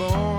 born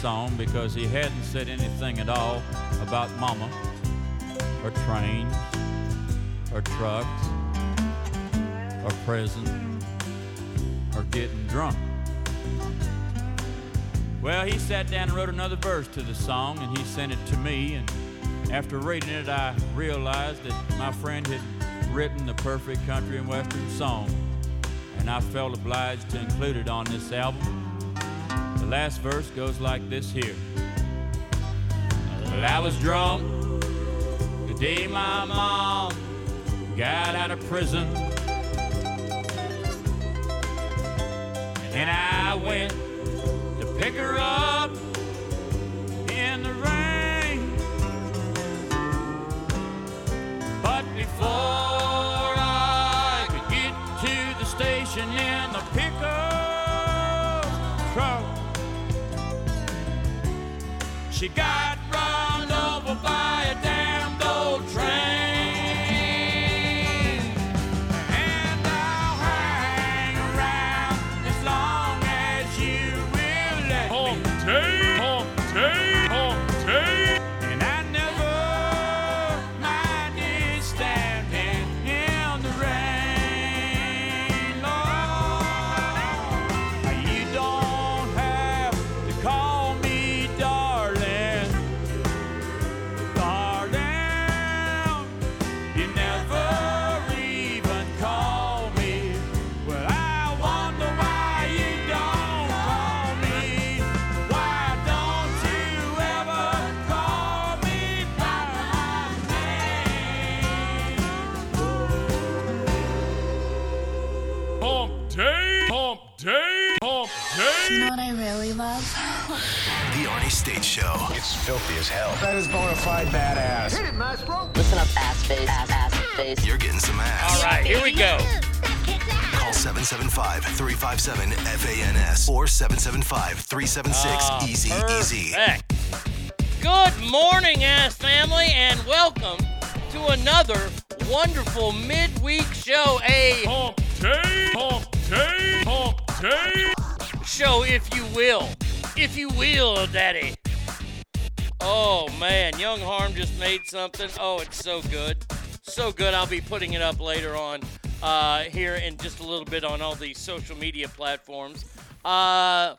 song because he hadn't said anything at all about mama, or trains, or trucks, or prison, or getting drunk. Well, he sat down and wrote another verse to the song and he sent it to me. And after reading it, I realized that my friend had written the perfect country and western song. And I felt obliged to include it on this album. Last verse goes like this here. I was drunk the day my mom got out of prison. And I went to pick her up she Show. It's filthy as hell. That is bona fide badass. Listen up, ass face, ass, ass face. You're getting some ass. All right, here we go. Call 775 357 FANS or 775 376 Ah, Easy Easy. perfect. Good morning, ass family, and welcome to another wonderful midweek show. A Pump tape, pump tape, pump tape. show, if you will. If you will, Daddy. Oh, man. Young Harm just made something. Oh, it's so good. So good. I'll be putting it up later on uh, here in just a little bit on all these social media platforms. Uh,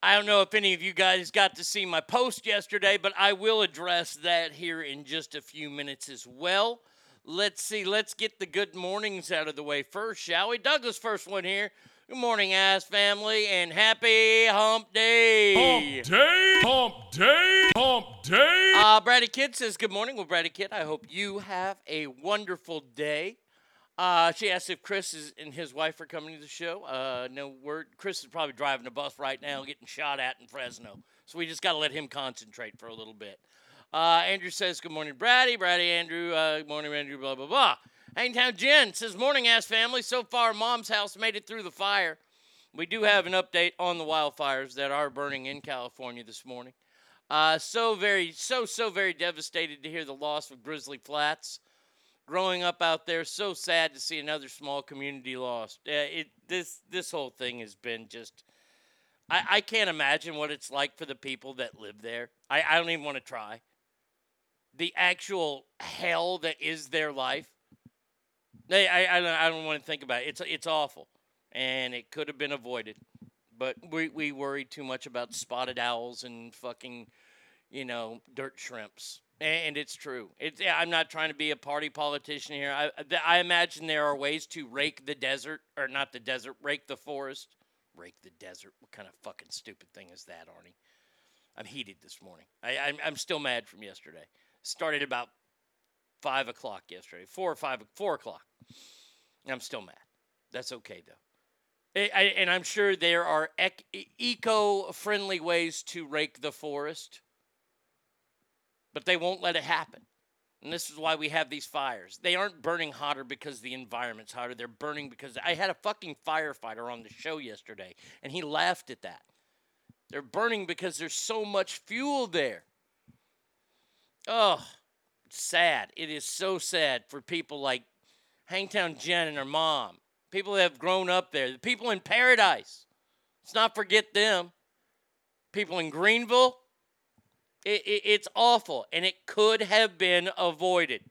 I don't know if any of you guys got to see my post yesterday, but I will address that here in just a few minutes as well. Let's see, let's get the good mornings out of the way first, shall we? Douglas, first one here. Good morning, ass family, and happy hump day. Hump day, hump day, hump day. Uh, Brady Kid says, Good morning. Well, Brady Kid, I hope you have a wonderful day. Uh, she asked if Chris is, and his wife are coming to the show. Uh, no word. Chris is probably driving a bus right now, getting shot at in Fresno. So we just got to let him concentrate for a little bit. Uh, Andrew says, Good morning, Brady. Brady, Andrew. Uh, good morning, Andrew. Blah, blah, blah. Hangtown Jen says, Morning, ass family. So far, mom's house made it through the fire. We do have an update on the wildfires that are burning in California this morning. Uh, so very, so, so very devastated to hear the loss of Grizzly Flats. Growing up out there, so sad to see another small community lost. Uh, it this this whole thing has been just. I, I can't imagine what it's like for the people that live there. I, I don't even want to try. The actual hell that is their life. They, I, I, don't- I don't want to think about it. It's it's awful, and it could have been avoided, but we we worry too much about spotted owls and fucking, you know, dirt shrimps. And it's true. It's I'm not trying to be a party politician here. I I imagine there are ways to rake the desert, or not the desert, rake the forest, rake the desert. What kind of fucking stupid thing is that, Arnie? I'm heated this morning. I, I'm I'm still mad from yesterday. Started about five o'clock yesterday, four or five, four o'clock. I'm still mad. That's okay though. And I'm sure there are ec- e- eco-friendly ways to rake the forest, but they won't let it happen. And this is why we have these fires. They aren't burning hotter because the environment's hotter. They're burning because I had a fucking firefighter on the show yesterday, and he laughed at that. They're burning because there's so much fuel there. Oh, sad. It is so sad for people like Hangtown Jen and her mom. People that have grown up there. The people in Paradise. Let's not forget them. People in Greenville. It, it, it's awful, and it could have been avoided.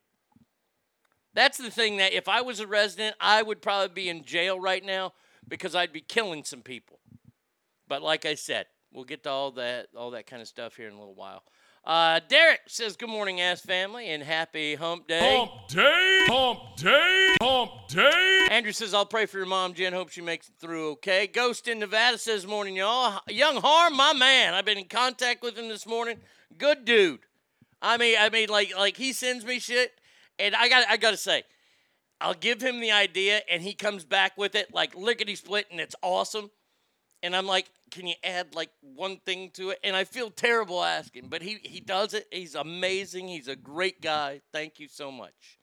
That's the thing that if I was a resident, I would probably be in jail right now because I'd be killing some people. But like I said, we'll get to all that all that kind of stuff here in a little while. Uh, Derek says, "Good morning, ass family, and happy Hump Day." Hump day, hump day, hump day. Andrew says, "I'll pray for your mom, Jen. Hope she makes it through okay." Ghost in Nevada says, "Morning, y'all. Young Harm, my man. I've been in contact with him this morning. Good dude. I mean, I mean, like, like he sends me shit, and I got, I got to say, I'll give him the idea, and he comes back with it like lickety split, and it's awesome. And I'm like, can you add like one thing to it? And I feel terrible asking, but he he does it. He's amazing. He's a great guy. Thank you so much.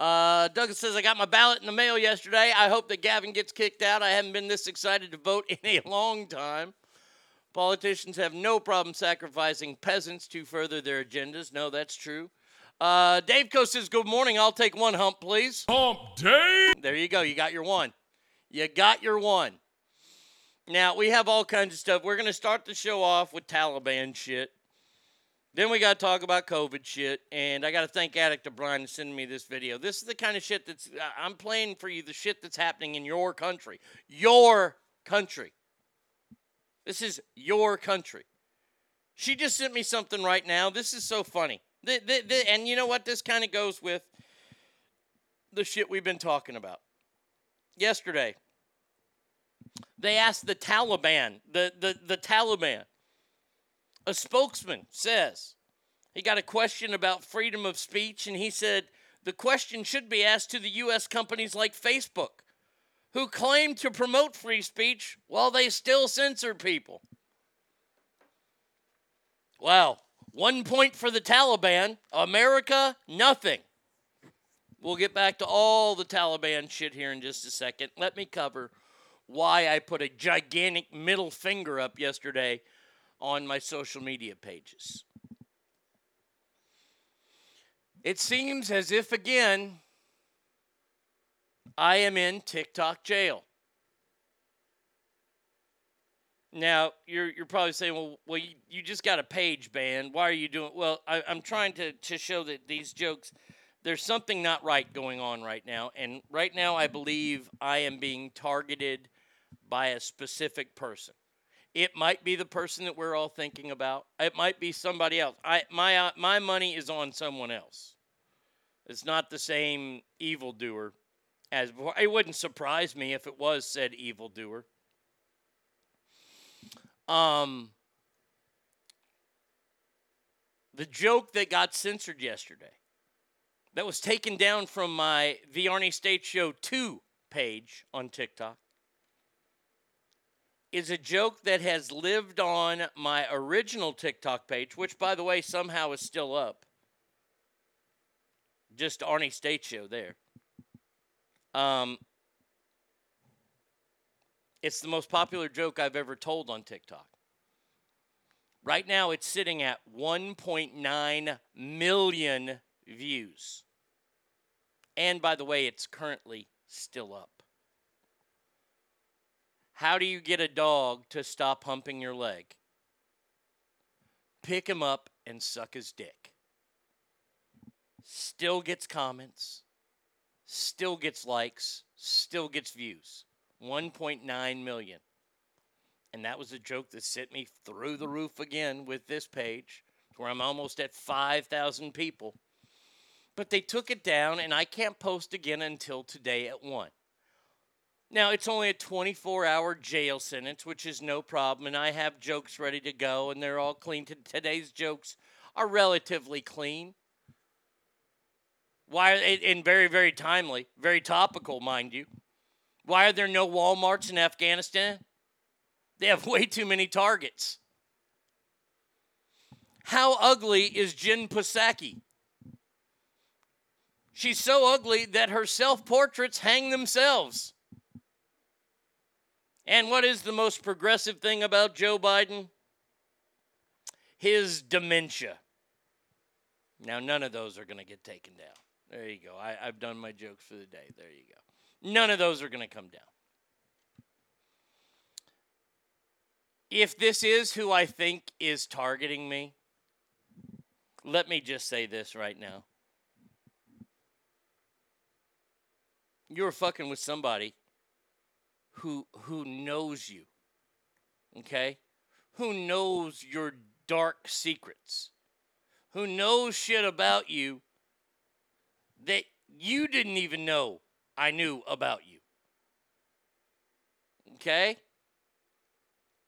Uh, Douglas says, I got my ballot in the mail yesterday. I hope that Gavin gets kicked out. I haven't been this excited to vote in a long time. Politicians have no problem sacrificing peasants to further their agendas. No, that's true. Uh, Dave Co says, Good morning. I'll take one hump, please. Hump Dave. There you go. You got your one. You got your one. Now, we have all kinds of stuff. We're going to start the show off with Taliban shit. Then we got to talk about COVID shit. And I got to thank Addict O'Brien for sending me this video. This is the kind of shit that's, I'm playing for you the shit that's happening in your country. Your country. This is your country. She just sent me something right now. This is so funny. The, the, the, and you know what? This kind of goes with the shit we've been talking about. Yesterday, they asked the Taliban, the, the, the Taliban, a spokesman says he got a question about freedom of speech, and he said the question should be asked to the U.S. companies like Facebook, who claim to promote free speech while they still censor people. Wow. One point for the Taliban. America, nothing. We'll get back to all the Taliban shit here in just a second. Let me cover why I put a gigantic middle finger up yesterday on my social media pages. It seems as if, again, I am in TikTok jail. Now you're you're probably saying, well, well, you, you just got a page ban. Why are you doing? Well, I, I'm trying to to show that these jokes, there's something not right going on right now, and right now I believe I am being targeted by a specific person. It might be the person that we're all thinking about. It might be somebody else. I my uh, my money is on someone else. It's not the same evildoer as before. It wouldn't surprise me if it was said evildoer. Um, the joke that got censored yesterday, that was taken down from my The Arnie State Show 2 page on TikTok, is a joke that has lived on my original TikTok page, which, by the way, somehow is still up. Just Arnie State Show there. Um, it's the most popular joke I've ever told on TikTok. Right now, it's sitting at 1.9 million views. And by the way, it's currently still up. How do you get a dog to stop humping your leg? Pick him up and suck his dick. Still gets comments, still gets likes, still gets views. 1.9 million. And that was a joke that sent me through the roof again with this page, where I'm almost at 5,000 people. But they took it down, and I can't post again until today at 1. Now, it's only a 24 hour jail sentence, which is no problem, and I have jokes ready to go, and they're all clean. Today's jokes are relatively clean. Why? And very, very timely, very topical, mind you. Why are there no Walmarts in Afghanistan? They have way too many targets. How ugly is Jen Psaki? She's so ugly that her self portraits hang themselves. And what is the most progressive thing about Joe Biden? His dementia. Now, none of those are going to get taken down. There you go. I, have done my jokes for the day. There you go. None of those are going to come down. If this is who I think is targeting me, let me just say this right now. You're fucking with somebody who who knows you. Okay? Who knows your dark secrets. Who knows shit about you that you didn't even know I knew about you. Okay?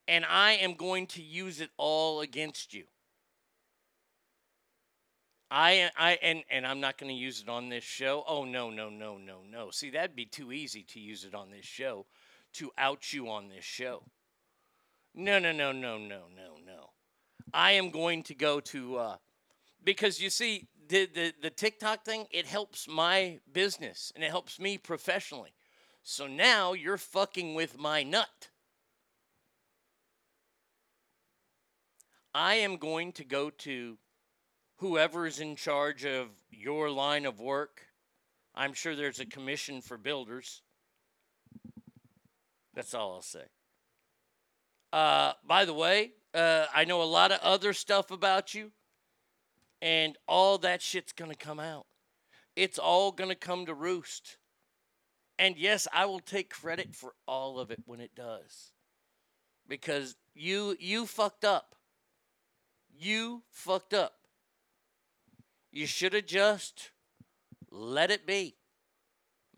And I am going to use it all against you. I I and and I'm not going to use it on this show. Oh no, no, no, no, no. See, that'd be too easy to use it on this show to out you on this show. No, no, no, no, no, no, no. I am going to go to uh because you see the, the the TikTok thing, it helps my business and it helps me professionally. So now you're fucking with my nut. I am going to go to whoever's in charge of your line of work. I'm sure there's a commission for builders. That's all I'll say. Uh, by the way, uh, I know a lot of other stuff about you, and all that shit's going to come out. It's all going to come to roost. And yes, I will take credit for all of it when it does. Because you you fucked up. You fucked up. You should have just let it be.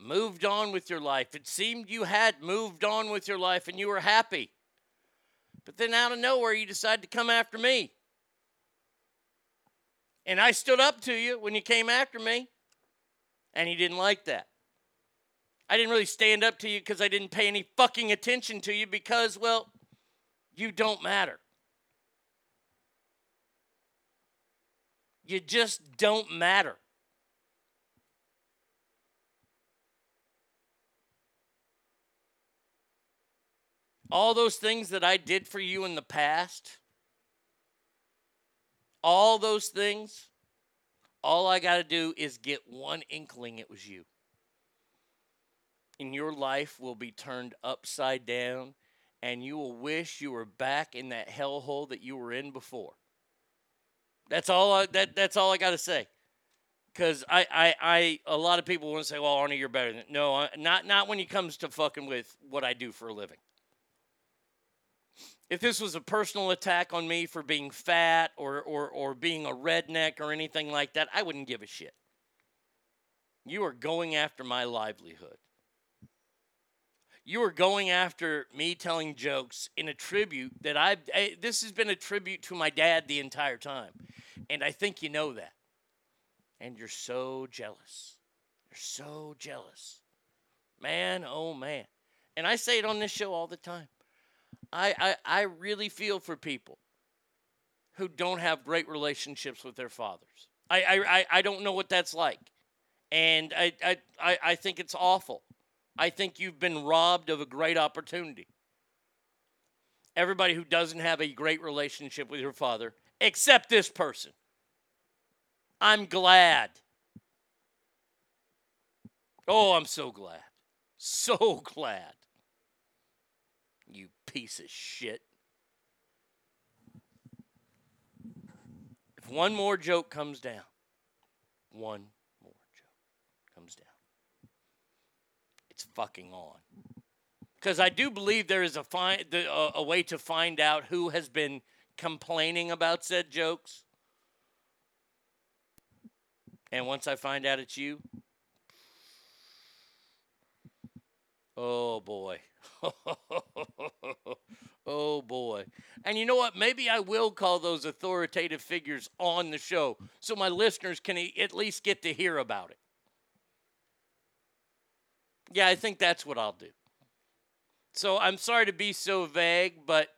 Moved on with your life. It seemed you had moved on with your life and you were happy. But then out of nowhere, you decided to come after me. And I stood up to you when you came after me, and you didn't like that. I didn't really stand up to you because I didn't pay any fucking attention to you because, well, you don't matter. You just don't matter. All those things that I did for you in the past, all those things, all I got to do is get one inkling it was you. And your life will be turned upside down, and you will wish you were back in that hellhole that you were in before. That's all. I, that that's all I got to say. Because I, I, I, a lot of people want to say, "Well, Arnie, you're better than." No, not not when it comes to fucking with what I do for a living. If this was a personal attack on me for being fat or, or, or being a redneck or anything like that, I wouldn't give a shit. You are going after my livelihood. You are going after me telling jokes in a tribute that I've. I, this has been a tribute to my dad the entire time. And I think you know that. And you're so jealous. You're so jealous. Man, oh man. And I say it on this show all the time. I, I, I really feel for people who don't have great relationships with their fathers. I, I, I- don't know what that's like. And I, I, I, I think it's awful. I think you've been robbed of a great opportunity. Everybody who doesn't have a great relationship with your father, except this person. I'm glad. Oh, I'm so glad. So glad. Piece of shit. If one more joke comes down, one more joke comes down, it's fucking on. Because I do believe there is a, fi- the, a way to find out who has been complaining about said jokes. And once I find out it's you, oh boy. oh boy. And you know what? Maybe I will call those authoritative figures on the show so my listeners can at least get to hear about it. Yeah, I think that's what I'll do. So I'm sorry to be so vague, but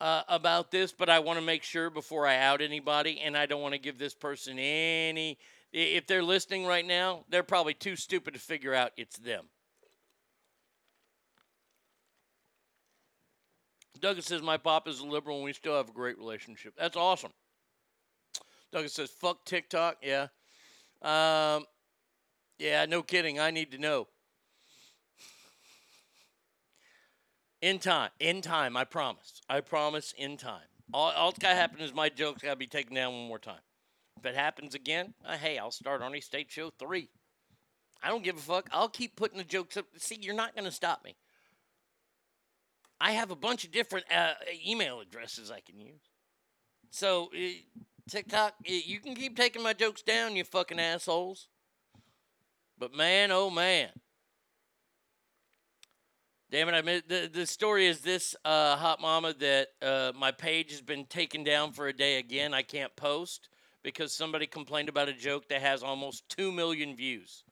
uh, about this, but I want to make sure before I out anybody, and I don't want to give this person any. If they're listening right now, they're probably too stupid to figure out it's them. Douglas says my pop is a liberal and we still have a great relationship. That's awesome. Douglas says fuck TikTok. Yeah. Um, yeah, no kidding. I need to know. In time. In time. I promise. I promise in time. All, all that's got to happen is my joke's got to be taken down one more time. If it happens again, uh, hey, I'll start Arnie State Show 3. I don't give a fuck. I'll keep putting the jokes up. See, you're not going to stop me. I have a bunch of different uh, email addresses I can use. So, uh, TikTok, you can keep taking my jokes down, you fucking assholes. But man, oh man. Damn it, I mean, the, the story is this, uh, Hot Mama, that uh, my page has been taken down for a day again. I can't post because somebody complained about a joke that has almost 2 million views.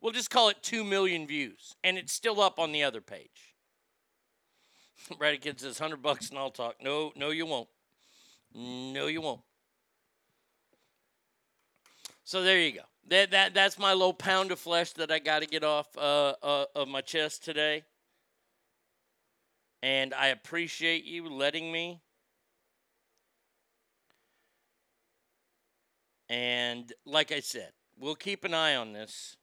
We'll just call it 2 million views, and it's still up on the other page. Brady Kid says, 100 bucks and I'll talk. No, no, you won't. No, you won't. So there you go. That, that, that's my little pound of flesh that I got to get off uh, uh, of my chest today. And I appreciate you letting me. And like I said, we'll keep an eye on this.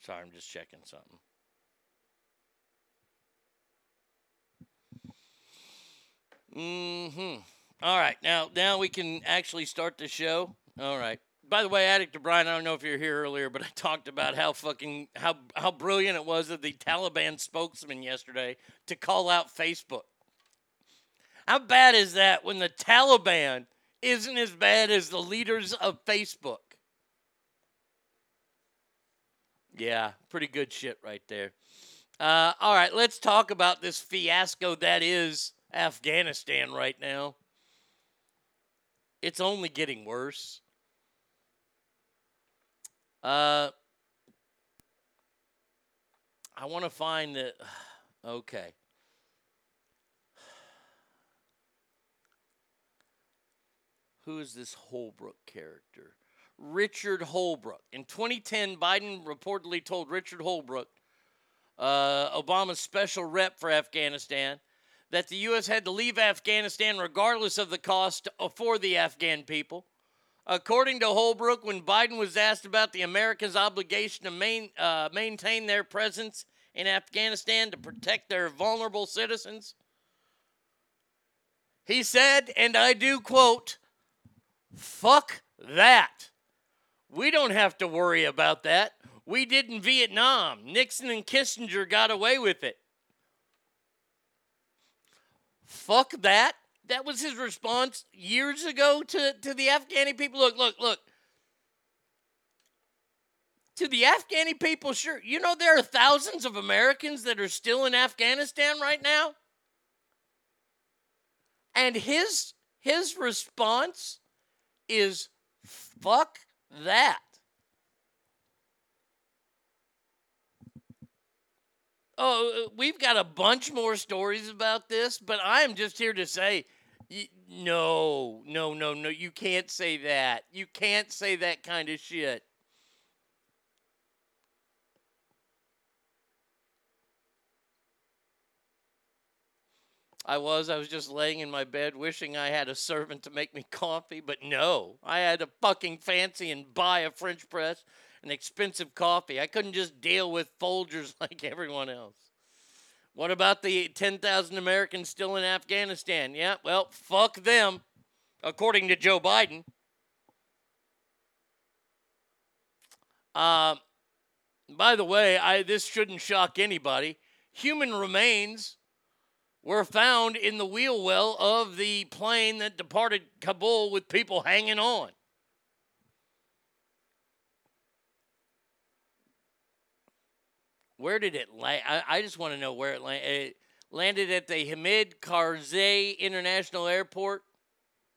Sorry, I'm just checking something. Mm-hmm. All right, now now we can actually start the show. All right. By the way, Addict Brian, I don't know if you're here earlier, but I talked about how fucking how how brilliant it was of the Taliban spokesman yesterday to call out Facebook. How bad is that when the Taliban isn't as bad as the leaders of Facebook? Yeah, pretty good shit right there. Uh, all right, let's talk about this fiasco that is Afghanistan right now. It's only getting worse. Uh, I want to find the. Okay. Who is this Holbrooke character? Richard Holbrooke. In 2010, Biden reportedly told Richard Holbrooke, uh, Obama's special rep for Afghanistan, that the U.S. had to leave Afghanistan regardless of the cost for the Afghan people. According to Holbrooke, when Biden was asked about the Americans' obligation to main, uh, maintain their presence in Afghanistan to protect their vulnerable citizens, he said, and I do quote, fuck that. We don't have to worry about that. We did in Vietnam. Nixon and Kissinger got away with it. Fuck that. That was his response years ago to, to the Afghani people. Look, look, look. To the Afghani people, sure. You know, there are thousands of Americans that are still in Afghanistan right now. And his his response is fuck that. Oh, uh, we've got a bunch more stories about this, but I'm just here to say y- no, no, no, no. You can't say that. You can't say that kind of shit. I was. I was just laying in my bed wishing I had a servant to make me coffee, but no. I had to fucking fancy and buy a French press and expensive coffee. I couldn't just deal with Folgers like everyone else. What about the 10,000 Americans still in Afghanistan? Yeah, well, fuck them, according to Joe Biden. Um, by the way, I this shouldn't shock anybody. Human remains were found in the wheel well of the plane that departed Kabul with people hanging on. Where did it land? I, I just want to know where it landed. Landed at the Hamid Karzai International Airport.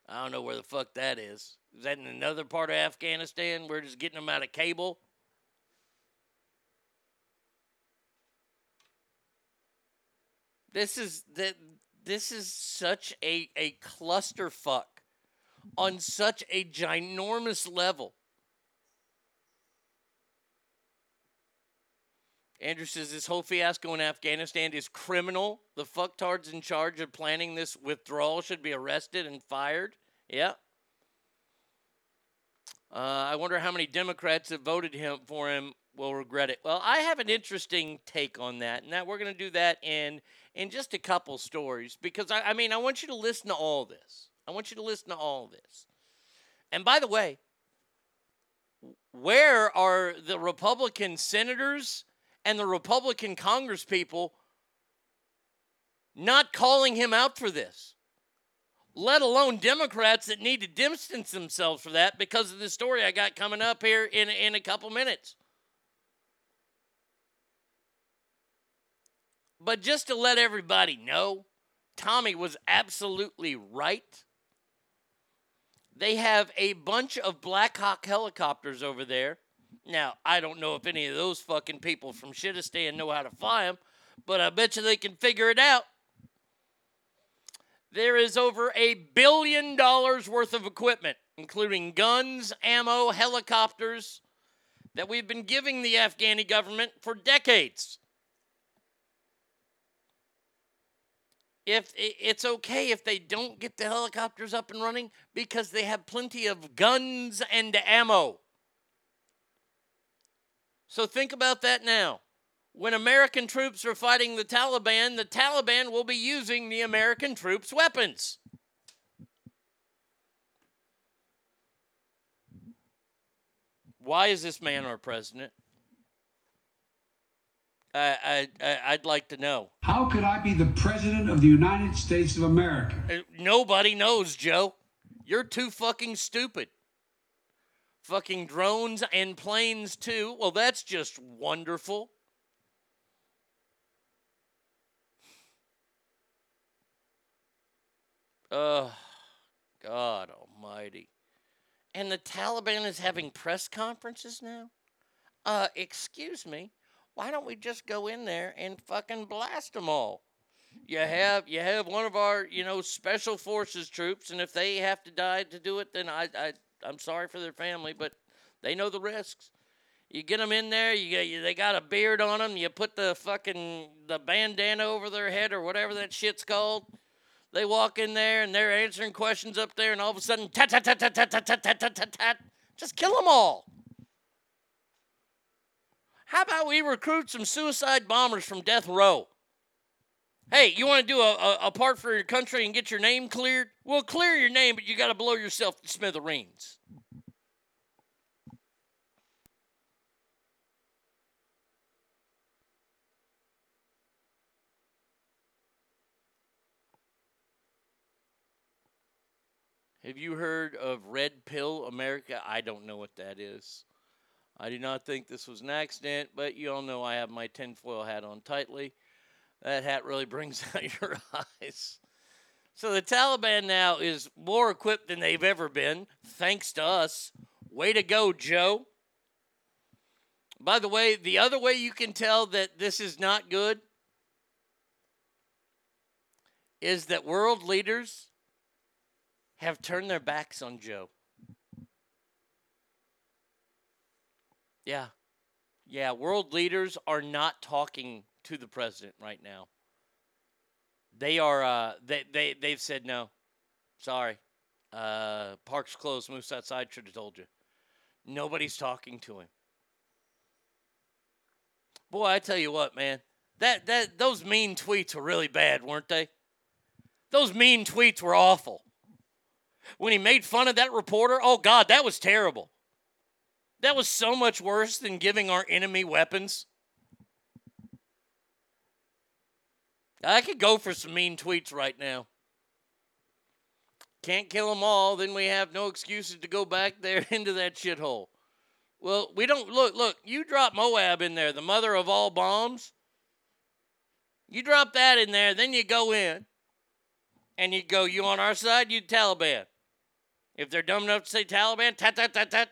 I don't know where the fuck that is. Is that in another part of Afghanistan? We're just getting them out of Kabul. This is that. This is such a a clusterfuck on such a ginormous level. Andrew says this whole fiasco in Afghanistan is criminal. The fucktards in charge of planning this withdrawal should be arrested and fired. Yeah. Uh, I wonder how many Democrats that voted him for him will regret it. Well, I have an interesting take on that, and that we're going to do that in in just a couple stories because I, I mean I want you to listen to all this. I want you to listen to all this. And by the way, where are the Republican senators and the Republican congresspeople not calling him out for this? Let alone Democrats that need to distance themselves for that because of the story I got coming up here in, in a couple minutes. But just to let everybody know, Tommy was absolutely right. They have a bunch of Black Hawk helicopters over there. Now, I don't know if any of those fucking people from Shitistan know how to fly them, but I bet you they can figure it out. There is over a billion dollars worth of equipment, including guns, ammo, helicopters, that we've been giving the Afghani government for decades. if it's okay if they don't get the helicopters up and running because they have plenty of guns and ammo. So think about that now. When American troops are fighting the Taliban, the Taliban will be using the American troops' weapons. Why is this man our president? I, I, I'd like to know. How could I be the President of the United States of America? Uh, Nobody knows, Joe. You're too fucking stupid. Fucking drones and planes, too. Well, that's just wonderful. Oh, God almighty. And the Taliban is having press conferences now? Uh, excuse me why don't we just go in there and fucking blast them all? You have you have one of our you know special forces troops, and if they have to die to do it, then I I I'm sorry for their family, but they know the risks. You get them in there, you you, they got a beard on them. You put the fucking the bandana over their head or whatever that shit's called. They walk in there and they're answering questions up there, and all of a sudden, tat tat tat tat tat tat tat tat tat, tat just kill them all. How about we recruit some suicide bombers from death row? hey, you want to do a, a, a, part for your country and get your name cleared? Well, clear your name, but you got to blow yourself to smithereens. Have you heard of Red Pill America? I don't know what that is. I do not think this was an accident, but you all know I have my tinfoil hat on tightly. That hat really brings out your eyes. So the Taliban now is more equipped than they've ever been, thanks to us. Way to go, Joe. By the way, the other way you can tell that this is not good is that world leaders have turned their backs on Joe. Yeah. Yeah, world leaders are not talking to the president right now. They are uh they they they've said no. Sorry. Uh park's closed, moose outside should have told you. Nobody's talking to him. Boy, I tell you what, man. That that those mean tweets were really bad, weren't they? Those mean tweets were awful. When he made fun of that reporter, oh god, that was terrible. That was so much worse than giving our enemy weapons. I could go for some mean tweets right now. Can't kill them all, then we have no excuses to go back there into that shithole. Well, we don't look. Look, you drop MOAB in there, the mother of all bombs. You drop that in there, then you go in, and you go. You on our side? You Taliban. If they're dumb enough to say Taliban, tat tat tat tat.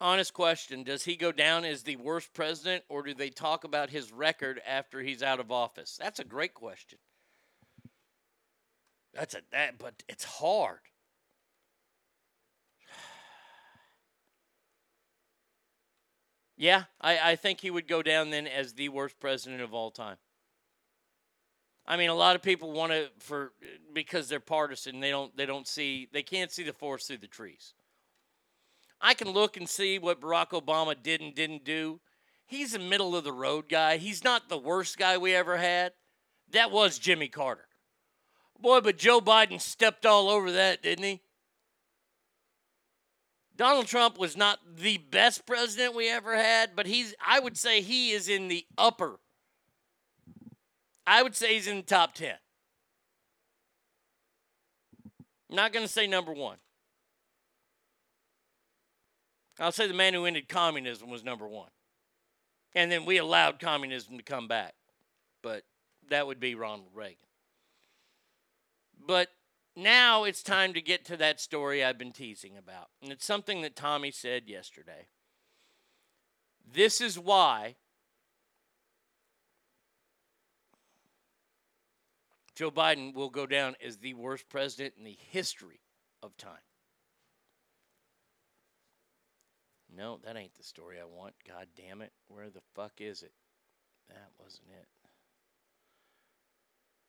Honest question Does he go down as the worst president, or do they talk about his record after he's out of office? That's a great question. That's a that, but it's hard. Yeah, I, I think he would go down then as the worst president of all time. I mean, a lot of people want to for because they're partisan. They don't they don't see they can't see the forest through the trees. I can look and see what Barack Obama did and didn't do. He's a middle of the road guy. He's not the worst guy we ever had. That was Jimmy Carter. Boy, but Joe Biden stepped all over that, didn't he? Donald Trump was not the best president we ever had, but he's I would say he is in the upper. I would say he's in the top 10. Not going to say number 1. I'll say the man who ended communism was number 1. And then we allowed communism to come back. But that would be Ronald Reagan. But now it's time to get to that story I've been teasing about. And it's something that Tommy said yesterday. This is why Joe Biden will go down as the worst president in the history of time. No, that ain't the story I want. God damn it. Where the fuck is it? That wasn't it.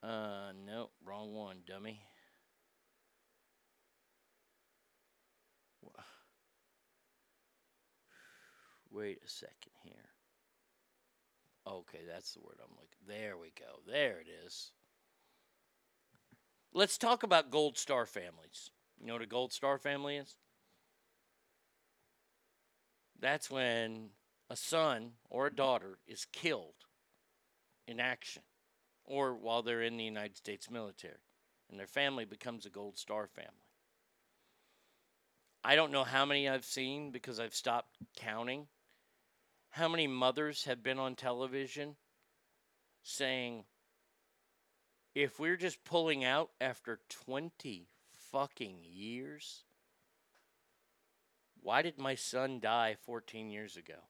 Uh, no, wrong one, dummy. Wait a second here. Okay, that's the word I'm looking. There we go. There it is. Let's talk about Gold Star families. You know what a Gold Star family is? That's when a son or a daughter is killed in action or while they're in the United States military and their family becomes a Gold Star family. I don't know how many I've seen because I've stopped counting. How many mothers have been on television saying, if we're just pulling out after 20 fucking years, why did my son die 14 years ago?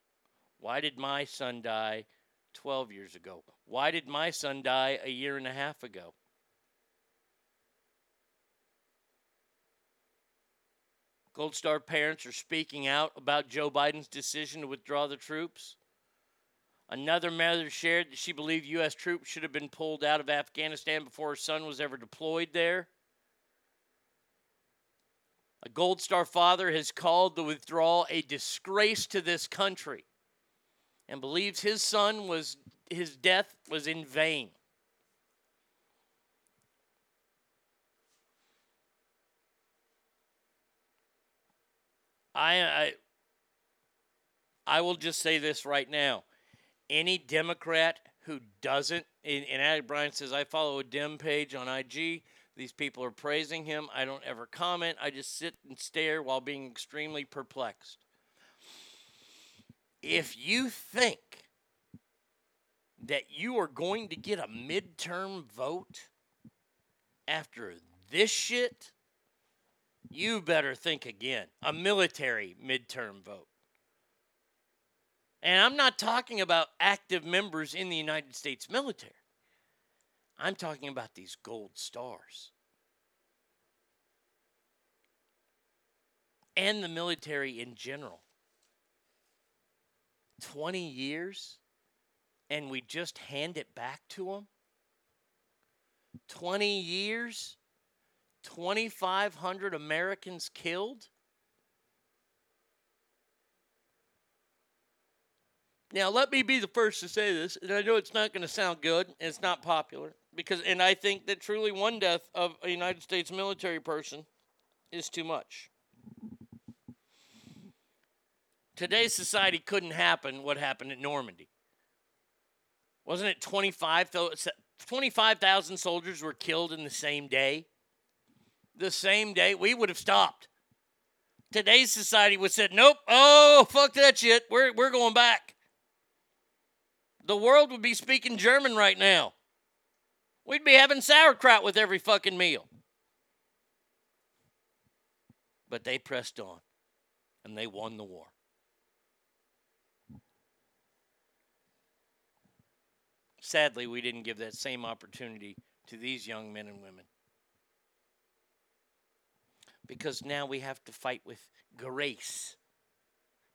Why did my son die 12 years ago? Why did my son die a year and a half ago? Gold Star parents are speaking out about Joe Biden's decision to withdraw the troops. Another mother shared that she believed U.S. troops should have been pulled out of Afghanistan before her son was ever deployed there. A Gold Star father has called the withdrawal a disgrace to this country and believes his son was his death was in vain. I, I I will just say this right now. Any Democrat who doesn't. And, and Addy Bryant says, I follow a dim page on IG. These people are praising him. I don't ever comment. I just sit and stare while being extremely perplexed. If you think that you are going to get a midterm vote after this shit, you better think again. A military midterm vote. And I'm not talking about active members in the United States military. I'm talking about these gold stars. And the military in general. 20 years and we just hand it back to them? 20 years? 2,500 Americans killed? Now, let me be the first to say this, and I know it's not going to sound good, and it's not popular, because, and I think that truly one death of a United States military person is too much. Today's society couldn't happen what happened at Normandy. Wasn't it 25,000 25, soldiers were killed in the same day? The same day, we would have stopped. Today's society would have said, nope, oh, fuck that shit. We're, we're going back. The world would be speaking German right now. We'd be having sauerkraut with every fucking meal. But they pressed on and they won the war. Sadly, we didn't give that same opportunity to these young men and women. Because now we have to fight with grace.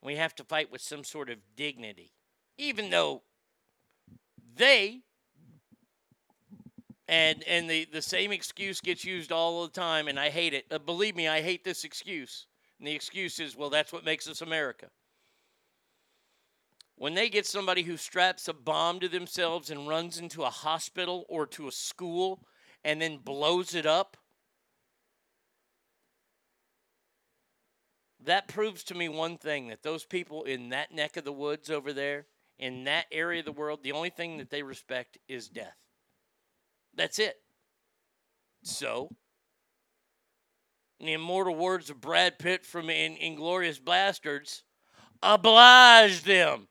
We have to fight with some sort of dignity. Even though they and and the, the same excuse gets used all the time and I hate it. Uh, believe me, I hate this excuse. And the excuse is, well, that's what makes us America. When they get somebody who straps a bomb to themselves and runs into a hospital or to a school and then blows it up, that proves to me one thing that those people in that neck of the woods over there, in that area of the world, the only thing that they respect is death. That's it. So, in the immortal words of Brad Pitt from in Inglourious Basterds, oblige them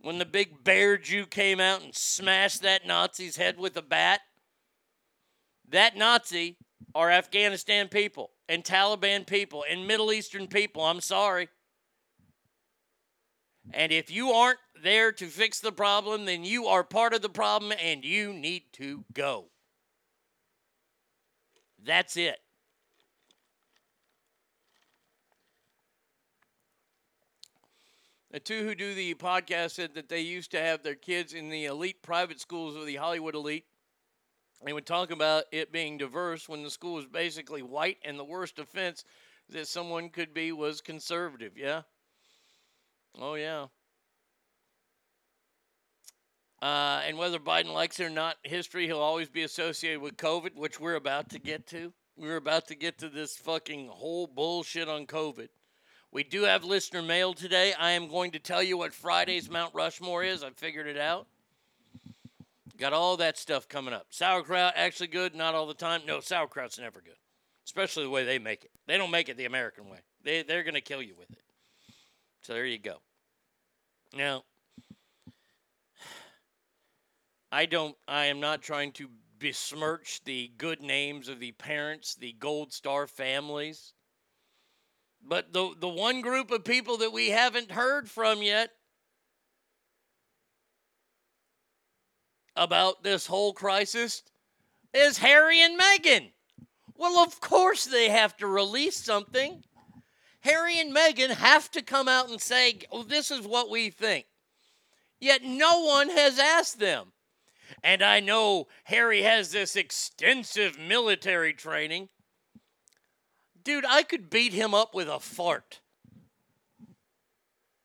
when the big bear Jew came out and smashed that Nazi's head with a bat? That Nazi are Afghanistan people and Taliban people and Middle Eastern people. I'm sorry. And if you aren't there to fix the problem, then you are part of the problem and you need to go. That's it. The two who do the podcast said that they used to have their kids in the elite private schools of the Hollywood elite. They would talk about it being diverse when the school was basically white, and the worst offense that someone could be was conservative. Yeah? Oh, yeah. Uh, and whether Biden likes it or not, history, he'll always be associated with COVID, which we're about to get to. We're about to get to this fucking whole bullshit on COVID. We do have listener mail today. I am going to tell you what Friday's Mount Rushmore is. I figured it out. Got all that stuff coming up. Sauerkraut, actually good, not all the time. No, sauerkraut's never good, especially the way they make it. They don't make it the American way, they, they're going to kill you with it. So there you go. Now, I don't, I am not trying to besmirch the good names of the parents, the Gold Star families but the, the one group of people that we haven't heard from yet about this whole crisis is Harry and Meghan. Well, of course they have to release something. Harry and Meghan have to come out and say, oh, this is what we think. Yet no one has asked them. And I know Harry has this extensive military training. Dude, I could beat him up with a fart.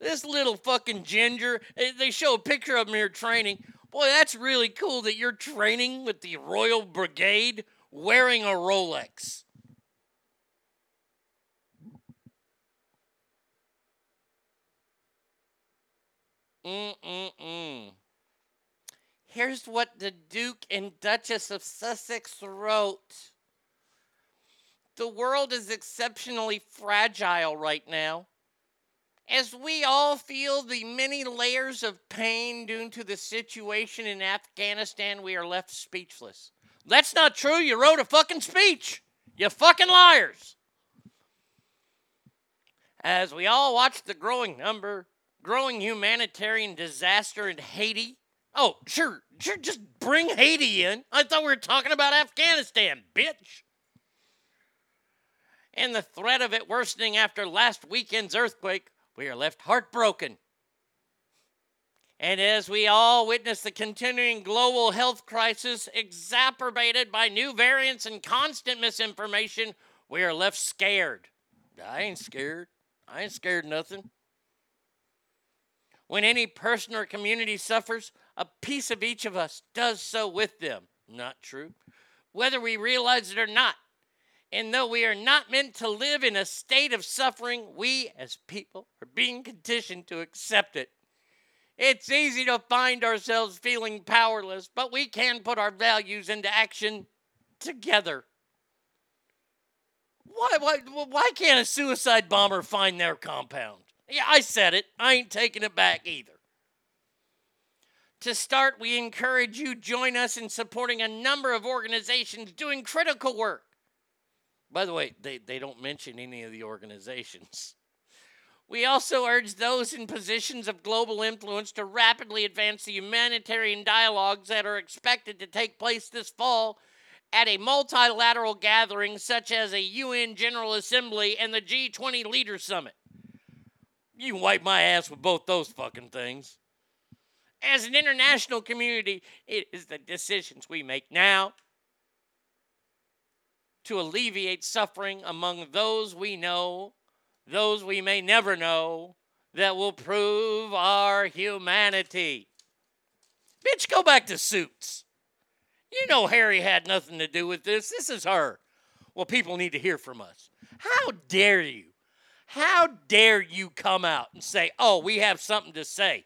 This little fucking ginger, eh, they show a picture of him here training. Boy, that's really cool that you're training with the Royal Brigade wearing a Rolex. Mm-mm-mm. Here's what the Duke and Duchess of Sussex wrote The world is exceptionally fragile right now. As we all feel the many layers of pain due to the situation in Afghanistan, we are left speechless. That's not true. You wrote a fucking speech. You fucking liars. As we all watch the growing number, growing humanitarian disaster in Haiti. Oh, sure, sure, just bring Haiti in. I thought we were talking about Afghanistan, bitch. And the threat of it worsening after last weekend's earthquake, we are left heartbroken. And as we all witness the continuing global health crisis exacerbated by new variants and constant misinformation, we are left scared. I ain't scared. I ain't scared nothing. When any person or community suffers, a piece of each of us does so with them. Not true. Whether we realize it or not. And though we are not meant to live in a state of suffering, we as people are being conditioned to accept it. It's easy to find ourselves feeling powerless, but we can put our values into action together. Why, why, why can't a suicide bomber find their compound? Yeah, I said it. I ain't taking it back either. To start, we encourage you join us in supporting a number of organizations doing critical work. By the way, they, they don't mention any of the organizations. We also urge those in positions of global influence to rapidly advance the humanitarian dialogues that are expected to take place this fall at a multilateral gathering such as a UN General Assembly and the G20 Leaders Summit. You can wipe my ass with both those fucking things. As an international community, it is the decisions we make now to alleviate suffering among those we know, those we may never know, that will prove our humanity. Bitch, go back to suits. You know Harry had nothing to do with this. This is her. Well, people need to hear from us. How dare you? How dare you come out and say, oh, we have something to say?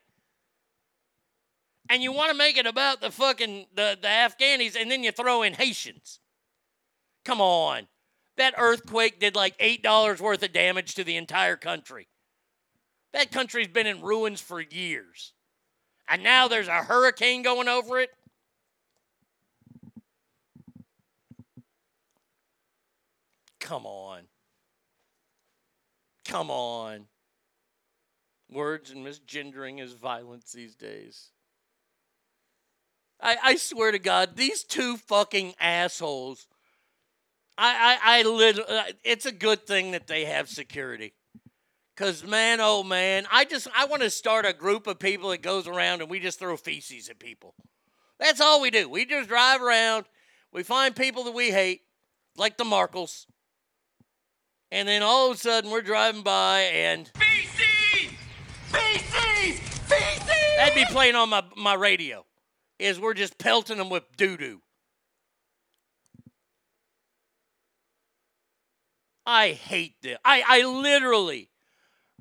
And you want to make it about the fucking the, the Afghanis and then you throw in Haitians. Come on. That earthquake did like $8 worth of damage to the entire country. That country's been in ruins for years. And now there's a hurricane going over it. Come on. Come on. Words and misgendering is violence these days. I, I swear to God, these two fucking assholes. I, I, I uh, it's a good thing that they have security. Cause man, oh man, I just I want to start a group of people that goes around and we just throw feces at people. That's all we do. We just drive around, we find people that we hate, like the Markles, and then all of a sudden we're driving by and Feces! Feces! Feces! that'd be playing on my, my radio. Is we're just pelting them with doo doo. I hate this. I, I literally,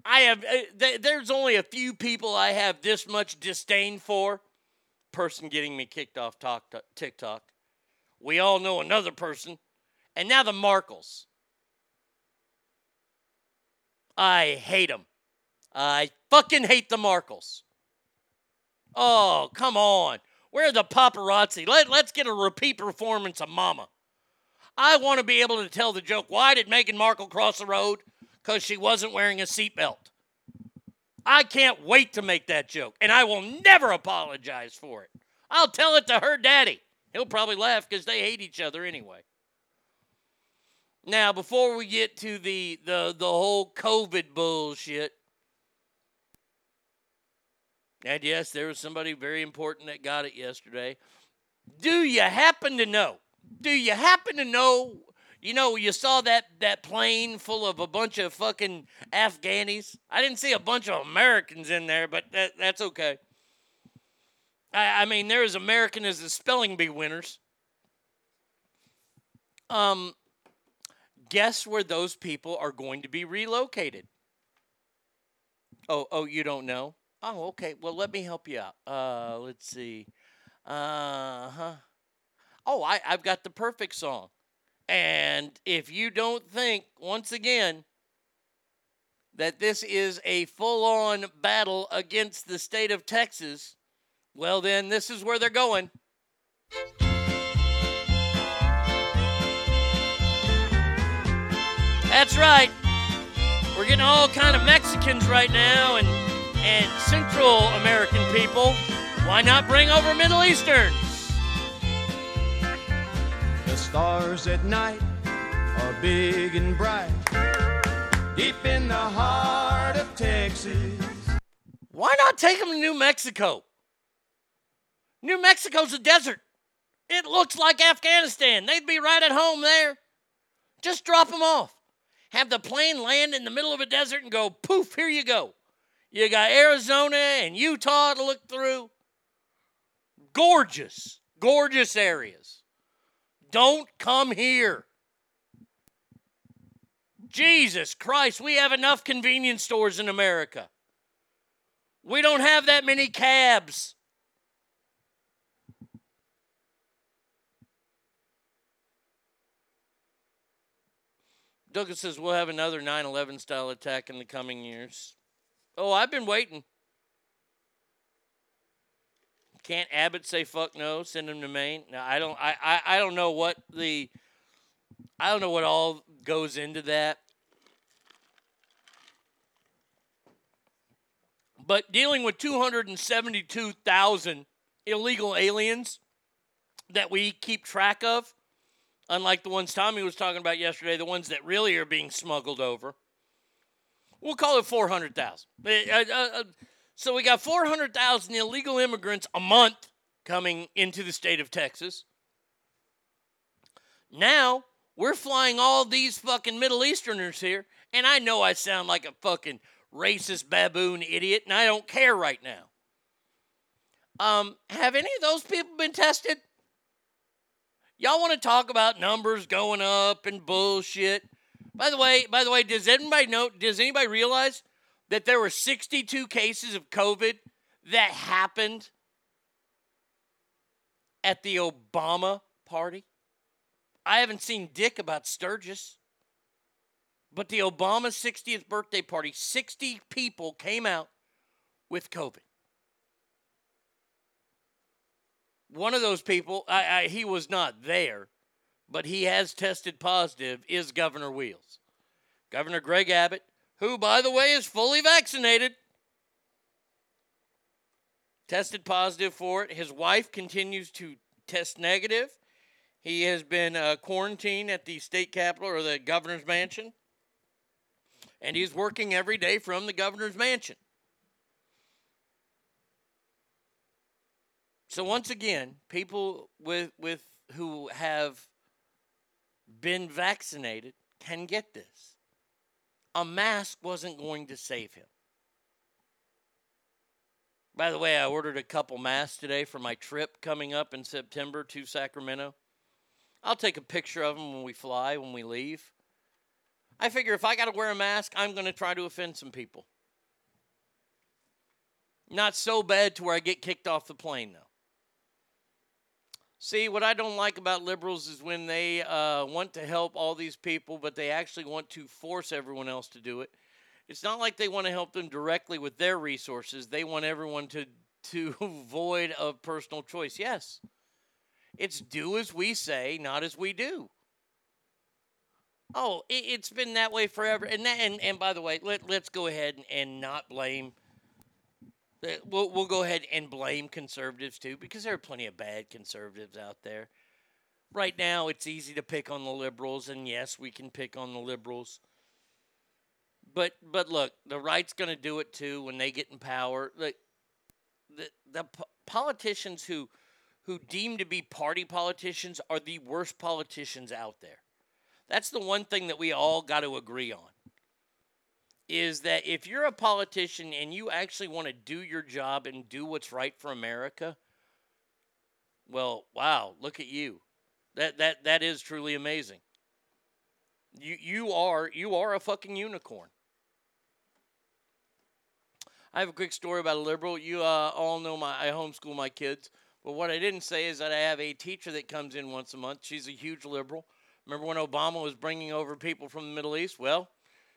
I have, uh, th- there's only a few people I have this much disdain for. Person getting me kicked off talk, TikTok. We all know another person. And now the Markles. I hate them. I fucking hate the Markles. Oh, come on. Where the paparazzi? Let, let's get a repeat performance of Mama. I want to be able to tell the joke. Why did Meghan Markle cross the road? Because she wasn't wearing a seatbelt. I can't wait to make that joke, and I will never apologize for it. I'll tell it to her daddy. He'll probably laugh because they hate each other anyway. Now, before we get to the the the whole COVID bullshit, and yes, there was somebody very important that got it yesterday. Do you happen to know? Do you happen to know? You know, you saw that that plane full of a bunch of fucking Afghanis. I didn't see a bunch of Americans in there, but that, that's okay. I, I mean, they're as American as the spelling bee winners. Um, guess where those people are going to be relocated? Oh, oh, you don't know? Oh, okay. Well, let me help you out. Uh, let's see. Uh huh. Oh, I, I've got the perfect song. And if you don't think, once again, that this is a full on battle against the state of Texas, well, then this is where they're going. That's right. We're getting all kind of Mexicans right now and and Central American people. Why not bring over Middle Easterns? The stars at night are big and bright. Deep in the heart of Texas. Why not take them to New Mexico? New Mexico's a desert. It looks like Afghanistan. They'd be right at home there. Just drop them off. Have the plane land in the middle of a desert and go poof, here you go. You got Arizona and Utah to look through. Gorgeous, gorgeous areas. Don't come here. Jesus Christ, we have enough convenience stores in America. We don't have that many cabs. Douglas says we'll have another 9 11 style attack in the coming years. Oh, I've been waiting. Can't Abbott say fuck no? Send him to Maine? No, I don't. I, I, I don't know what the. I don't know what all goes into that. But dealing with 272,000 illegal aliens that we keep track of, unlike the ones Tommy was talking about yesterday, the ones that really are being smuggled over, we'll call it 400,000. Uh, uh, uh, So we got 400,000 illegal immigrants a month coming into the state of Texas. Now we're flying all these fucking Middle Easterners here, and I know I sound like a fucking racist baboon idiot, and I don't care right now. Um, have any of those people been tested? Y'all want to talk about numbers going up and bullshit? By the way, by the way, does anybody know? Does anybody realize that there were 62 cases of COVID that happened at the Obama party? I haven't seen Dick about Sturgis. But the Obama 60th birthday party, 60 people came out with COVID. One of those people, I, I, he was not there, but he has tested positive, is Governor Wheels. Governor Greg Abbott, who, by the way, is fully vaccinated, tested positive for it. His wife continues to test negative. He has been uh, quarantined at the state capitol or the governor's mansion and he's working every day from the governor's mansion. So once again, people with with who have been vaccinated can get this. A mask wasn't going to save him. By the way, I ordered a couple masks today for my trip coming up in September to Sacramento. I'll take a picture of them when we fly, when we leave. I figure if I got to wear a mask, I'm going to try to offend some people. Not so bad to where I get kicked off the plane, though. See, what I don't like about liberals is when they uh, want to help all these people, but they actually want to force everyone else to do it. It's not like they want to help them directly with their resources. They want everyone to to void of personal choice. Yes, it's do as we say, not as we do. Oh, it, it's been that way forever. And that, and, and by the way, let, let's go ahead and, and not blame. Uh, We'll, we'll go ahead and blame conservatives too, because there are plenty of bad conservatives out there. Right now, it's easy to pick on the liberals, and yes, we can pick on the liberals. But but look, the right's going to do it too when they get in power. The the, the po- politicians who who deem to be party politicians are the worst politicians out there. That's the one thing that we all got to agree on. Is that if you're a politician and you actually want to do your job and do what's right for America, well, wow, look at you. That that that is truly amazing. You you are you are a fucking unicorn. I have a quick story about a liberal. You uh, all know my I homeschool my kids. But what I didn't say is that I have a teacher that comes in once a month. She's a huge liberal. Remember when Obama was bringing over people from the Middle East? Well,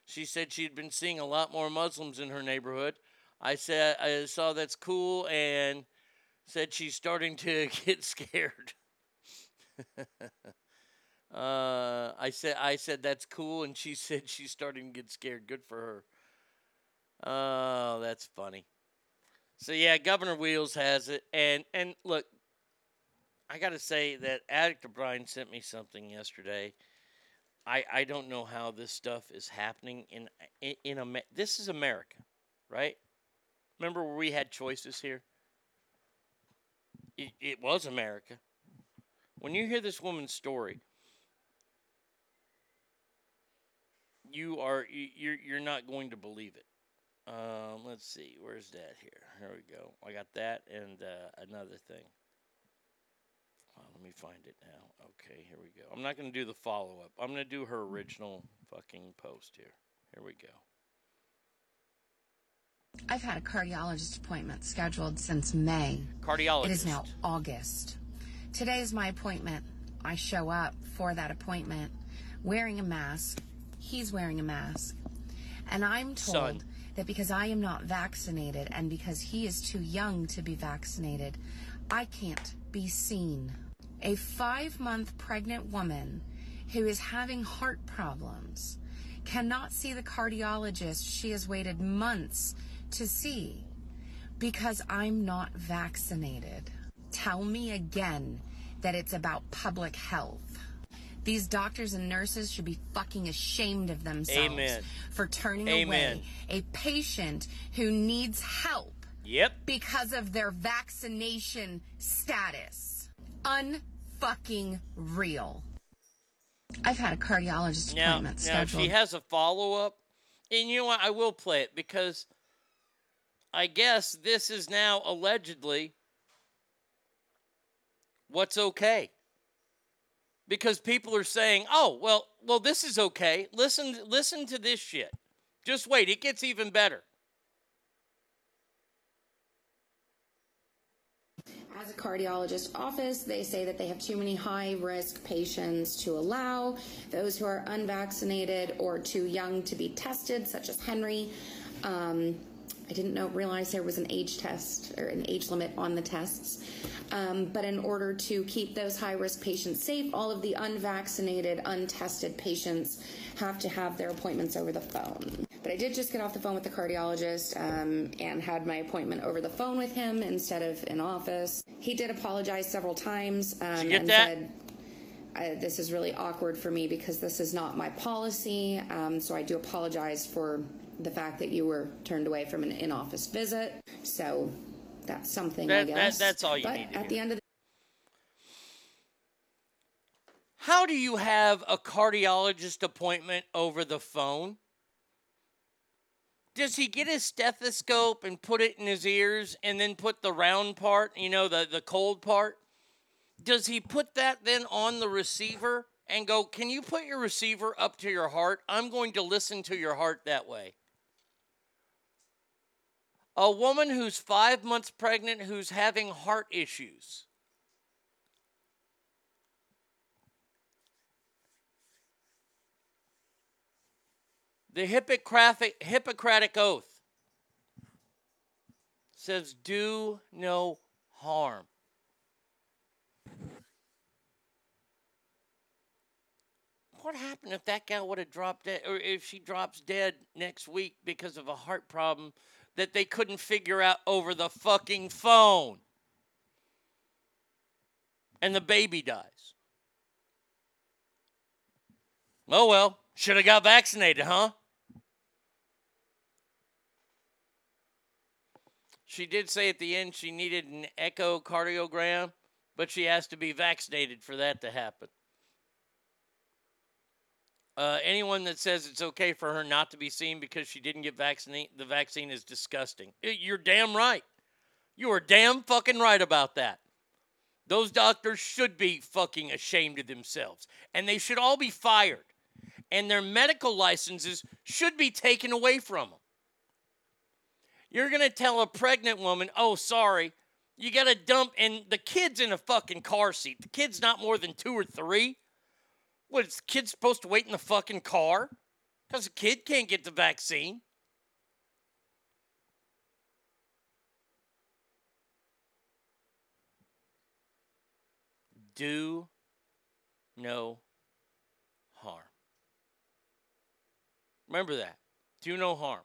she said she'd been seeing a lot more Muslims in her neighborhood. I said I saw that's cool and said she's starting to get scared. uh, I said I said that's cool and she said she's starting to get scared. Good for her. Oh, that's funny. So yeah, Governor Wheels has it, and and look, I got to say that Addict O'Brien sent me something yesterday. I I don't know how this stuff is happening in in, in Amer- This is America, right? Remember where we had choices here? It, it was America. When you hear this woman's story, you are you- you're you're not going to believe it. Um, let's see, where's that here? Here we go. I got that and uh, another thing. Oh, let me find it now. Okay, here we go. I'm not going to do the follow up. I'm going to do her original fucking post here. Here we go. I've had a cardiologist appointment scheduled since May. Cardiologist. It is now August. Today is my appointment. I show up for that appointment wearing a mask. He's wearing a mask. And I'm told Son. that because I am not vaccinated and because he is too young to be vaccinated, I can't be seen. A five month pregnant woman who is having heart problems cannot see the cardiologist she has waited months to see because I'm not vaccinated. Tell me again that it's about public health. These doctors and nurses should be fucking ashamed of themselves Amen. for turning Amen. away a patient who needs help Yep. because of their vaccination status. Unfucking real. I've had a cardiologist Now, appointment now scheduled. she has a follow up, and you know what? I will play it because I guess this is now allegedly what's okay. Because people are saying, "Oh, well, well, this is okay. Listen, listen to this shit. Just wait, it gets even better." As a cardiologist office, they say that they have too many high risk patients to allow. Those who are unvaccinated or too young to be tested, such as Henry. Um, I didn't know realize there was an age test or an age limit on the tests. Um, but in order to keep those high risk patients safe, all of the unvaccinated, untested patients have to have their appointments over the phone. But I did just get off the phone with the cardiologist um, and had my appointment over the phone with him instead of in office. He did apologize several times um, and that? said, I, this is really awkward for me because this is not my policy. Um, so I do apologize for the fact that you were turned away from an in-office visit. So that's something I That- that- guess. that's all you but need to at the end of the How do you have a cardiologist appointment over the phone? Does he get his stethoscope and put it in his ears and then put the round part, you know, the, the cold part? Does he put that then on the receiver and go, Can you put your receiver up to your heart? I'm going to listen to your heart that way. A woman who's five months pregnant who's having heart issues. The Hippocratic, Hippocratic Oath says, do no harm. What happened if that gal would have dropped dead, or if she drops dead next week because of a heart problem that they couldn't figure out over the fucking phone? And the baby dies. Oh well, should have got vaccinated, huh? She did say at the end she needed an echocardiogram, but she has to be vaccinated for that to happen. Uh, anyone that says it's okay for her not to be seen because she didn't get vaccine, the vaccine is disgusting. Y- You're damn right. You are damn fucking right about that. Those doctors should be fucking ashamed of themselves, and they should all be fired, and their medical licenses should be taken away from them. You're to tell a pregnant woman, oh, sorry, You got to dump, and the kid's in a fucking car seat. The kid's not more than two or three. What, is the kid supposed to wait in the fucking car? Because the kid can't get the vaccine. Do no harm. Remember that. Do no harm.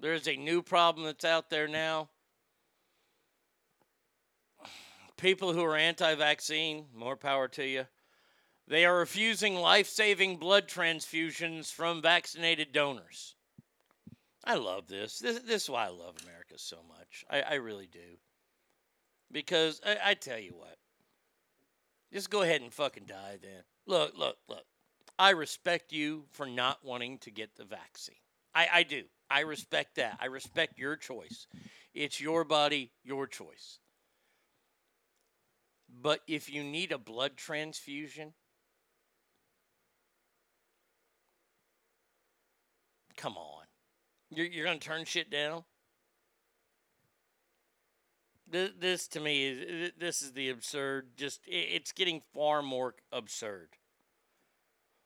There's a new problem that's out there now. People who are anti vaccine, more power to you. They are refusing life saving blood transfusions from vaccinated donors. I love this. this. This is why I love America so much. I, I really do. Because I, I tell you what, just go ahead and fucking die then. Look, look, look. I respect you for not wanting to get the vaccine. I, I do. I respect that. I respect your choice. It's your body, your choice. But if you need a blood transfusion, come on. You're, you're going to turn shit down? This, this to me is this is the absurd. Just it's getting far more absurd.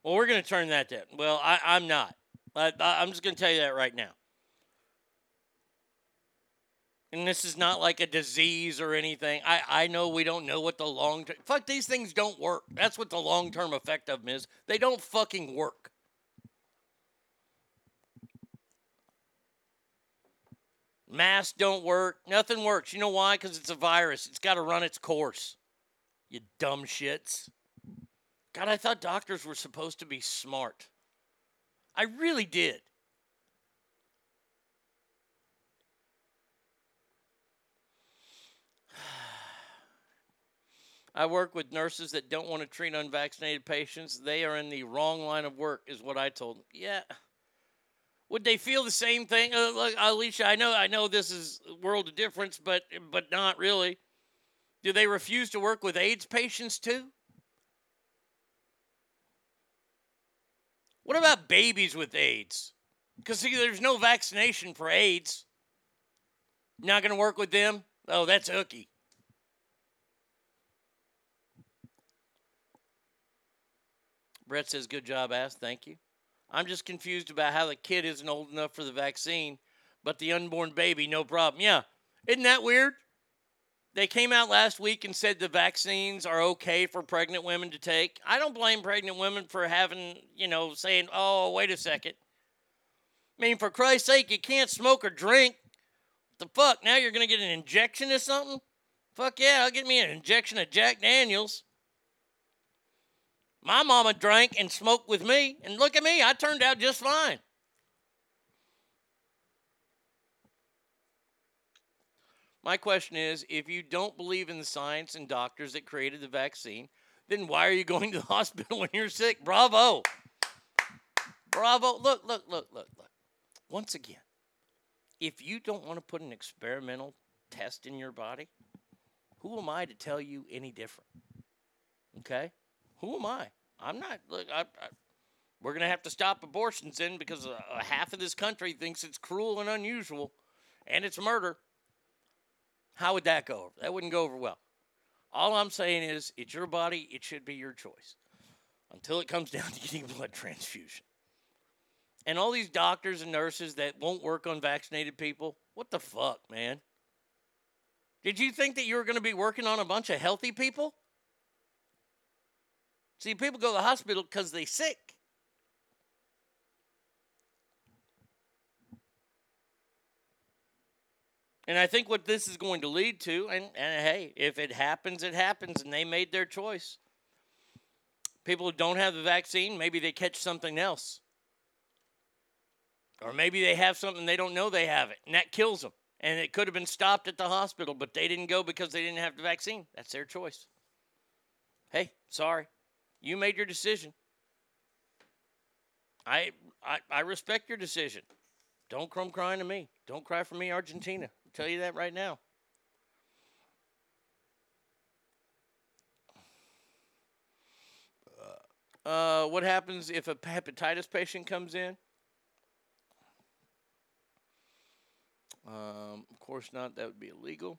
Well, we're going to turn that down. Well, I, I'm not. I, I'm just going to tell you that right now. And this is not like a disease or anything. I, I know we don't know what the long term. Fuck, these things don't work. That's what the long term effect of them is. They don't fucking work. Masks don't work. Nothing works. You know why? Because it's a virus. It's got to run its course. You dumb shits. God, I thought doctors were supposed to be smart. I really did. I work with nurses that don't want to treat unvaccinated patients. They are in the wrong line of work, is what I told them. Yeah. Would they feel the same thing? Uh, look, Alicia, I know, I know this is world of difference, but but not really. Do they refuse to work with AIDS patients too? What about babies with AIDS? Because see, there's no vaccination for AIDS. Not going to work with them? Oh, that's hooky. Brett says, good job, ass. Thank you. I'm just confused about how the kid isn't old enough for the vaccine, but the unborn baby, no problem. Yeah. Isn't that weird? They came out last week and said the vaccines are okay for pregnant women to take. I don't blame pregnant women for having, you know, saying, oh, wait a second. I mean, for Christ's sake, you can't smoke or drink. What the fuck? Now you're going to get an injection or something? Fuck yeah, I'll get me an injection of Jack Daniels. My mama drank and smoked with me, and look at me, I turned out just fine. My question is if you don't believe in the science and doctors that created the vaccine, then why are you going to the hospital when you're sick? Bravo. Bravo. Look, look, look, look, look. Once again, if you don't want to put an experimental test in your body, who am I to tell you any different? Okay? Who am I? I'm not. Look, I, I, we're going to have to stop abortions in because uh, half of this country thinks it's cruel and unusual and it's murder. How would that go? That wouldn't go over well. All I'm saying is, it's your body, it should be your choice until it comes down to getting a blood transfusion. And all these doctors and nurses that won't work on vaccinated people, what the fuck, man? Did you think that you were going to be working on a bunch of healthy people? See, people go to the hospital because they're sick. And I think what this is going to lead to, and, and hey, if it happens, it happens, and they made their choice. People who don't have the vaccine, maybe they catch something else. Or maybe they have something they don't know they have it, and that kills them. And it could have been stopped at the hospital, but they didn't go because they didn't have the vaccine. That's their choice. Hey, sorry. You made your decision. I, I, I respect your decision. Don't come crying to me. Don't cry for me, Argentina. I'll tell you that right now. Uh, what happens if a hepatitis patient comes in? Um, of course not. That would be illegal.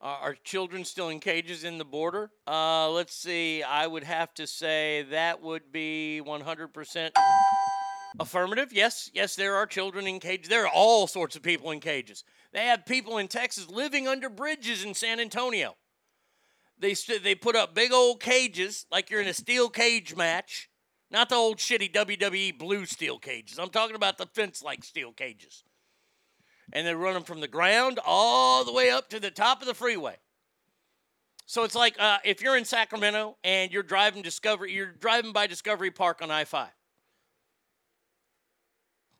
Are are children still in cages in the border? Uh, let's see. I would have to say that would be 100% affirmative. Yes, yes, there are children in cages. There are all sorts of people in cages. They have people in Texas living under bridges in San Antonio. They st- they put up big old cages like you're in a steel cage match, not the old shitty WWE blue steel cages. I'm talking about the fence like steel cages. And they run them from the ground all the way up to the top of the freeway. So it's like uh, if you're in Sacramento and you're driving Discovery, you're driving by Discovery Park on I-5.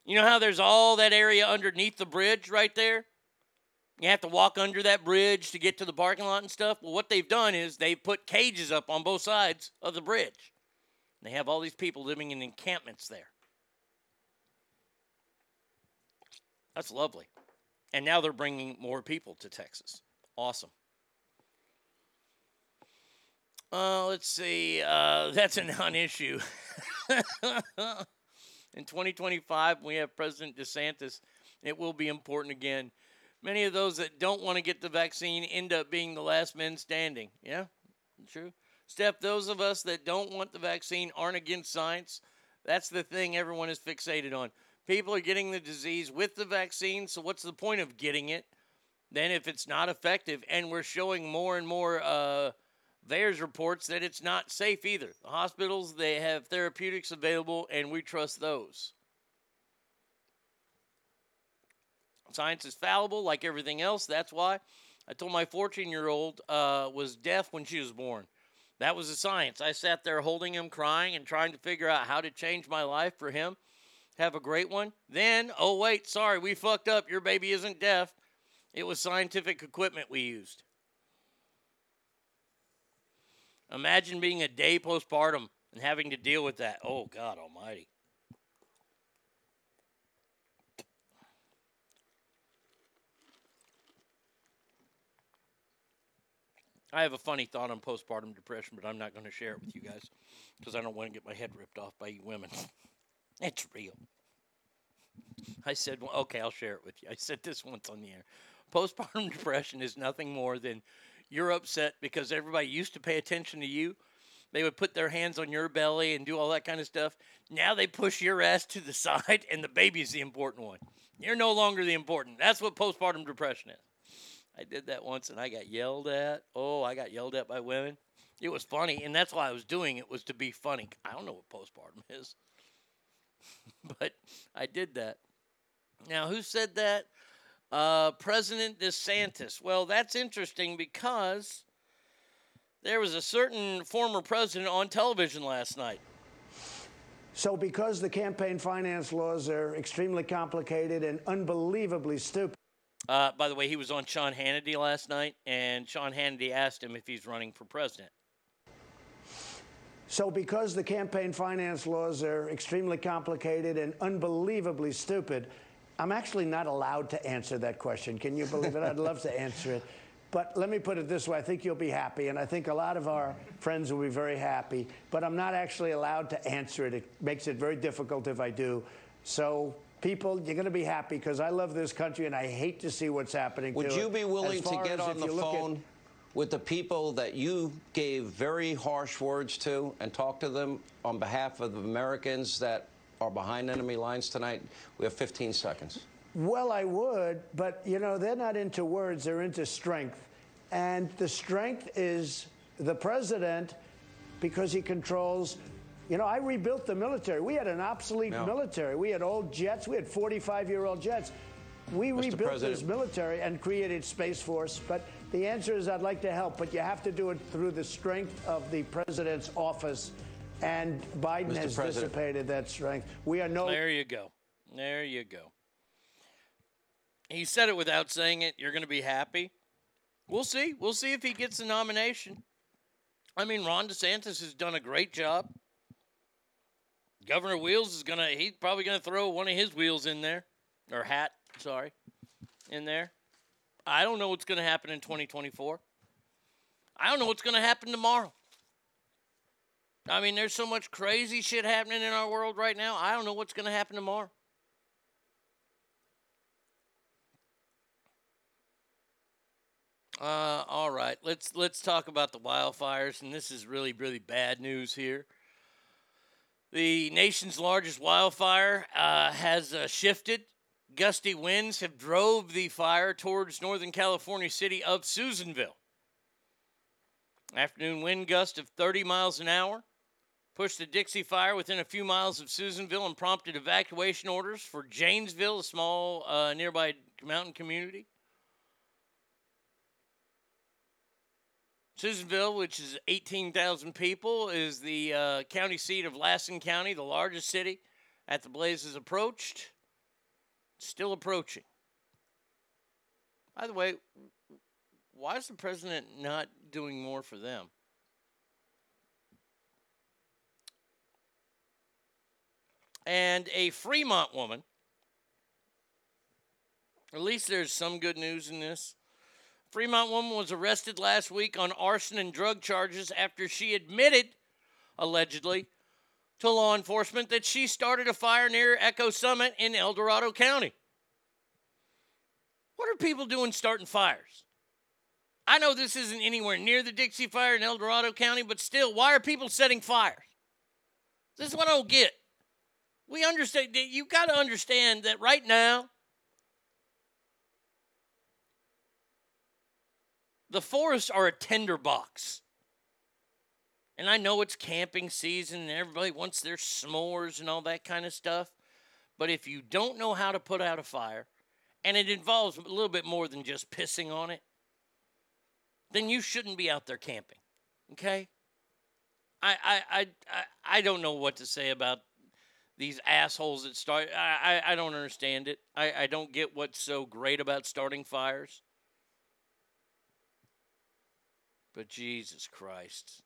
You know how there's all that area underneath the bridge right there? You have to walk under that bridge to get to the parking lot and stuff. Well, what they've done is they've put cages up on both sides of the bridge. They have all these people living in encampments there. That's lovely. And now they're bringing more people to Texas. Awesome. Uh, let's see. Uh, that's a non issue. In 2025, we have President DeSantis. It will be important again. Many of those that don't want to get the vaccine end up being the last men standing. Yeah, true. Steph, those of us that don't want the vaccine aren't against science. That's the thing everyone is fixated on. People are getting the disease with the vaccine, so what's the point of getting it? Then, if it's not effective, and we're showing more and more uh, VAERS reports that it's not safe either. The hospitals, they have therapeutics available, and we trust those. Science is fallible, like everything else. That's why I told my 14 year old uh, was deaf when she was born. That was a science. I sat there holding him, crying, and trying to figure out how to change my life for him. Have a great one. Then, oh, wait, sorry, we fucked up. Your baby isn't deaf. It was scientific equipment we used. Imagine being a day postpartum and having to deal with that. Oh, God Almighty. I have a funny thought on postpartum depression, but I'm not going to share it with you guys because I don't want to get my head ripped off by you women. it's real. I said, well, okay, I'll share it with you. I said this once on the air. Postpartum depression is nothing more than you're upset because everybody used to pay attention to you. They would put their hands on your belly and do all that kind of stuff. Now they push your ass to the side, and the baby's the important one. You're no longer the important. That's what postpartum depression is. I did that once and I got yelled at. Oh, I got yelled at by women. It was funny, and that's why I was doing it was to be funny. I don't know what postpartum is, but I did that. Now, who said that? Uh, President DeSantis. Well, that's interesting because there was a certain former president on television last night. So, because the campaign finance laws are extremely complicated and unbelievably stupid. Uh, by the way, he was on Sean Hannity last night, and Sean Hannity asked him if he's running for president. So, because the campaign finance laws are extremely complicated and unbelievably stupid, I'm actually not allowed to answer that question. Can you believe it? I'd love to answer it. But let me put it this way I think you'll be happy, and I think a lot of our friends will be very happy. But I'm not actually allowed to answer it. It makes it very difficult if I do. So, people, you're going to be happy because I love this country and I hate to see what's happening Would you it. be willing to get on the phone with the people that you gave very harsh words to and talk to them on behalf of the Americans that are behind enemy lines tonight? We have 15 seconds. Well, I would, but you know, they're not into words, they're into strength. And the strength is the president because he controls. You know, I rebuilt the military. We had an obsolete No. military. We had old jets. We had 45 year old jets. We Mr. rebuilt President. this military and created Space Force. But the answer is I'd like to help, but you have to do it through the strength of the president's office. And Biden Mr. has President. dissipated that strength. We are no. There you go. There you go. He said it without saying it. You're going to be happy. We'll see. We'll see if he gets the nomination. I mean, Ron DeSantis has done a great job. Governor Wheels is gonna. He's probably gonna throw one of his wheels in there, or hat. Sorry, in there. I don't know what's going to happen in 2024. I don't know what's going to happen tomorrow. I mean, there's so much crazy shit happening in our world right now. I don't know what's going to happen tomorrow. Uh, all right, let's let's talk about the wildfires, and this is really really bad news here. The nation's largest wildfire uh, has uh, shifted Gusty winds have drove the fire towards Northern California city of Susanville. Afternoon wind gust of 30 miles an hour pushed the Dixie Fire within a few miles of Susanville and prompted evacuation orders for Janesville, a small uh, nearby mountain community. Susanville, which is 18,000 people, is the uh, county seat of Lassen County, the largest city. At the blazes approached, still approaching. By the way, why is the president not doing more for them? And a Fremont woman, at least there's some good news in this. Fremont woman was arrested last week on arson and drug charges after she admitted, allegedly, to law enforcement that she started a fire near Echo Summit in El Dorado County. What are people doing starting fires? I know this isn't anywhere near the Dixie Fire in El Dorado County, but still, why are people setting fires? This is what I don't get. We understand, that You've got to understand that right now, the forests are a tinderbox. And I know it's camping season and everybody wants their s'mores and all that kind of stuff. But if you don't know how to put out a fire, and it involves a little bit more than just pissing on it, then you shouldn't be out there camping. Okay? I I I I, don't know what to say about these assholes that start I, I, I don't understand it. I, I don't get what's so great about starting fires. But Jesus Christ.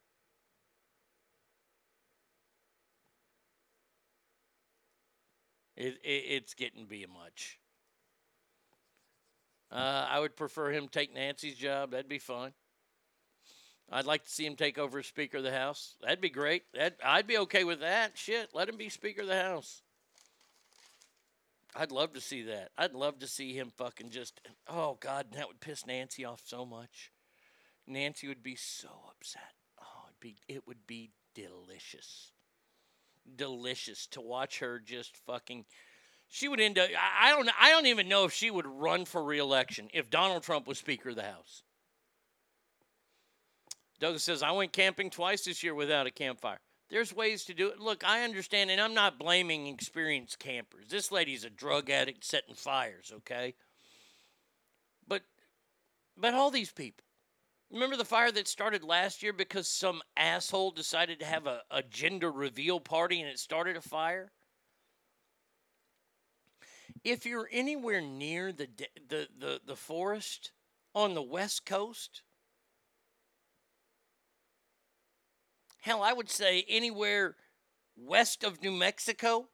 It, it, it's getting to be much. Uh, I would prefer him take Nancy's job. That'd be fun. I'd like to see him take over as Speaker of the House. That'd be great. That I'd be okay with that. Shit, let him be Speaker of the House. I'd love to see that. I'd love to see him fucking just. Oh God, that would piss Nancy off so much. Nancy would be so upset. Oh, it'd be it would be delicious, delicious to watch her just fucking. She would end up. I don't. I don't even know if she would run for reelection if Donald Trump was Speaker of the House. Douglas says, I went camping twice this year without a campfire. There's ways to do it. Look, I understand, and I'm not blaming experienced campers. This lady's a drug addict setting fires, okay? But but all these people. Remember the fire that started last year because some asshole decided to have a, a gender reveal party and it started a fire? If you're anywhere near the the, the, the forest on the west coast, Hell, I would say anywhere west of New Mexico.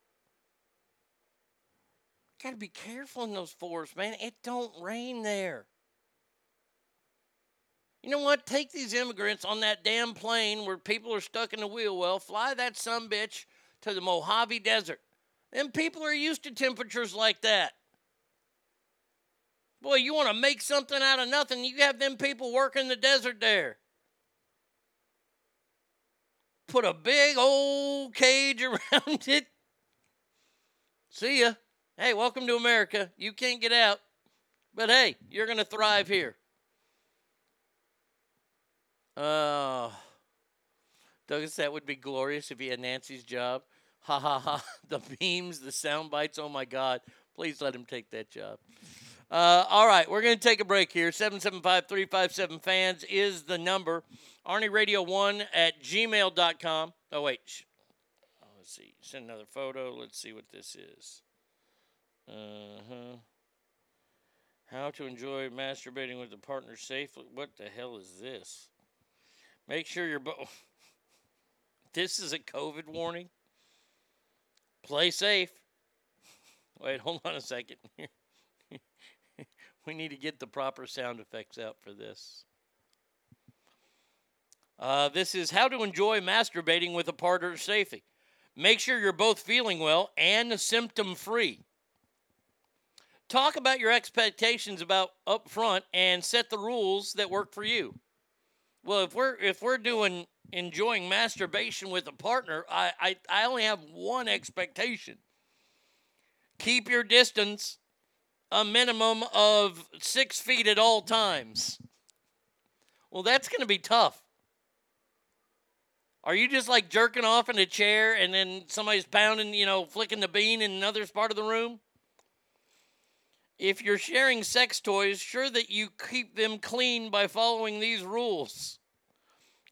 Got to be careful in those forests, man. It don't rain there. You know what? Take these immigrants on that damn plane where people are stuck in the wheel well, fly that some bitch to the Mojave Desert. Them people are used to temperatures like that. Boy, you want to make something out of nothing, you have them people working the desert there put a big old cage around it. See ya. Hey, welcome to America. You can't get out. But hey, you're going to thrive here. Oh. Douglas, that would be glorious if he had Nancy's job. Ha ha ha. The memes, the sound bites. Oh my God. Please let him take that job. Uh, all right, we're going to take a break here. 775 357 fans is the number. Arnie Radio 1 at gmail.com. Oh, wait. Oh, let's see. Send another photo. Let's see what this is. Uh huh. How to enjoy masturbating with a partner safely. What the hell is this? Make sure you're both. this is a COVID warning. Play safe. Wait, hold on a second we need to get the proper sound effects out for this. Uh, this is how to enjoy masturbating with a partner safely. Make sure you're both feeling well and symptom free. talk about your expectations about up front and set the rules that work for you. Well, if we're if we're doing enjoying masturbation with a partner, I I, I only have one expectation. Keep your distance a minimum of six feet at all times. Well, that's going to be tough. Are you just like jerking off in a chair and then somebody's pounding, you know, flicking the bean in another part of the room? If you're sharing sex toys, sure that you keep them clean by following these rules.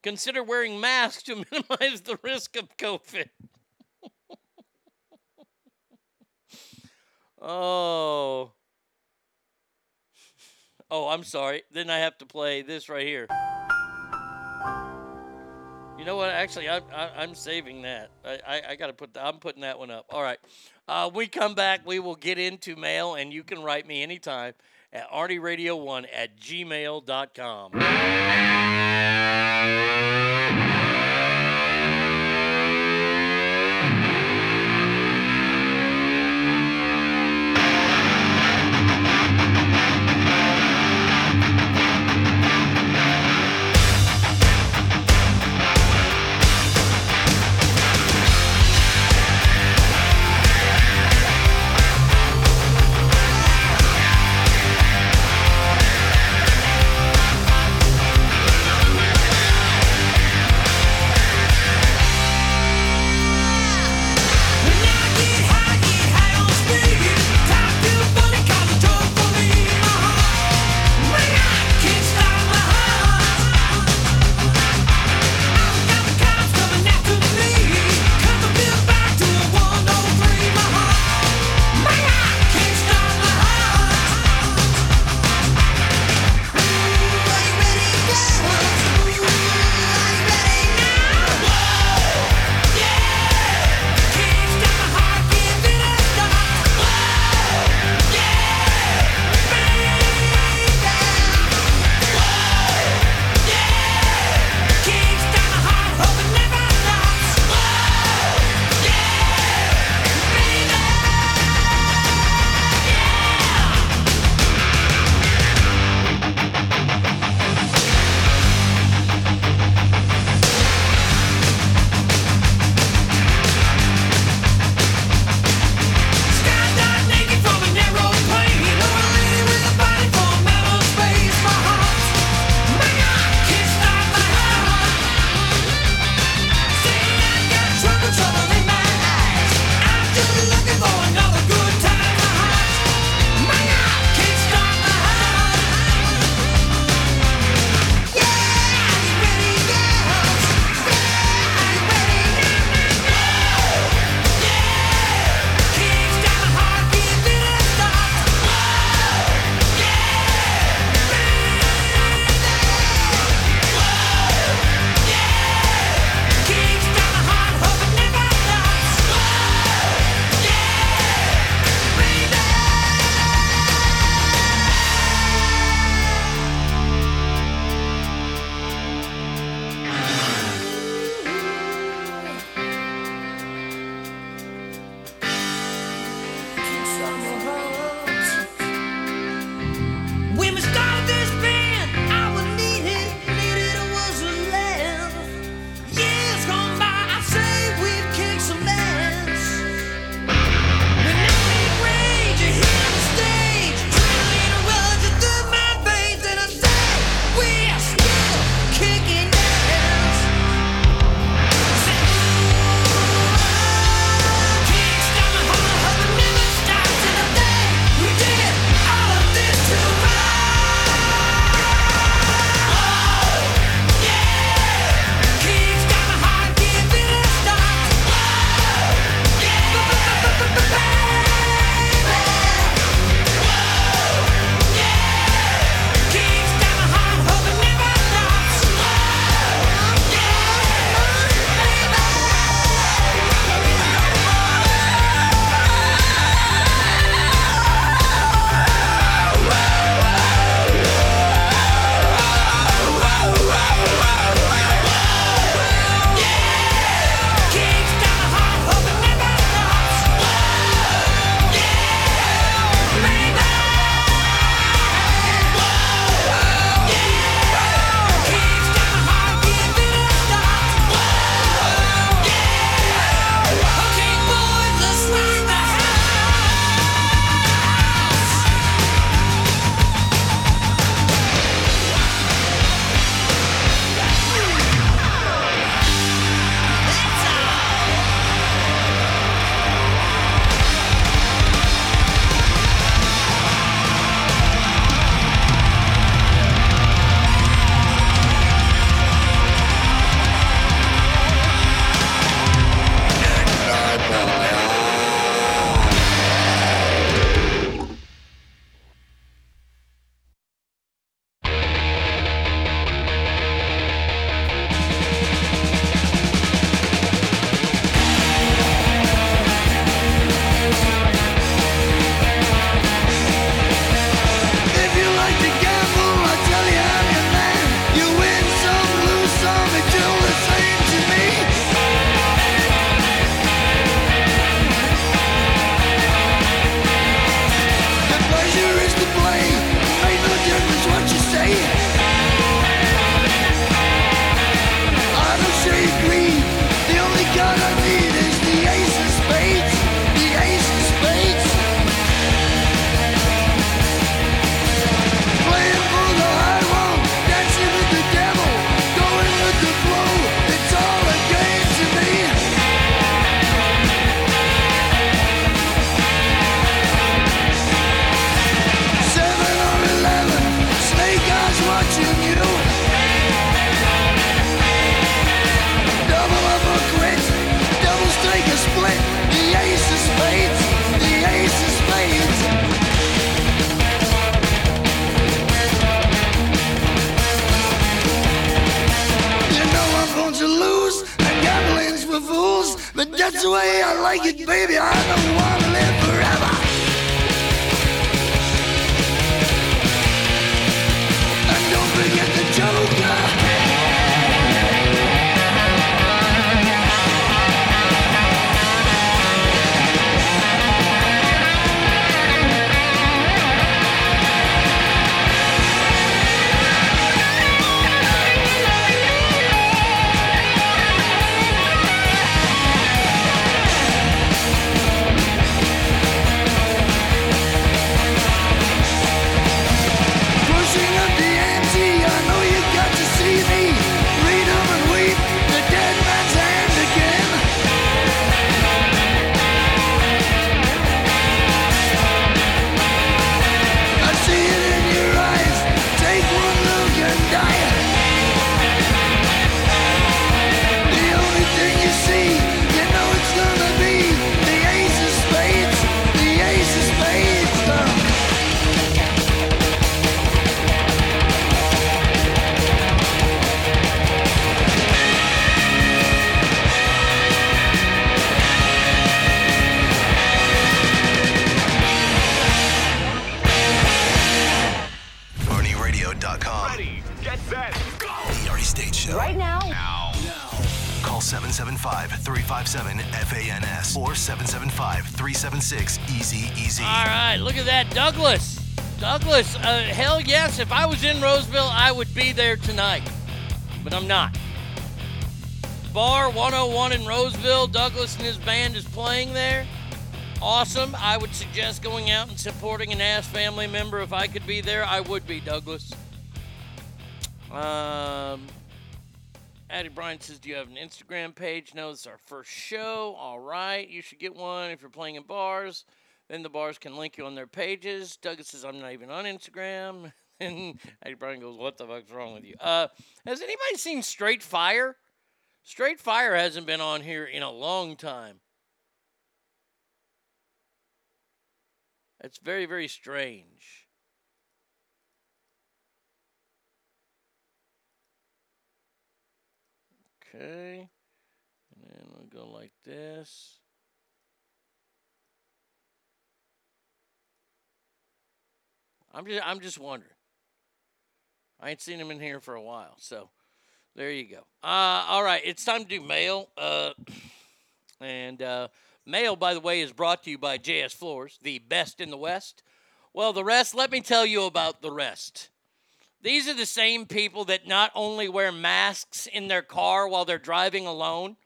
Consider wearing masks to minimize the risk of COVID. oh. Oh, I'm sorry. Then I have to play this right here. You know what? Actually, I, I, I'm saving that. I, I, I got to put. The, I'm putting that one up. All right. Uh, we come back. We will get into mail, and you can write me anytime at arnieradio1 at gmail.com. 775-376-EASY-EASY. All right, look at that, Douglas. Douglas, uh, hell yes. If I was in Roseville, I would be there tonight, but I'm not. Bar 101 in Roseville. Douglas and his band is playing there. Awesome. I would suggest going out and supporting an ass family member. If I could be there, I would be, Douglas. Um, Addie Bryan says, Do you have an Instagram page? No, this is our first show. All right. You should get one if you're playing in bars. Then the bars can link you on their pages. Douglas says, I'm not even on Instagram. And Addie Bryan goes, What the fuck's wrong with you? Uh, has anybody seen Straight Fire? Straight Fire hasn't been on here in a long time. It's very, very strange. Okay. And then we'll go like this. I'm just I'm just wondering. I ain't seen him in here for a while, so there you go. Uh, all right, it's time to do mail. Uh, and uh, mail, by the way, is brought to you by JS Floors, the best in the West. Well, the rest, let me tell you about the rest. These are the same people that not only wear masks in their car while they're driving alone,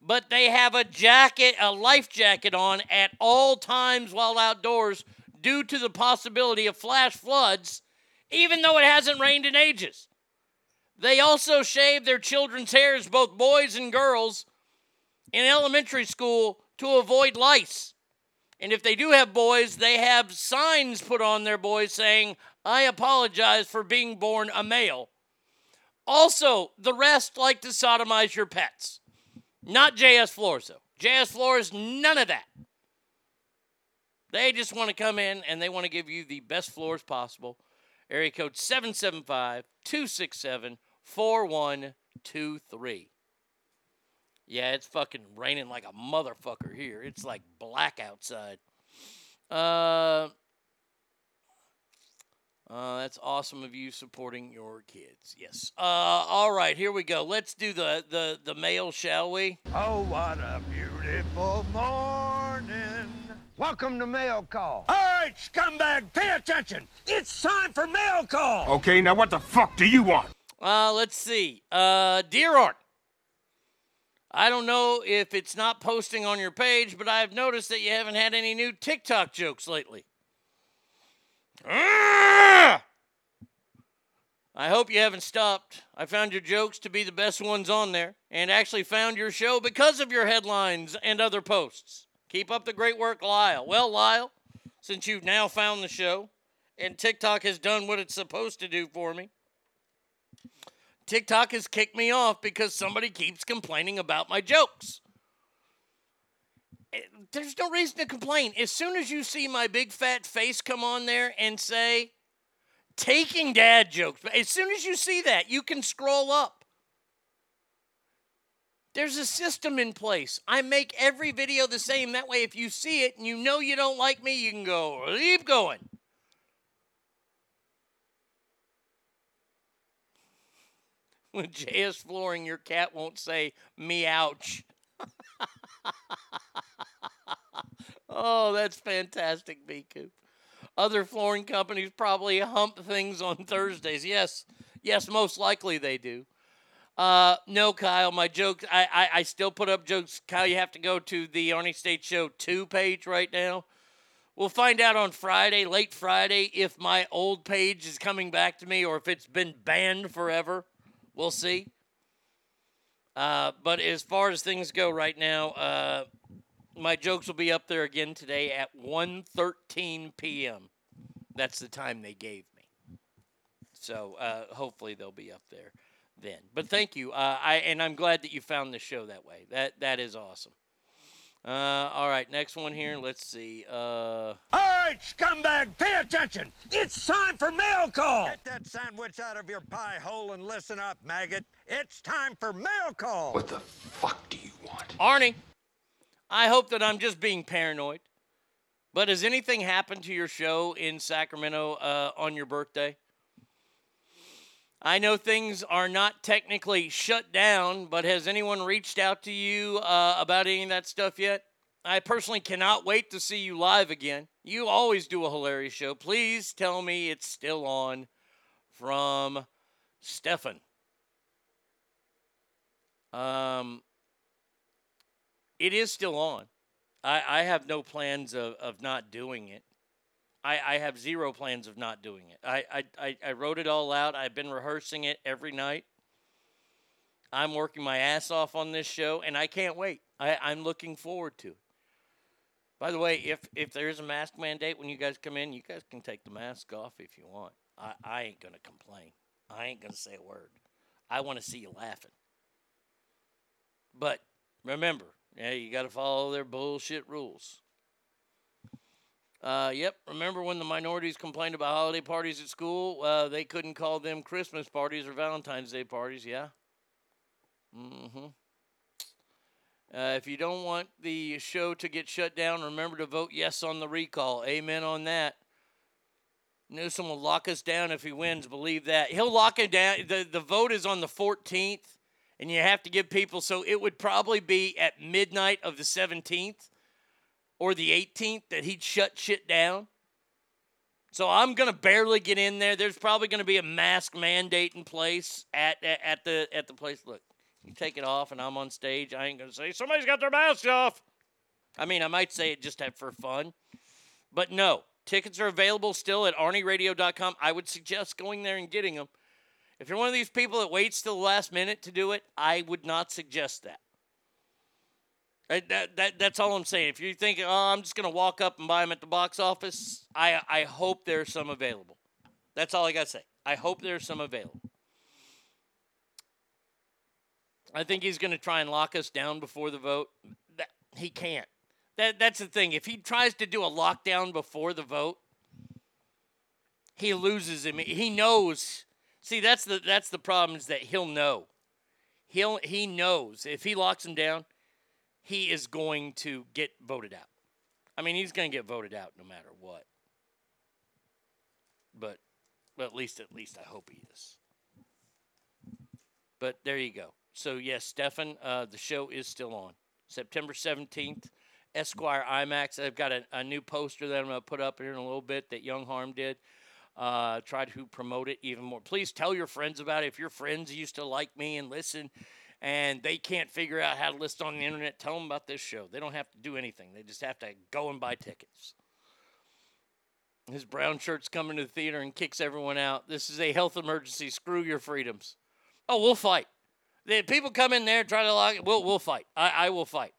but they have a jacket, a life jacket on at all times while outdoors due to the possibility of flash floods, even though it hasn't rained in ages. They also shave their children's hairs, both boys and girls, in elementary school to avoid lice. And if they do have boys, they have signs put on their boys saying, I apologize for being born a male. Also, the rest like to sodomize your pets. Not JS Floors, though. JS Floors, none of that. They just want to come in and they want to give you the best floors possible. Area code 775 267 4123. Yeah, it's fucking raining like a motherfucker here. It's like black outside. Uh, uh, that's awesome of you supporting your kids. Yes. Uh, all right, here we go. Let's do the the the mail, shall we? Oh, what a beautiful morning. Welcome to Mail Call. All right, scumbag, pay attention. It's time for mail call. Okay, now what the fuck do you want? Uh, let's see. Uh, Dear Art. I don't know if it's not posting on your page, but I've noticed that you haven't had any new TikTok jokes lately. I hope you haven't stopped. I found your jokes to be the best ones on there and actually found your show because of your headlines and other posts. Keep up the great work, Lyle. Well, Lyle, since you've now found the show and TikTok has done what it's supposed to do for me, TikTok has kicked me off because somebody keeps complaining about my jokes. Eh, There's no reason to complain. As soon as you see my big fat face come on there and say, taking dad jokes, as soon as you see that, you can scroll up. There's a system in place. I make every video the same. That way, if you see it and you know you don't like me, you can go, keep going. With JS flooring, your cat won't say me ouch. oh, that's fantastic, B Coop. Other flooring companies probably hump things on Thursdays. Yes, yes, most likely they do. Uh, no, Kyle, my jokes. I, I, I still put up jokes. Kyle, you have to go to the Arnie State Show 2 page right now. We'll find out on Friday, late Friday, if my old page is coming back to me or if it's been banned forever. We'll see. Uh, but as far as things go right now, uh, my jokes will be up there again today at 1.13 p.m. That's the time they gave me. So uh, hopefully they'll be up there then. But thank you. Uh, I and I'm glad that you found the show that way. That that is awesome. Uh, all right, next one here. Let's see. Uh, All right, scumbag, pay attention. It's time for mail call. Get that sandwich out of your pie hole and listen up, maggot. It's time for mail call. What the fuck do you want? Arnie, I hope that I'm just being paranoid. But has anything happened to your show in Sacramento uh, on your birthday? I know things are not technically shut down, but has anyone reached out to you uh, about any of that stuff yet? I personally cannot wait to see you live again. You always do a hilarious show. Please tell me it's still on from Stefan. Um, it is still on. I, I have no plans of, of not doing it. I, I have zero plans of not doing it. I, I, I, wrote it all out. I've been rehearsing it every night. I'm working my ass off on this show, and I can't wait. I, I'm looking forward to it. By the way, if if there is a mask mandate when you guys come in, you guys can take the mask off if you want. I, I ain't gonna complain. I ain't gonna say a word. I want to see you laughing. But remember, yeah, you got to follow their bullshit rules. Uh, yep. Remember when the minorities complained about holiday parties at school? Uh, they couldn't call them Christmas parties or Valentine's Day parties. Yeah. Mm-hmm. Uh, if you don't want the show to get shut down, remember to vote yes on the recall. Amen on that. Newsom will lock us down if he wins. Believe that. He'll lock it down. The, the vote is on the 14th, and you have to give people, so it would probably be at midnight of the 17th or the 18th that he'd shut shit down. So I'm gonna barely get in there. There's probably gonna be a mask mandate in place at at, at the at the place. Look, you take it off, and I'm on stage. I ain't gonna say somebody's got their mask off. I mean, I might say it just for fun, but no. Tickets are available still at ArnieRadio.com. I would suggest going there and getting them. If you're one of these people that waits till the last minute to do it, I would not suggest that. Uh, That, that, that's all I'm saying. If you think, oh, I'm just going to walk up and buy them at the box office, I, I hope there's some available. That's all I got to say. I hope there's some available. I think he's going to try and lock us down before the vote. That, he can't. That, that's the thing. If he tries to do a lockdown before the vote, he loses him. He knows. See, that's the that's the problem is that he'll know. He'll he knows if he locks him down, he is going to get voted out. I mean, he's going to get voted out no matter what. But, at least, at least I hope he is. But there you go. So yes, Stefan, uh, the show is still on September seventeenth. Esquire IMAX. I've got a, a new poster that I'm going to put up here in a little bit that Young Harm did. Uh, try to promote it even more. Please tell your friends about it. If your friends used to like me and listen, and they can't figure out how to list on the internet, tell them about this show. They don't have to do anything. They just have to go and buy tickets. His brown shirt's coming to the theater and kicks everyone out. This is a health emergency. Screw your freedoms. Oh, we'll fight. The people come in there try to lock it. We'll we'll fight. I, I will fight.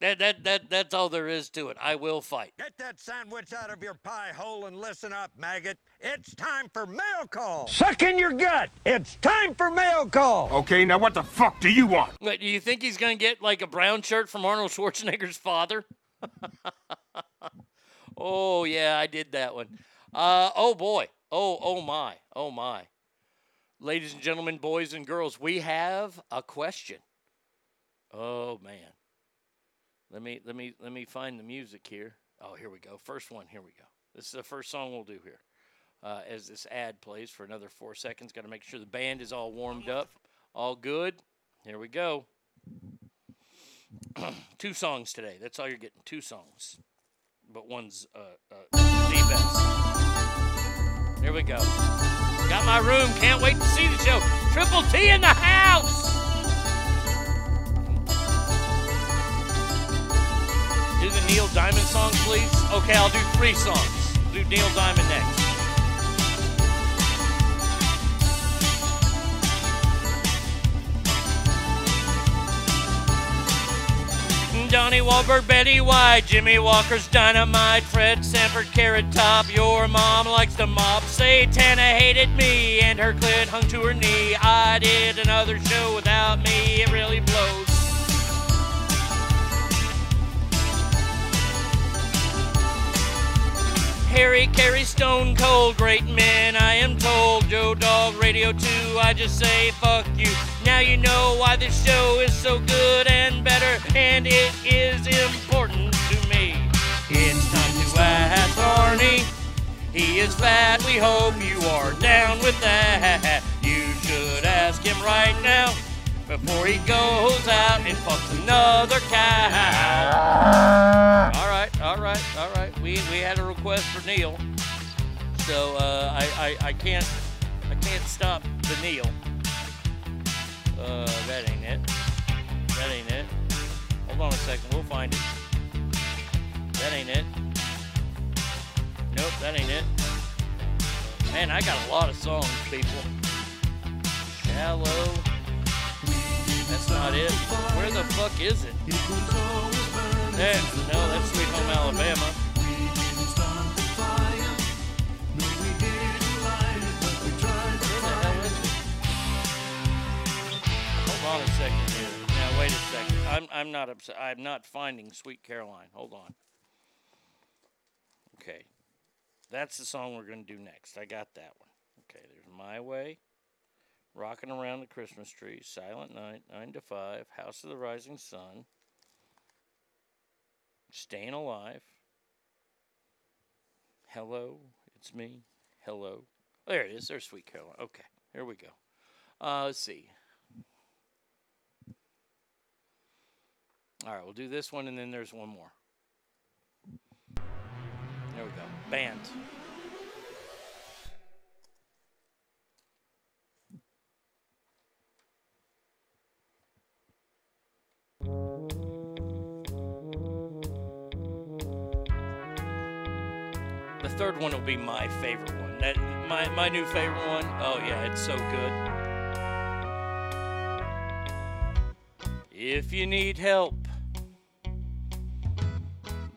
That that that that's all there is to it. I will fight. Get that sandwich out of your pie hole and listen up, maggot. It's time for mail call. Suck in your gut. It's time for mail call. Okay, now what the fuck do you want? Wait, do you think he's gonna get like a brown shirt from Arnold Schwarzenegger's father? oh yeah, I did that one. Uh, oh boy. Oh oh my. Oh my. Ladies and gentlemen, boys and girls, we have a question. Oh man. Let me let me let me find the music here. Oh, here we go. First one. Here we go. This is the first song we'll do here. Uh, as this ad plays for another four seconds, got to make sure the band is all warmed up, all good. Here we go. two songs today. That's all you're getting. Two songs, but one's uh, uh, the best. Here we go. Got my room. Can't wait to see the show. Triple T in the house. Do the Neil Diamond song, please. Okay, I'll do three songs. Do Neil Diamond next. Donnie Wahlberg, Betty White, Jimmie Walker's Dynamite, Fred Sanford, Carrot Top. Your mom likes to mop. Satana hated me, and her clit hung to her knee. I did another show without me. It really blows. Harry Carey, Stone Cold, great men, I am told. Joe Dog, Radio 2, I just say fuck you. Now you know why this show is so good and better, and it is important to me. It's time to ask Arnie. He is fat, we hope you are down with that. You should ask him right now before he goes out and fucks another cow. All right, all right, all right. We we had a request for Neil, so uh, I, I I can't I can't stop the Neil. Uh, that ain't it. That ain't it. Hold on a second, we'll find it. That ain't it. Nope, that ain't it. Man, I got a lot of songs, people. Shallow. That's not it. Where the fuck is it? There. No, that's Sweet Home Alabama. Hold on a second here. Now wait a second. I'm I'm not upset. I'm not finding Sweet Caroline. Hold on. Okay. That's the song we're going to do next. I got that one. Okay, there's My Way. Rocking Around the Christmas Tree, Silent Night, 9 to 5, House of the Rising Sun, Staying Alive, Hello, It's Me, Hello. There it is. There's Sweet Caroline. Okay, here we go. Uh, let's see. All right, we'll do this one, and then there's one more. There we go. Band. Third one will be my favorite one. That my my new favorite one. Oh yeah, it's so good. If you need help,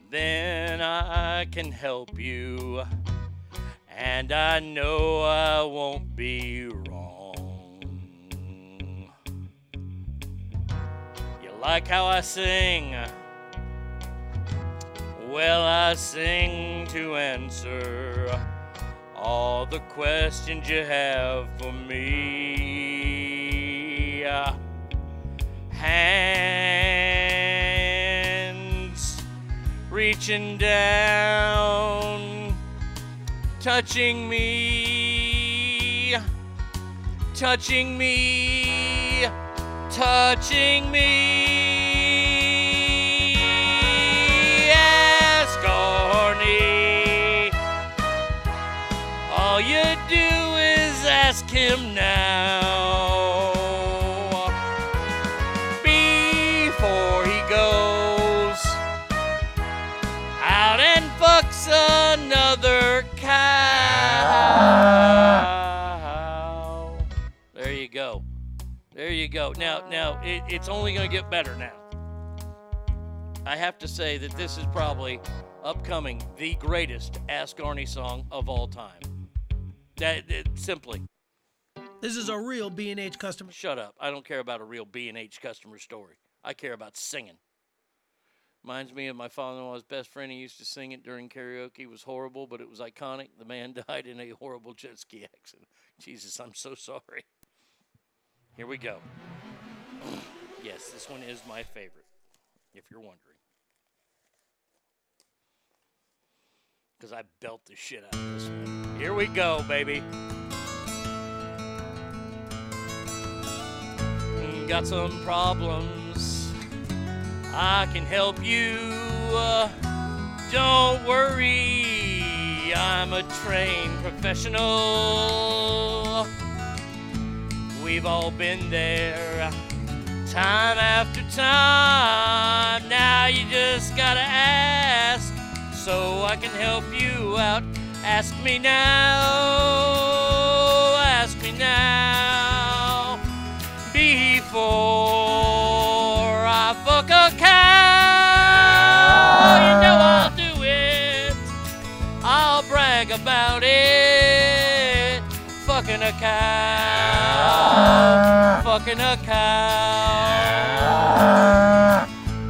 then I can help you. And I know I won't be wrong. You like how I sing? Well, I sing to answer all the questions you have for me. Hands reaching down, touching me, touching me, touching me. All you do is ask him now. Before he goes out and fucks another cow. There you go. There you go. Now, now it, it's only going to get better now. I have to say that this is probably upcoming the greatest Ask Arnie song of all time. That, simply. This is a real B&H customer. Shut up. I don't care about a real B&H customer story. I care about singing. Reminds me of my father-in-law's best friend. He used to sing it during karaoke. It was horrible, but it was iconic. The man died in a horrible jet ski accident. Jesus, I'm so sorry. Here we go. yes, this one is my favorite, if you're wondering. Because I belt the shit out of this one. Here we go, baby. Mm, Got some problems. I can help you. Uh, don't worry. I'm a trained professional. We've all been there time after time. Now you just gotta ask so I can help you out. Ask me now. Ask me now. Before I fuck a cow, you know I'll do it. I'll brag about it. Fucking a cow. Fucking a cow.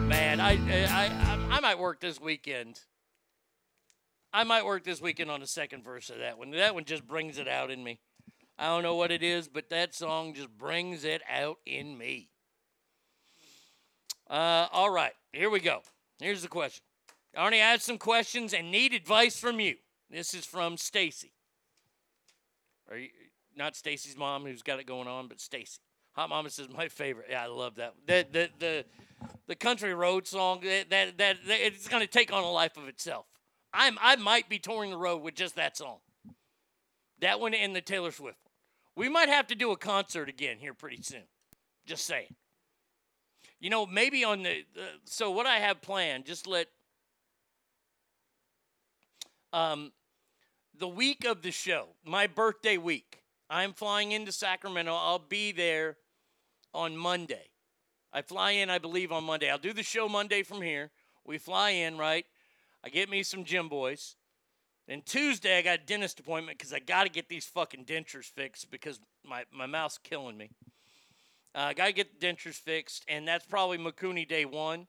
Man, I, I, I, I might work this weekend. I might work this weekend on the second verse of that one. That one just brings it out in me. I don't know what it is, but that song just brings it out in me. Uh, all right, here we go. Here's the question. Arnie, I have some questions and need advice from you. This is from Stacy. Are you not Stacy's mom who's got it going on, but Stacy. Hot Mama says my favorite. Yeah, I love that. The the the, the country road song that that, that, it's going to take on a life of itself. I'm I might be touring the road with just that song. That one and the Taylor Swift one. We might have to do a concert again here pretty soon. Just saying. You know, maybe on the, the so what I have planned, just let um the week of the show, my birthday week. I'm flying into Sacramento. I'll be there on Monday. I fly in, I believe, on Monday. I'll do the show Monday from here. We fly in, right? I get me some gym boys. Then Tuesday, I got a dentist appointment because I got to get these fucking dentures fixed because my, my mouth's killing me. Uh, I got to get the dentures fixed, and that's probably Makuni day one.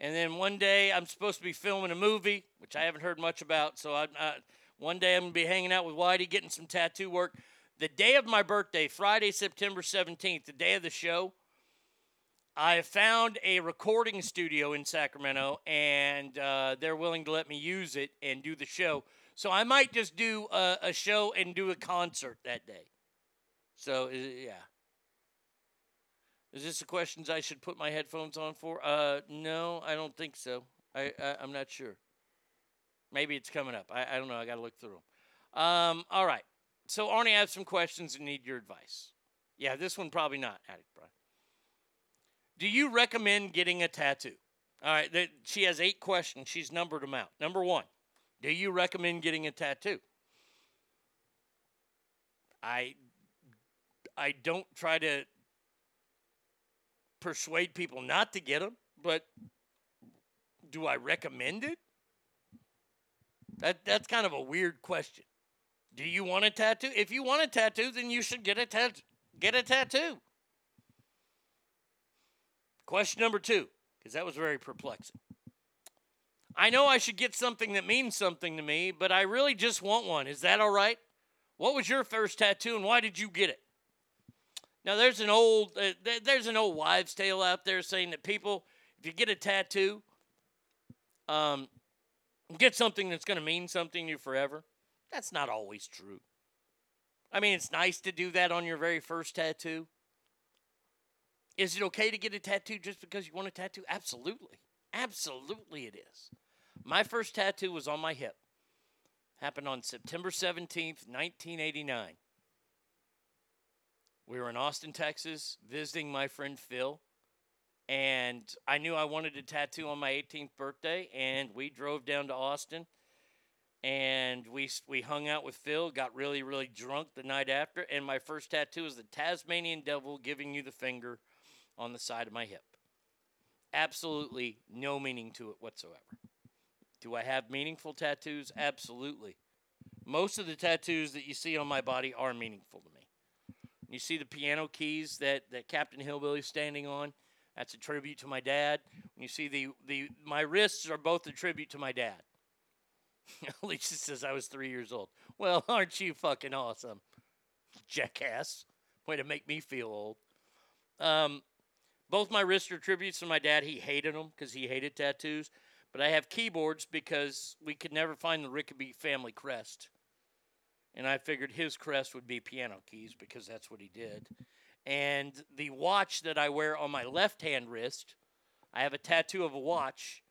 And then one day, I'm supposed to be filming a movie, which I haven't heard much about. So I, I, one day, I'm going to be hanging out with Whitey, getting some tattoo work. The day of my birthday, Friday, September 17th, the day of the show, I found a recording studio in Sacramento, and uh, they're willing to let me use it and do the show. So I might just do a, a show and do a concert that day. So yeah. Is this the questions I should put my headphones on for? Uh, no, I don't think so. I, I I'm not sure. Maybe it's coming up. I, I don't know. I got to look through them. Um, all right. So Arnie, I have some questions and need your advice. Yeah, this one probably not, Addict Brian. Do you recommend getting a tattoo? All right, th- she has eight questions. She's numbered them out. Number one, do you recommend getting a tattoo? I I don't try to persuade people not to get them, but do I recommend it? That that's kind of a weird question. Do you want a tattoo? If you want a tattoo, then you should get a tat- get a tattoo. Question number two, because that was very perplexing. I know I should get something that means something to me, but I really just want one. Is that all right? What was your first tattoo and why did you get it? Now there's an old uh, th- there's an old wives' tale out there saying that people, if you get a tattoo, um, get something that's going to mean something to you forever. That's not always true. I mean, it's nice to do that on your very first tattoo. Is it okay to get a tattoo just because you want a tattoo? Absolutely. Absolutely it is. My first tattoo was on my hip. Happened on September 17th, 1989. We were in Austin, Texas, visiting my friend Phil. And I knew I wanted a tattoo on my 18th birthday. And we drove down to Austin. And we, we hung out with Phil, got really, really drunk the night after. And my first tattoo was the Tasmanian devil giving you the finger on the side of my hip. Absolutely no meaning to it whatsoever. Do I have meaningful tattoos? Absolutely. Most of the tattoos that you see on my body are meaningful to me. You see the piano keys that, that Captain Hillbilly's standing on? That's a tribute to my dad. You see the, the my wrists are both a tribute to my dad. Alicia says I was three years old. Well, aren't you fucking awesome? Jackass. Way to make me feel old. Um, both my wrists are tributes to my dad. He hated them because he hated tattoos. But I have keyboards because we could never find the Rickaby family crest. And I figured his crest would be piano keys because that's what he did. And the watch that I wear on my left hand wrist, I have a tattoo of a watch,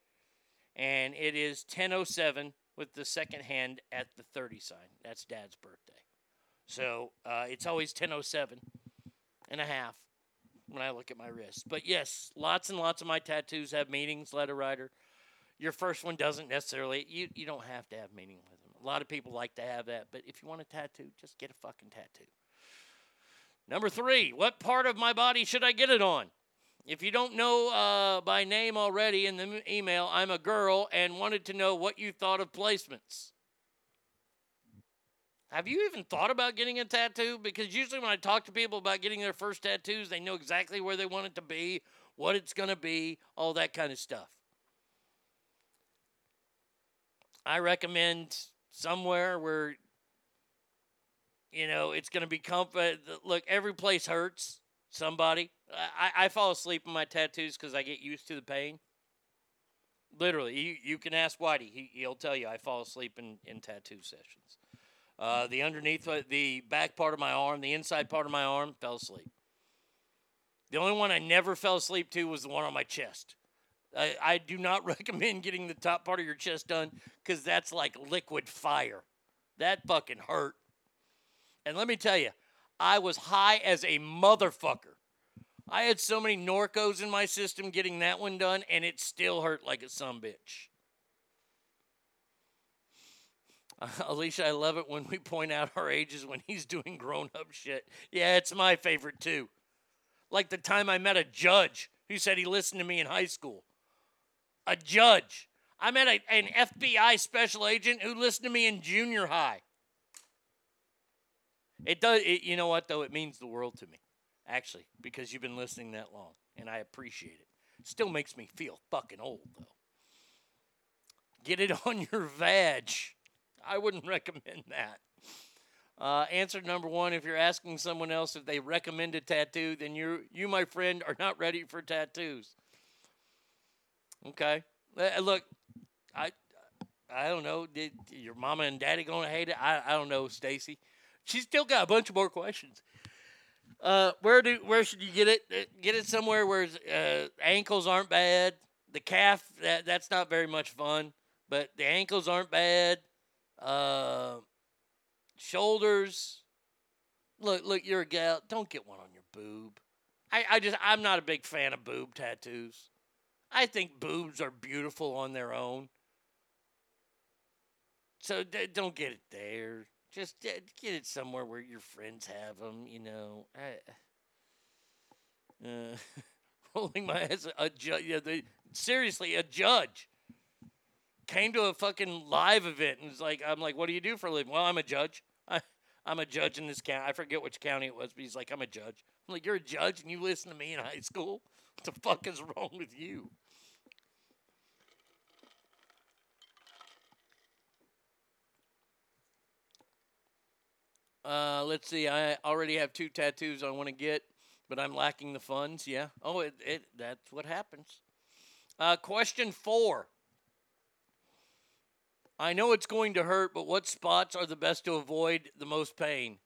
and it is 1007 with the second hand at the 30 sign. That's dad's birthday. So uh, it's always 1007 and a half when I look at my wrist. But yes, lots and lots of my tattoos have meanings, letter writer. Your first one doesn't necessarily, you, you don't have to have meaning with them. A lot of people like to have that, but if you want a tattoo, just get a fucking tattoo. Number three, what part of my body should I get it on? If you don't know uh, by name already in the email, I'm a girl and wanted to know what you thought of placements. Have you even thought about getting a tattoo? Because usually when I talk to people about getting their first tattoos, they know exactly where they want it to be, what it's going to be, all that kind of stuff. I recommend somewhere where you know it's going to be comfort. Uh, look, every place hurts somebody. I, I fall asleep in my tattoos because I get used to the pain. Literally, you, you can ask Whitey. He, he'll tell you I fall asleep in, in tattoo sessions. Uh, the underneath, uh, the back part of my arm, the inside part of my arm, fell asleep. The only one I never fell asleep to was the one on my chest. I, I do not recommend getting the top part of your chest done because that's like liquid fire. That fucking hurt. And let me tell you, I was high as a motherfucker. I had so many Norcos in my system getting that one done, and it still hurt like a some bitch. Uh, Alicia, I love it when we point out our ages when he's doing grown up shit. Yeah, it's my favorite too. Like the time I met a judge who said he listened to me in high school. A judge. I met a, an FBI special agent who listened to me in junior high. It does. It, you know what though? It means the world to me, actually, because you've been listening that long, and I appreciate it. Still makes me feel fucking old though. Get it on your vag. I wouldn't recommend that. Uh, answer number one: If you're asking someone else if they recommend a tattoo, then you, you, my friend, are not ready for tattoos. Okay. Uh, Look, I, I don't know. Did your mama and daddy gonna hate it? I, I don't know, Stacy. She's still got a bunch of more questions. Uh, where do where should you get it? Uh, Get it somewhere where uh, ankles aren't bad. The calf that that's not very much fun, but the ankles aren't bad. Uh, shoulders. Look, look, you're a gal. Don't get one on your boob. I, I just I'm not a big fan of boob tattoos. I think boobs are beautiful on their own. So d- don't get it there. Just uh, get it somewhere where your friends have them. You know. I, uh, rolling my eyes. A judge. Yeah, they, seriously, a judge came to a fucking live event and was like, I'm like, what do you do for a living? Well, I'm a judge. I, I'm a judge in this county. I forget which county it was, but he's like, I'm a judge. I'm like, you're a judge and you listen to me in high school? What the fuck is wrong with you? Uh, let's see. I already have two tattoos I want to get, but I'm lacking the funds. Yeah. Oh, it, it that's what happens. Uh, question four. I know it's going to hurt, but what spots are the best to avoid the most pain?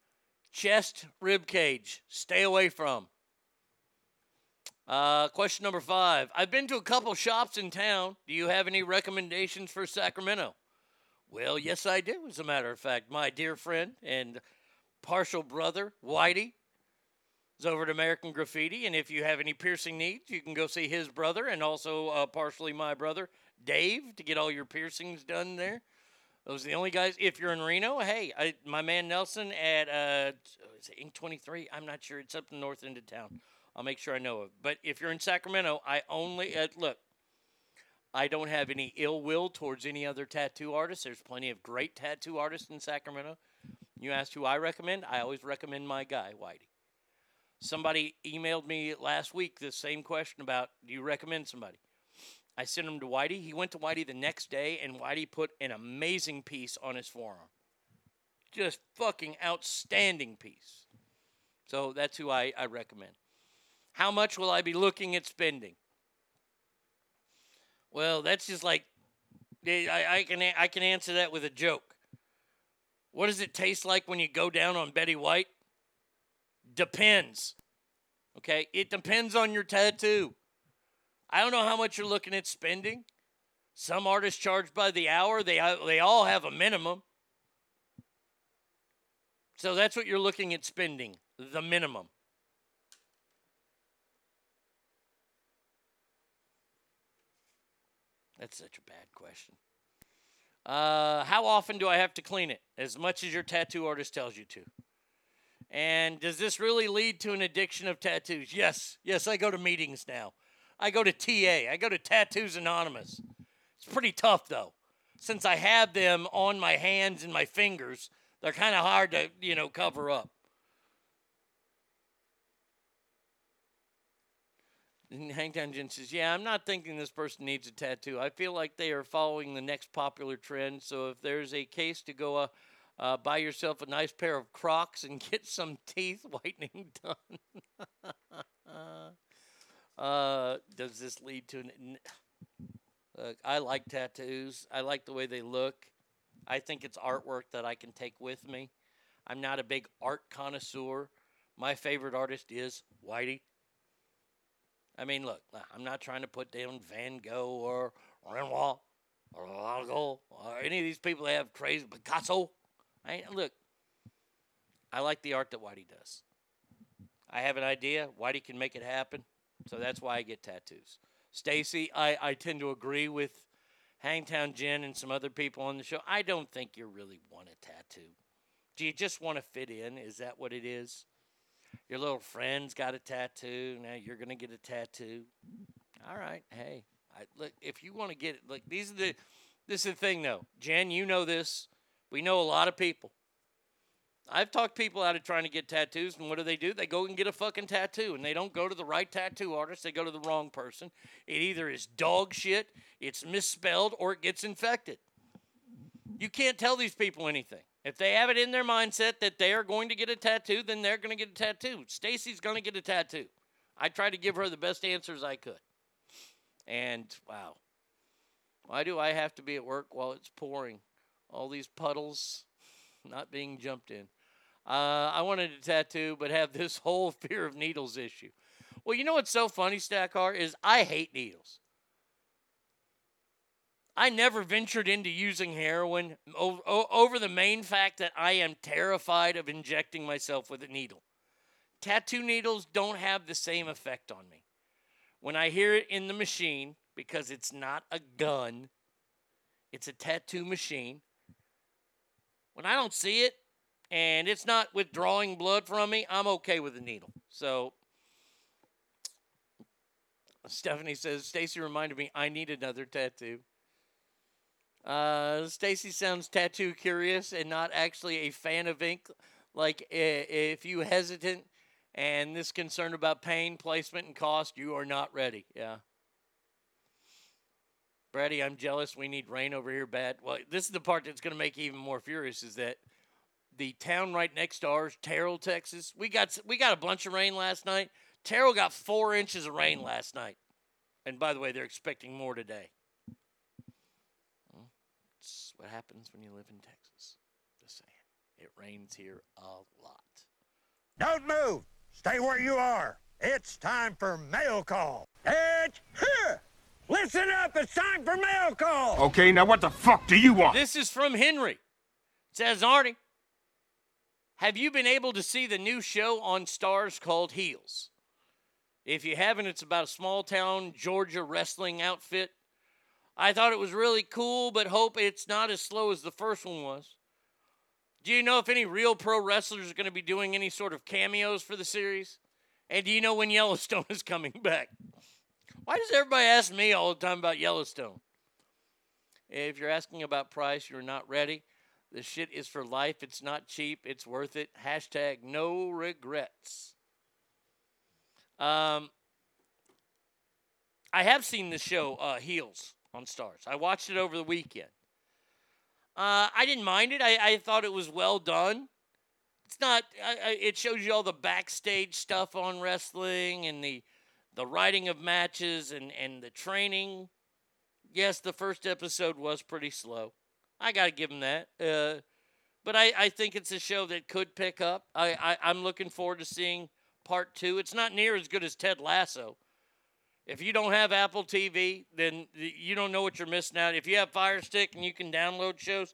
Chest, rib cage. Stay away from. Uh, question number five. I've been to a couple shops in town. Do you have any recommendations for Sacramento? Well, yes, I do, as a matter of fact. My dear friend and partial brother, Whitey, is over at American Graffiti. And if you have any piercing needs, you can go see his brother and also uh, partially my brother, Dave, to get all your piercings done there. Those are the only guys. If you're in Reno, hey, I, my man Nelson at uh, is it Ink 23? I'm not sure. It's up the north end of town. I'll make sure I know it. But if you're in Sacramento, I only uh, look. I don't have any ill will towards any other tattoo artists. There's plenty of great tattoo artists in Sacramento. You asked who I recommend. I always recommend my guy, Whitey. Somebody emailed me last week the same question about do you recommend somebody? I sent him to Whitey. He went to Whitey the next day, and Whitey put an amazing piece on his forearm. Just fucking outstanding piece. So that's who I, I recommend. How much will I be looking at spending? Well, that's just like I, I can I can answer that with a joke. What does it taste like when you go down on Betty White? Depends. Okay, it depends on your tattoo. I don't know how much you're looking at spending. Some artists charge by the hour. They they all have a minimum. So that's what you're looking at spending, the minimum. That's such a bad question. Uh, how often do I have to clean it? As much as your tattoo artist tells you to. And does this really lead to an addiction of tattoos? Yes. Yes, I go to meetings now. I go to TA. I go to Tattoos Anonymous. It's pretty tough though. Since I have them on my hands and my fingers, they're kind of hard to, you know, cover up. And Hangtown says, Yeah, I'm not thinking this person needs a tattoo. I feel like they are following the next popular trend. So if there's a case to go uh, uh, buy yourself a nice pair of Crocs and get some teeth whitening done. uh, does this lead to an. Look, I like tattoos. I like the way they look. I think it's artwork that I can take with me. I'm not a big art connoisseur. My favorite artist is Whitey. I mean, look, I'm not trying to put down Van Gogh or Renoir or Van or any of these people that have crazy Picasso. I look. I like the art that Whitey does. I have an idea. Whitey can make it happen, so that's why I get tattoos. Stacy, I, I tend to agree with Hangtown Jen and some other people on the show. I don't think you really want a tattoo. Do you just want to fit in? Is that what it is? Your little friend's got a tattoo. Now you're gonna get a tattoo. All right. Hey, I, look. If you want to get it, look. These are the. This is the thing, though. Jen, you know this. We know a lot of people. I've talked people out of trying to get tattoos, and what do they do? They go and get a fucking tattoo, and they don't go to the right tattoo artist. They go to the wrong person. It either is dog shit, it's misspelled, or it gets infected. You can't tell these people anything. If they have it in their mindset that they are going to get a tattoo, then they're going to get a tattoo. Stacy's going to get a tattoo. I tried to give her the best answers I could. And wow, why do I have to be at work while it's pouring? All these puddles not being jumped in. Uh, I wanted a tattoo, but have this whole fear of needles issue. Well, you know what's so funny, Stackar, is I hate needles. I never ventured into using heroin over, over the main fact that I am terrified of injecting myself with a needle. Tattoo needles don't have the same effect on me. When I hear it in the machine, because it's not a gun, it's a tattoo machine. When I don't see it and it's not withdrawing blood from me, I'm okay with the needle. So Stephanie says, Stacy reminded me I need another tattoo. Uh, Stacy sounds tattoo curious and not actually a fan of ink. Like if you hesitant and this concern about pain, placement, and cost, you are not ready. Yeah. Brady, I'm jealous. We need rain over here bad. Well, this is the part that's going to make you even more furious is that the town right next to ours, Terrell, Texas, we got we got a bunch of rain last night. Terrell got four inches of rain last night, and by the way, they're expecting more today. It's what happens when you live in Texas. Just saying, it rains here a lot. Don't move. Stay where you are. It's time for mail call. It's here. Listen up. It's time for mail call. Okay, now what the fuck do you want? This is from Henry. It says, Arnie, have you been able to see the new show on Starz called Heels? If you haven't, it's about a small town Georgia wrestling outfit. I thought it was really cool, but hope it's not as slow as the first one was. Do you know if any real pro wrestlers are going to be doing any sort of cameos for the series? And do you know when Yellowstone is coming back? Why does everybody ask me all the time about Yellowstone? If you're asking about price, you're not ready. The shit is for life. It's not cheap. It's worth it. Hashtag no regrets. Um, I have seen the show uh, Heels on Starz. I watched it over the weekend. Uh, I didn't mind it. I, I thought it was well done. It's not. I, I, it shows you all the backstage stuff on wrestling and the the writing of matches and and the training. Yes, the first episode was pretty slow. I got to give them that. Uh, but I, I think it's a show that could pick up. I, I I'm looking forward to seeing part two. It's not near as good as Ted Lasso. If you don't have Apple TV, then you don't know what you're missing out. If you have Fire Stick and you can download shows,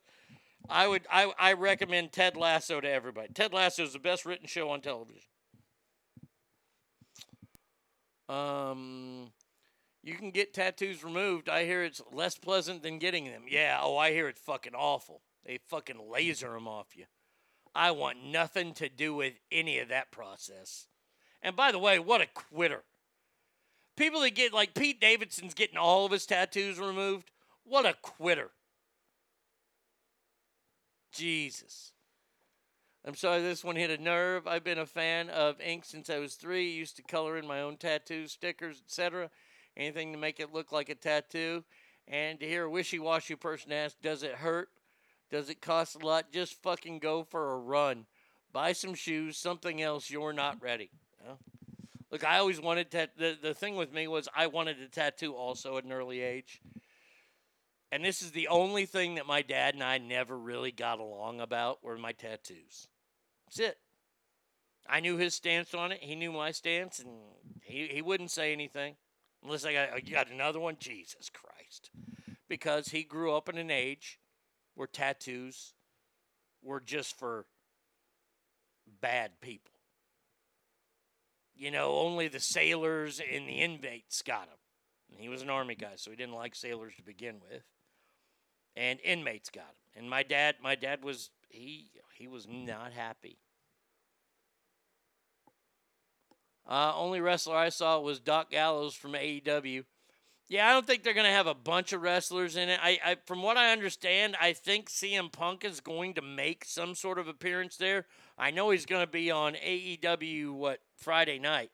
I would I, I recommend Ted Lasso to everybody. Ted Lasso is the best written show on television. Um, you can get tattoos removed. I hear it's less pleasant than getting them. Yeah. Oh, I hear it's fucking awful. They fucking laser them off you. I want nothing to do with any of that process. And by the way, what a quitter. People that get like Pete Davidson's getting all of his tattoos removed. What a quitter. Jesus. I'm sorry this one hit a nerve. I've been a fan of ink since I was three. Used to color in my own tattoos, stickers, etc. Anything to make it look like a tattoo. And to hear a wishy washy person ask, Does it hurt? Does it cost a lot? Just fucking go for a run. Buy some shoes, something else. You're not ready. You know? Look, I always wanted to. The, the thing with me was I wanted a tattoo also at an early age. And this is the only thing that my dad and I never really got along about were my tattoos. That's it. I knew his stance on it. He knew my stance, and he, he wouldn't say anything unless I got, you got another one. Jesus Christ. Because he grew up in an age where tattoos were just for bad people. You know, only the sailors and the inmates got them. And he was an army guy, so he didn't like sailors to begin with. And inmates got him. And my dad, my dad was he he was not happy. Uh, only wrestler I saw was Doc Gallows from AEW. Yeah, I don't think they're going to have a bunch of wrestlers in it. I, I, from what I understand, I think CM Punk is going to make some sort of appearance there. I know he's going to be on AEW what Friday night.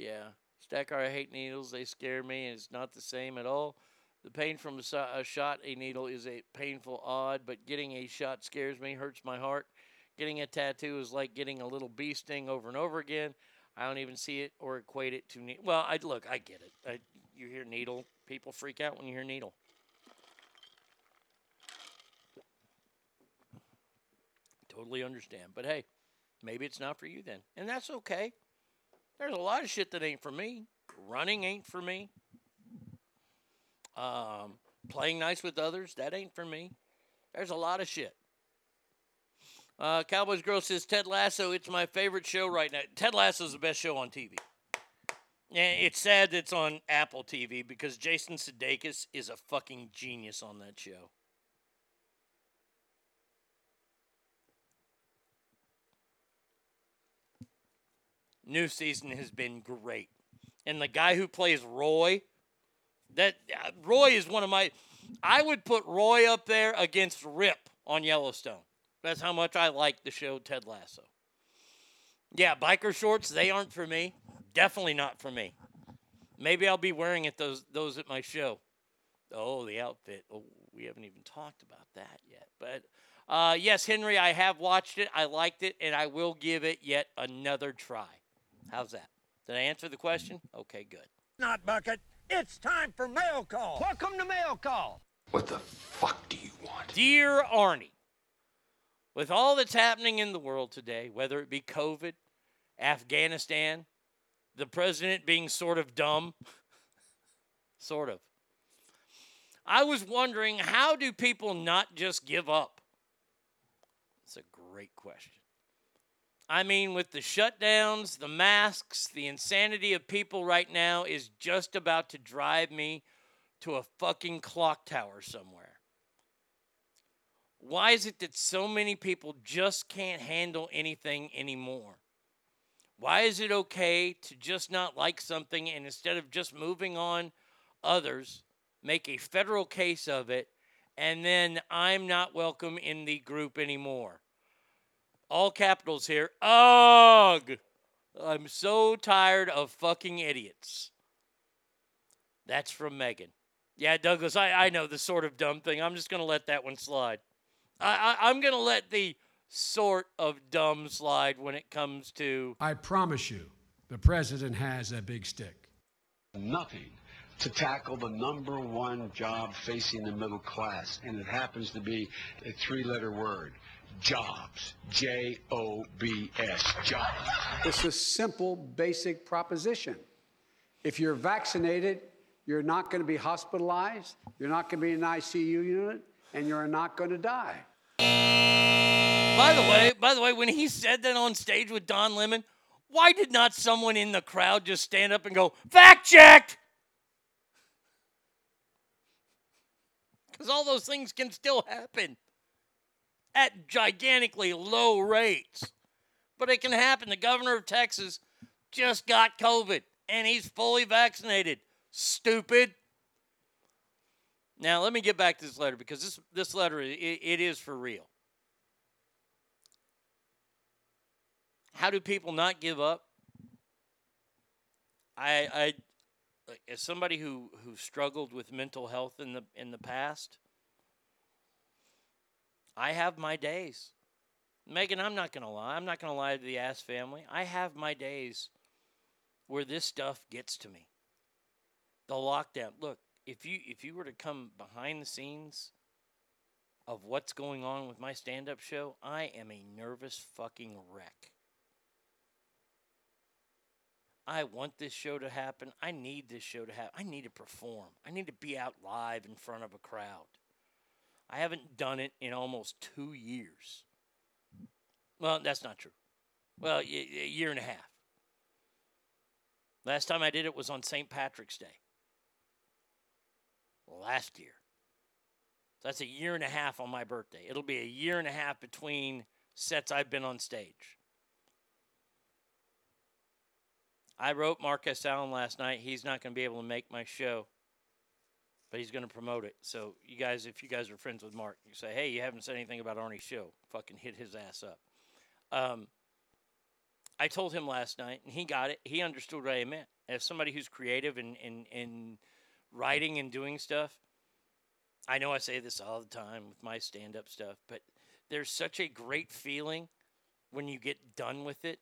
Yeah, Stacker, I hate needles. They scare me, and it's not the same at all. The pain from a, a shot, a needle, is a painful odd, but getting a shot scares me, hurts my heart. Getting a tattoo is like getting a little bee sting over and over again. I don't even see it or equate it to needle. Well, I look, I get it. I, you hear needle, people freak out when you hear needle. Totally understand. But hey, maybe it's not for you then. And that's okay. There's a lot of shit that ain't for me. Running ain't for me. Um, playing nice with others, that ain't for me. There's a lot of shit. Uh, Cowboys Girl says Ted Lasso, it's my favorite show right now. Ted Lasso is the best show on TV. It's sad that it's on Apple TV because Jason Sudeikis is a fucking genius on that show. New season has been great. And the guy who plays Roy, that uh, Roy is one of my I would put Roy up there against Rip on Yellowstone. That's how much I like the show Ted Lasso. Yeah, biker shorts, they aren't for me. Definitely not for me. Maybe I'll be wearing it those those at my show. Oh, the outfit. Oh, we haven't even talked about that yet. But uh, yes, Henry, I have watched it. I liked it, and I will give it yet another try. How's that? Did I answer the question? Okay, good. Not bucket. It's time for mail call. Welcome to mail call. What the fuck do you want? Dear Arnie, with all that's happening in the world today, whether it be COVID, Afghanistan, the president being sort of dumb, sort of, I was wondering how do people not just give up? It's a great question. I mean, with the shutdowns, the masks, the insanity of people right now is just about to drive me to a fucking clock tower somewhere. Why is it that so many people just can't handle anything anymore? Why is it okay to just not like something and instead of just moving on others, make a federal case of it, and then I'm not welcome in the group anymore? All capitals here. Ugh! I'm so tired of fucking idiots. That's from Megan. Yeah, Douglas, I, I know the sort of dumb thing. I'm just going to let that one slide. I, I, I'm going to let the sort of dumb slide when it comes to. I promise you, the president has a big stick. Nothing to tackle the number one job facing the middle class, and it happens to be a three letter word jobs. J O B S. Jobs. It's a simple, basic proposition. If you're vaccinated, you're not going to be hospitalized, you're not going to be in an ICU unit, and you're not going to die. By the way, by the way, when he said that on stage with Don Lemon, why did not someone in the crowd just stand up and go, fact checked? Because all those things can still happen at gigantically low rates. But it can happen. The governor of Texas just got COVID and he's fully vaccinated. Stupid. Now, let me get back to this letter because this, this letter, it, it is for real. How do people not give up? I, I as somebody who, who struggled with mental health in the in the past, I have my days. Megan, I'm not gonna lie. I'm not gonna lie to the ass family. I have my days where this stuff gets to me. The lockdown. Look, if you if you were to come behind the scenes of what's going on with my stand-up show, I am a nervous fucking wreck. I want this show to happen. I need this show to happen. I need to perform. I need to be out live in front of a crowd. I haven't done it in almost two years. Well, that's not true. Well, a year and a half. Last time I did it was on St. Patrick's Day. Last year. So that's a year and a half on my birthday. It'll be a year and a half between sets I've been on stage. I wrote Marcus Allen last night. He's not going to be able to make my show, but he's going to promote it. So, you guys, if you guys are friends with Mark, you say, hey, you haven't said anything about Arnie's show. Fucking hit his ass up. Um, I told him last night, and he got it. He understood what I meant. As somebody who's creative and in, in, in writing and doing stuff, I know I say this all the time with my stand up stuff, but there's such a great feeling when you get done with it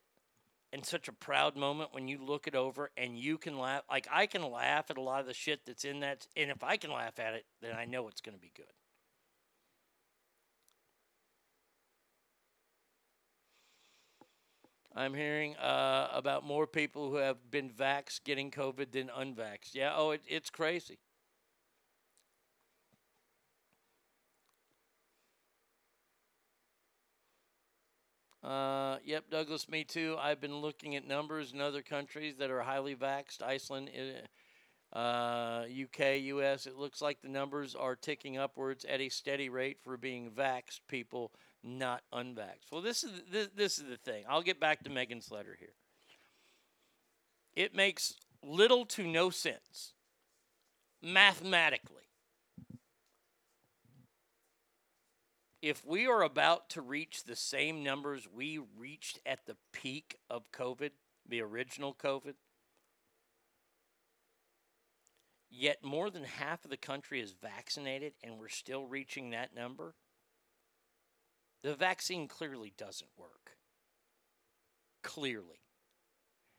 and such a proud moment when you look it over and you can laugh. Like I can laugh at a lot of the shit that's in that, and if I can laugh at it, then I know it's going to be good. I'm hearing uh, about more people who have been vaxxed getting COVID than unvaxxed. Yeah, oh, it, it's crazy. Uh, yep, Douglas, me too. I've been looking at numbers in other countries that are highly vaxxed. Iceland, uh, UK, US. It looks like the numbers are ticking upwards at a steady rate for being vaxxed people, not unvaxxed. Well, this is this, this is the thing. I'll get back to Megan's letter here. It makes little to no sense mathematically if we are about to reach the same numbers we reached at the peak of COVID, the original COVID, yet more than half of the country is vaccinated and we're still reaching that number, the vaccine clearly doesn't work. Clearly.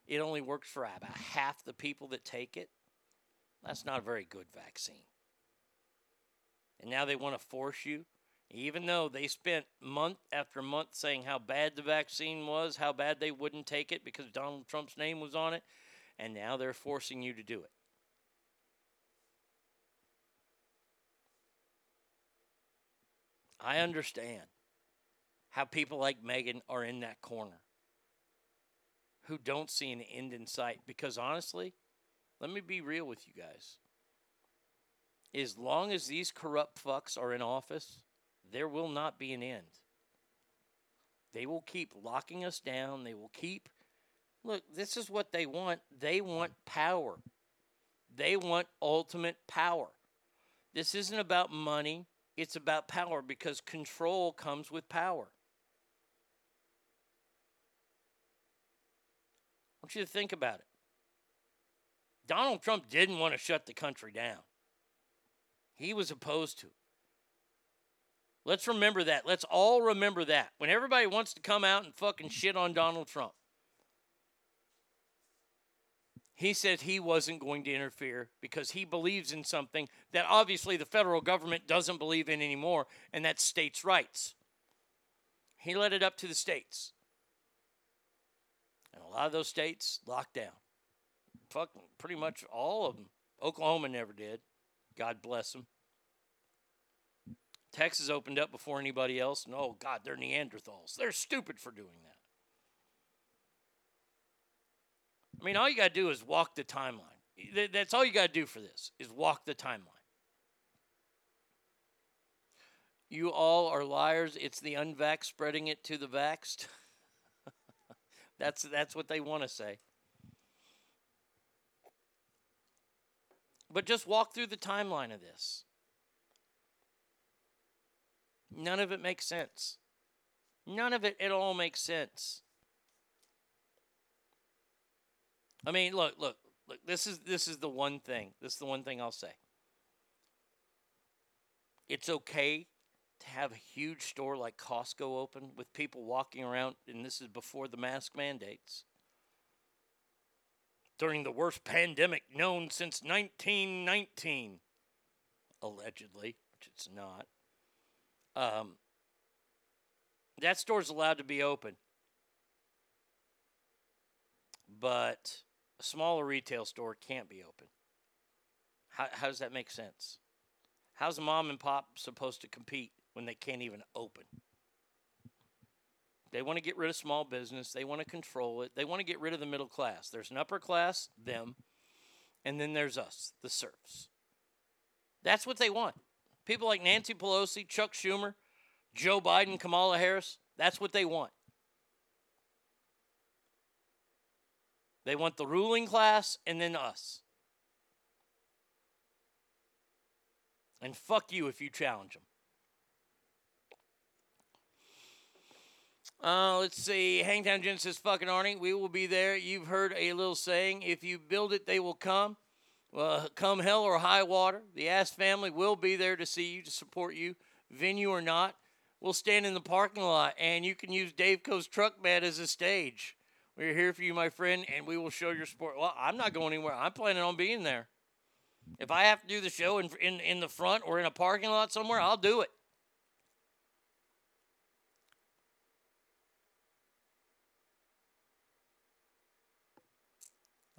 It only works for about half the people that take it. That's not a very good vaccine. And now they want to force you even though they spent month after month saying how bad the vaccine was, how bad they wouldn't take it because Donald Trump's name was on it, and now they're forcing you to do it. I understand how people like Megan are in that corner who don't see an end in sight because honestly, let me be real with you guys. As long as these corrupt fucks are in office, there will not be an end. They will keep locking us down. They will keep. Look, this is what they want. They want power. They want ultimate power. This isn't about money, it's about power because control comes with power. I want you to think about it. Donald Trump didn't want to shut the country down. He was opposed to it. Let's remember that. Let's all remember that. When everybody wants to come out and fucking shit on Donald Trump, he said he wasn't going to interfere because he believes in something that obviously the federal government doesn't believe in anymore, and that's states' rights. He let it up to the states. And a lot of those states locked down. Fucking pretty much all of them. Oklahoma never did. God bless them. Texas opened up before anybody else. And oh, God, they're Neanderthals. They're stupid for doing that. I mean, all you got to do is walk the timeline. That's all you got to do for this is walk the timeline. You all are liars. It's the unvaxxed spreading it to the vaxxed. that's that's what they want to say. But just walk through the timeline of this. None of it makes sense. None of it at all makes sense. I mean, look, look, look. This is this is the one thing. This is the one thing I'll say. It's okay to have a huge store like Costco open with people walking around, and this is before the mask mandates. During the worst pandemic known since 1919, allegedly, which it's not. Um, that store's allowed to be open. But a smaller retail store can't be open. How, how does that make sense? How's a mom and pop supposed to compete when they can't even open? They want to get rid of small business. They want to control it. They want to get rid of the middle class. There's an upper class, them, and then there's us, the serfs. That's what they want. People like Nancy Pelosi, Chuck Schumer, Joe Biden, Kamala Harris, that's what they want. They want the ruling class and then us. And fuck you if you challenge them. Uh, let's see. Hangtown Jen says, fucking Arnie, we will be there. You've heard a little saying, if you build it, they will come. Well, come hell or high water, the Ass family will be there to see you, to support you, venue or not. We'll stand in the parking lot, and you can use Dave Co's truck bed as a stage. We're here for you, my friend, and we will show your support. Well, I'm not going anywhere. I'm planning on being there. If I have to do the show in, in, in the front or in a parking lot somewhere, I'll do it.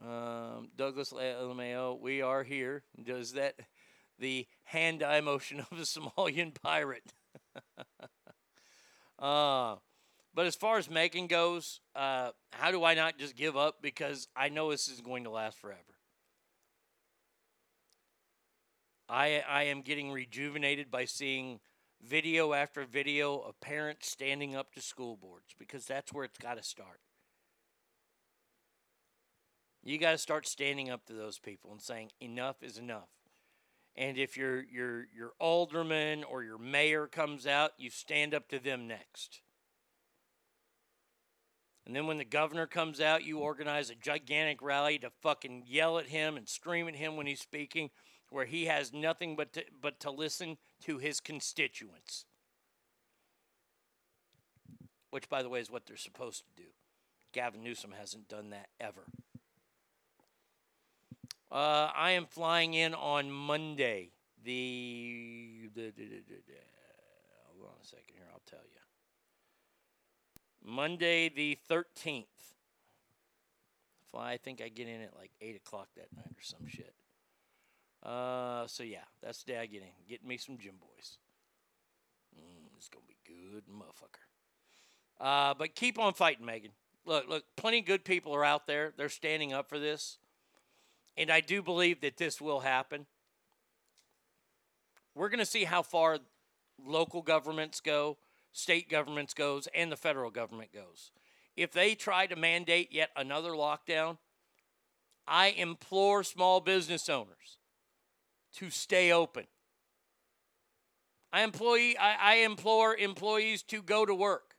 Um, Douglas LMAO, we are here. Does that the hand eye motion of a Somalian pirate? uh, but as far as making goes, uh, how do I not just give up? Because I know this is going to last forever. I, I am getting rejuvenated by seeing video after video of parents standing up to school boards because that's where it's got to start. You got to start standing up to those people and saying enough is enough. And if your your your alderman or your mayor comes out, you stand up to them next. And then when the governor comes out, you organize a gigantic rally to fucking yell at him and scream at him when he's speaking, where he has nothing but to, but to listen to his constituents. Which, by the way, is what they're supposed to do. Gavin Newsom hasn't done that ever. Uh, I am flying in on Monday. The, the, the, the, hold on a second here. I'll tell you. Monday the thirteenth. Fly. I think I get in at like eight o'clock that night or some shit. Uh, so yeah, that's the day I get in. Getting me some gym boys. Mm, it's gonna be good, motherfucker. Uh, but keep on fighting, Megan. Look, look, plenty good people are out there. They're standing up for this. And I do believe that this will happen. We're going to see how far local governments go, state governments goes, and the federal government goes. If they try to mandate yet another lockdown, I implore small business owners to stay open. I employee I, I implore employees to go to work.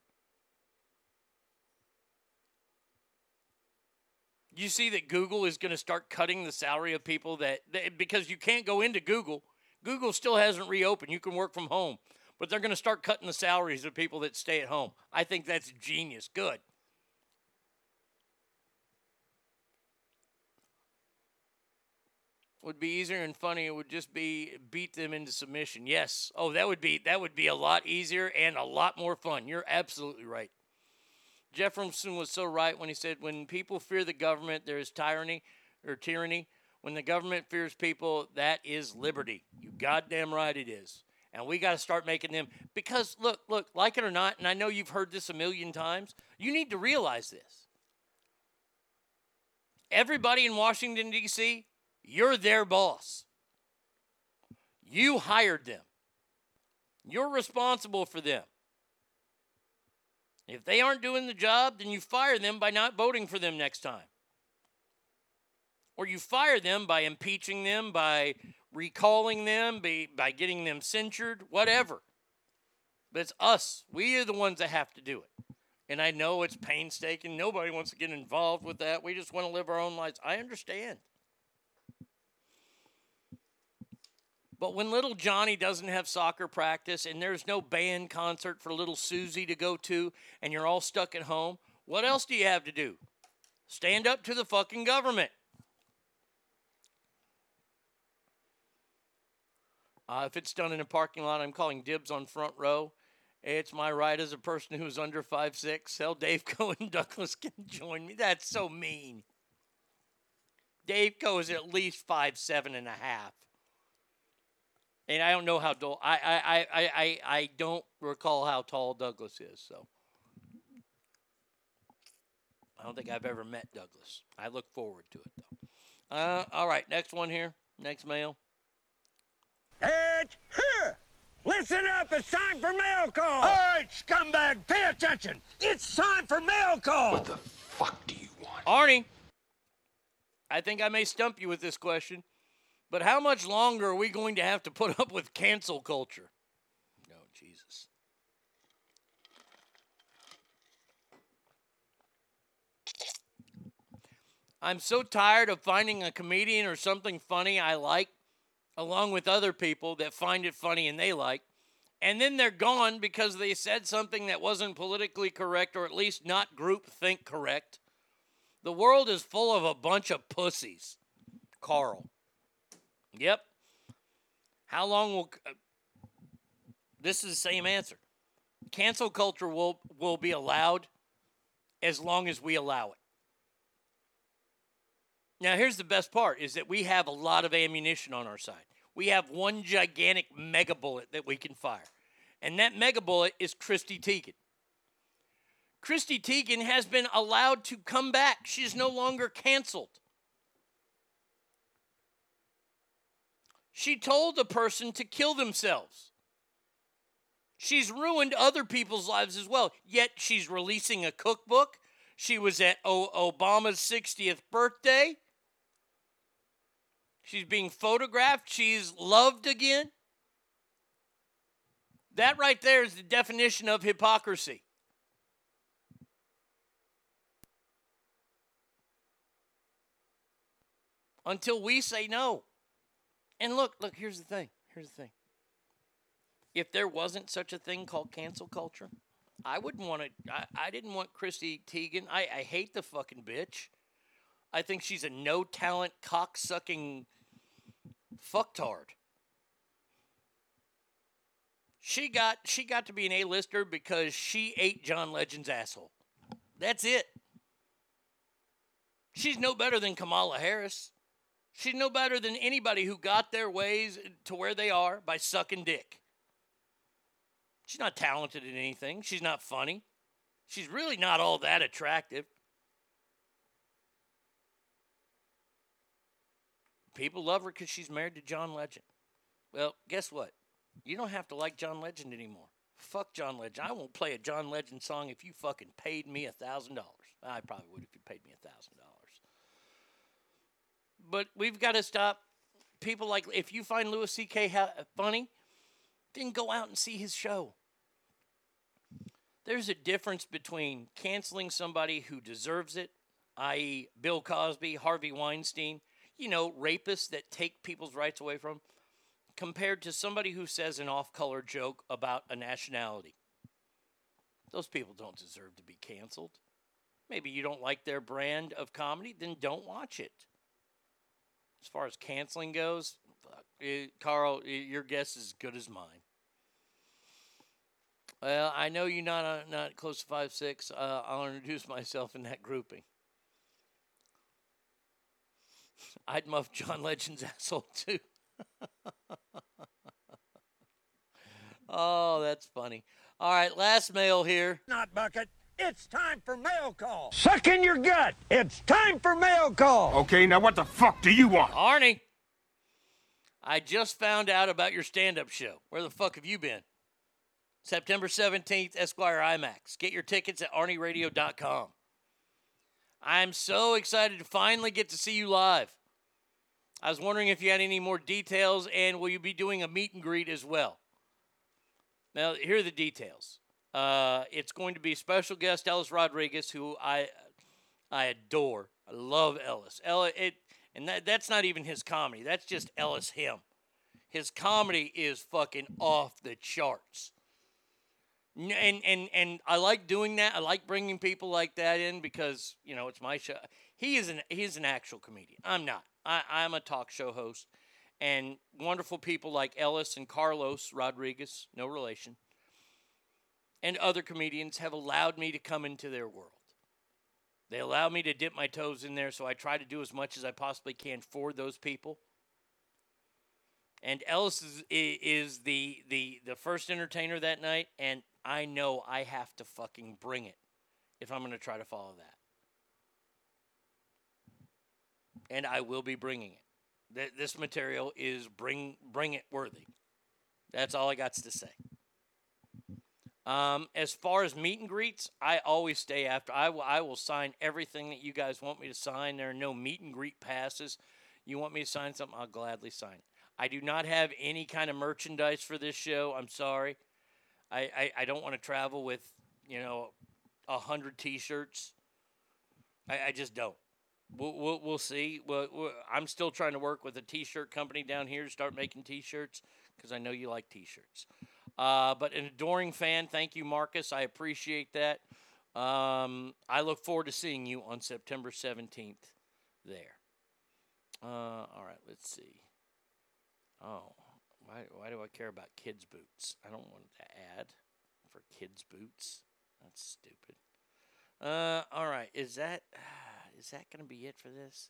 You see that Google is going to start cutting the salary of people that, that because you can't go into Google. Google still hasn't reopened. You can work from home, but they're going to start cutting the salaries of people that stay at home. I think that's genius. Good. Would be easier and funnier would just be beat them into submission. Yes. Oh, that would be that would be a lot easier and a lot more fun. You're absolutely right. Jefferson was so right when he said, when people fear the government, there is tyranny or tyranny. When the government fears people, that is liberty. You goddamn right it is. And we got to start making them, because look, look, like it or not, and I know you've heard this a million times, you need to realize this. Everybody in Washington, D.C., you're their boss. You hired them. You're responsible for them. If they aren't doing the job, then you fire them by not voting for them next time. Or you fire them by impeaching them, by recalling them, by, by getting them censured, whatever. But it's us. We are the ones that have to do it. And I know it's painstaking. Nobody wants to get involved with that. We just want to live our own lives. I understand. But when little Johnny doesn't have soccer practice and there's no band concert for little Susie to go to and you're all stuck at home, what else do you have to do? Stand up to the fucking government. Uh, if it's done in a parking lot, I'm calling dibs on front row. It's my right as a person who's under five six. Hell, Dave Cohen and Douglas can join me. That's so mean. Dave Coe is at least five seven and a half. And I don't know how tall. I, I, I, I, I don't recall how tall Douglas is. So I don't think I've ever met Douglas. I look forward to it though. Uh, all right, next one here. Next mail. It's here. Listen up, it's time for mail call. All right, scumbag, pay attention. It's time for mail call. What the fuck do you want? Arnie, I think I may stump you with this question, but how much longer are we going to have to put up with cancel culture? Oh, Jesus. I'm so tired of finding a comedian or something funny I like, along with other people that find it funny and they like, and then they're gone because they said something that wasn't politically correct or at least not group think correct. The world is full of a bunch of pussies. Carl. Yep. How long will. Uh, this is the same answer. Cancel culture will, will be allowed as long as we allow it. Now, here's the best part is that we have a lot of ammunition on our side. We have one gigantic mega bullet that we can fire. And that mega bullet is Chrissy Teigen. Chrissy Teigen has been allowed to come back. She's no longer canceled. She told the person to kill themselves. She's ruined other people's lives as well. Yet she's releasing a cookbook. She was at o- Obama's 60th birthday. She's being photographed. She's loved again. That right there is the definition of hypocrisy. Until we say no. And look, look, here's the thing. Here's the thing. If there wasn't such a thing called cancel culture, I wouldn't want to. I, I didn't want Chrissy Teigen. I, I hate the fucking bitch. I think she's a no talent, cock sucking fucktard. She got she got to be an A-lister because she ate John Legend's asshole. That's it. She's no better than Kamala Harris. She's no better than anybody who got their ways to where they are by sucking dick. She's not talented in anything. She's not funny. She's really not all that attractive. People love her because she's married to John Legend. Well, guess what? You don't have to like John Legend anymore. Fuck John Legend. I won't play a John Legend song if you fucking paid me a thousand dollars. I probably would if you paid me a thousand dollars. But we've got to stop people like if you find Louis C.K. Ha- funny, then go out and see his show. There's a difference between canceling somebody who deserves it. i.e., Bill Cosby, Harvey Weinstein, you know, rapists that take people's rights away from, compared to somebody who says an off color joke about a nationality. Those people don't deserve to be canceled. Maybe you don't like their brand of comedy, then don't watch it. As far as canceling goes, fuck, eh, Carl, eh, your guess is as good as mine. Well, I know you're not uh, not close to five six. Uh, I'll introduce myself in that grouping. I'd muff John Legend's asshole too. oh, that's funny. All right, last mail here. Not bucket. It's time for mail call. Suck in your gut. It's time for mail call. Okay, now what the fuck do you want? Arnie, I just found out about your stand-up show. Where the fuck have you been? September 17th, Esquire IMAX. Get your tickets at arnieradio.com. I'm so excited to finally get to see you live. I was wondering if you had any more details and will you be doing a meet and greet as well? Now, here are the details. Uh, it's going to be special guest Ellis Rodriguez, who I I adore. I love Ellis. Ellis it, and that, that's not even his comedy. That's just Ellis him. His comedy is fucking off the charts. And and and I like doing that. I like bringing people like that in because you know it's my show. He is an he's an actual comedian. I'm not. I, I'm a talk show host, and wonderful people like Ellis and Carlos Rodriguez, no relation, and other comedians have allowed me to come into their world. They allow me to dip my toes in there, so I try to do as much as I possibly can for those people. And Ellis is, is the, the the first entertainer that night, and I know I have to fucking bring it if I'm going to try to follow that. And I will be bringing it. Th- This material is bring bring it worthy. That's all I got to say. Um, as far as meet and greets, I always stay after. I will, sign everything that you guys want me to sign. There are no meet and greet passes. You want me to sign something, I'll gladly sign. I do not have any kind of merchandise for this show. I'm sorry. I, I, I don't want to travel with, you know, a hundred T-shirts. I, I just don't. We'll, we'll, we'll see. Well, well, I'm still trying to work with a T-shirt company down here to start making T-shirts because I know you like T-shirts. Uh, but an adoring fan, thank you, Marcus. I appreciate that. Um, I look forward to seeing you on September 17th there. Uh, all right, let's see. Oh, why, why do I care about kids' boots? I don't want to add for kids' boots. That's stupid. Uh, all right, is that is that gonna be it for this?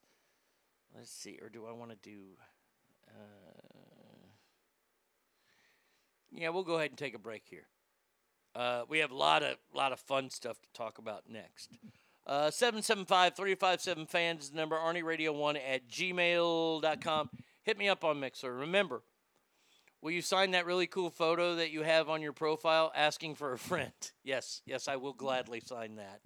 Let's see, or do I want to do? Uh, yeah, we'll go ahead and take a break here. Uh, we have a lot of lot of fun stuff to talk about next. Uh, 775-357 fans is the number Arnie Radio 1 at gmail.com. Hit me up on Mixlr. Remember, will you sign that really cool photo that you have on your profile asking for a friend? Yes, yes, I will gladly sign that.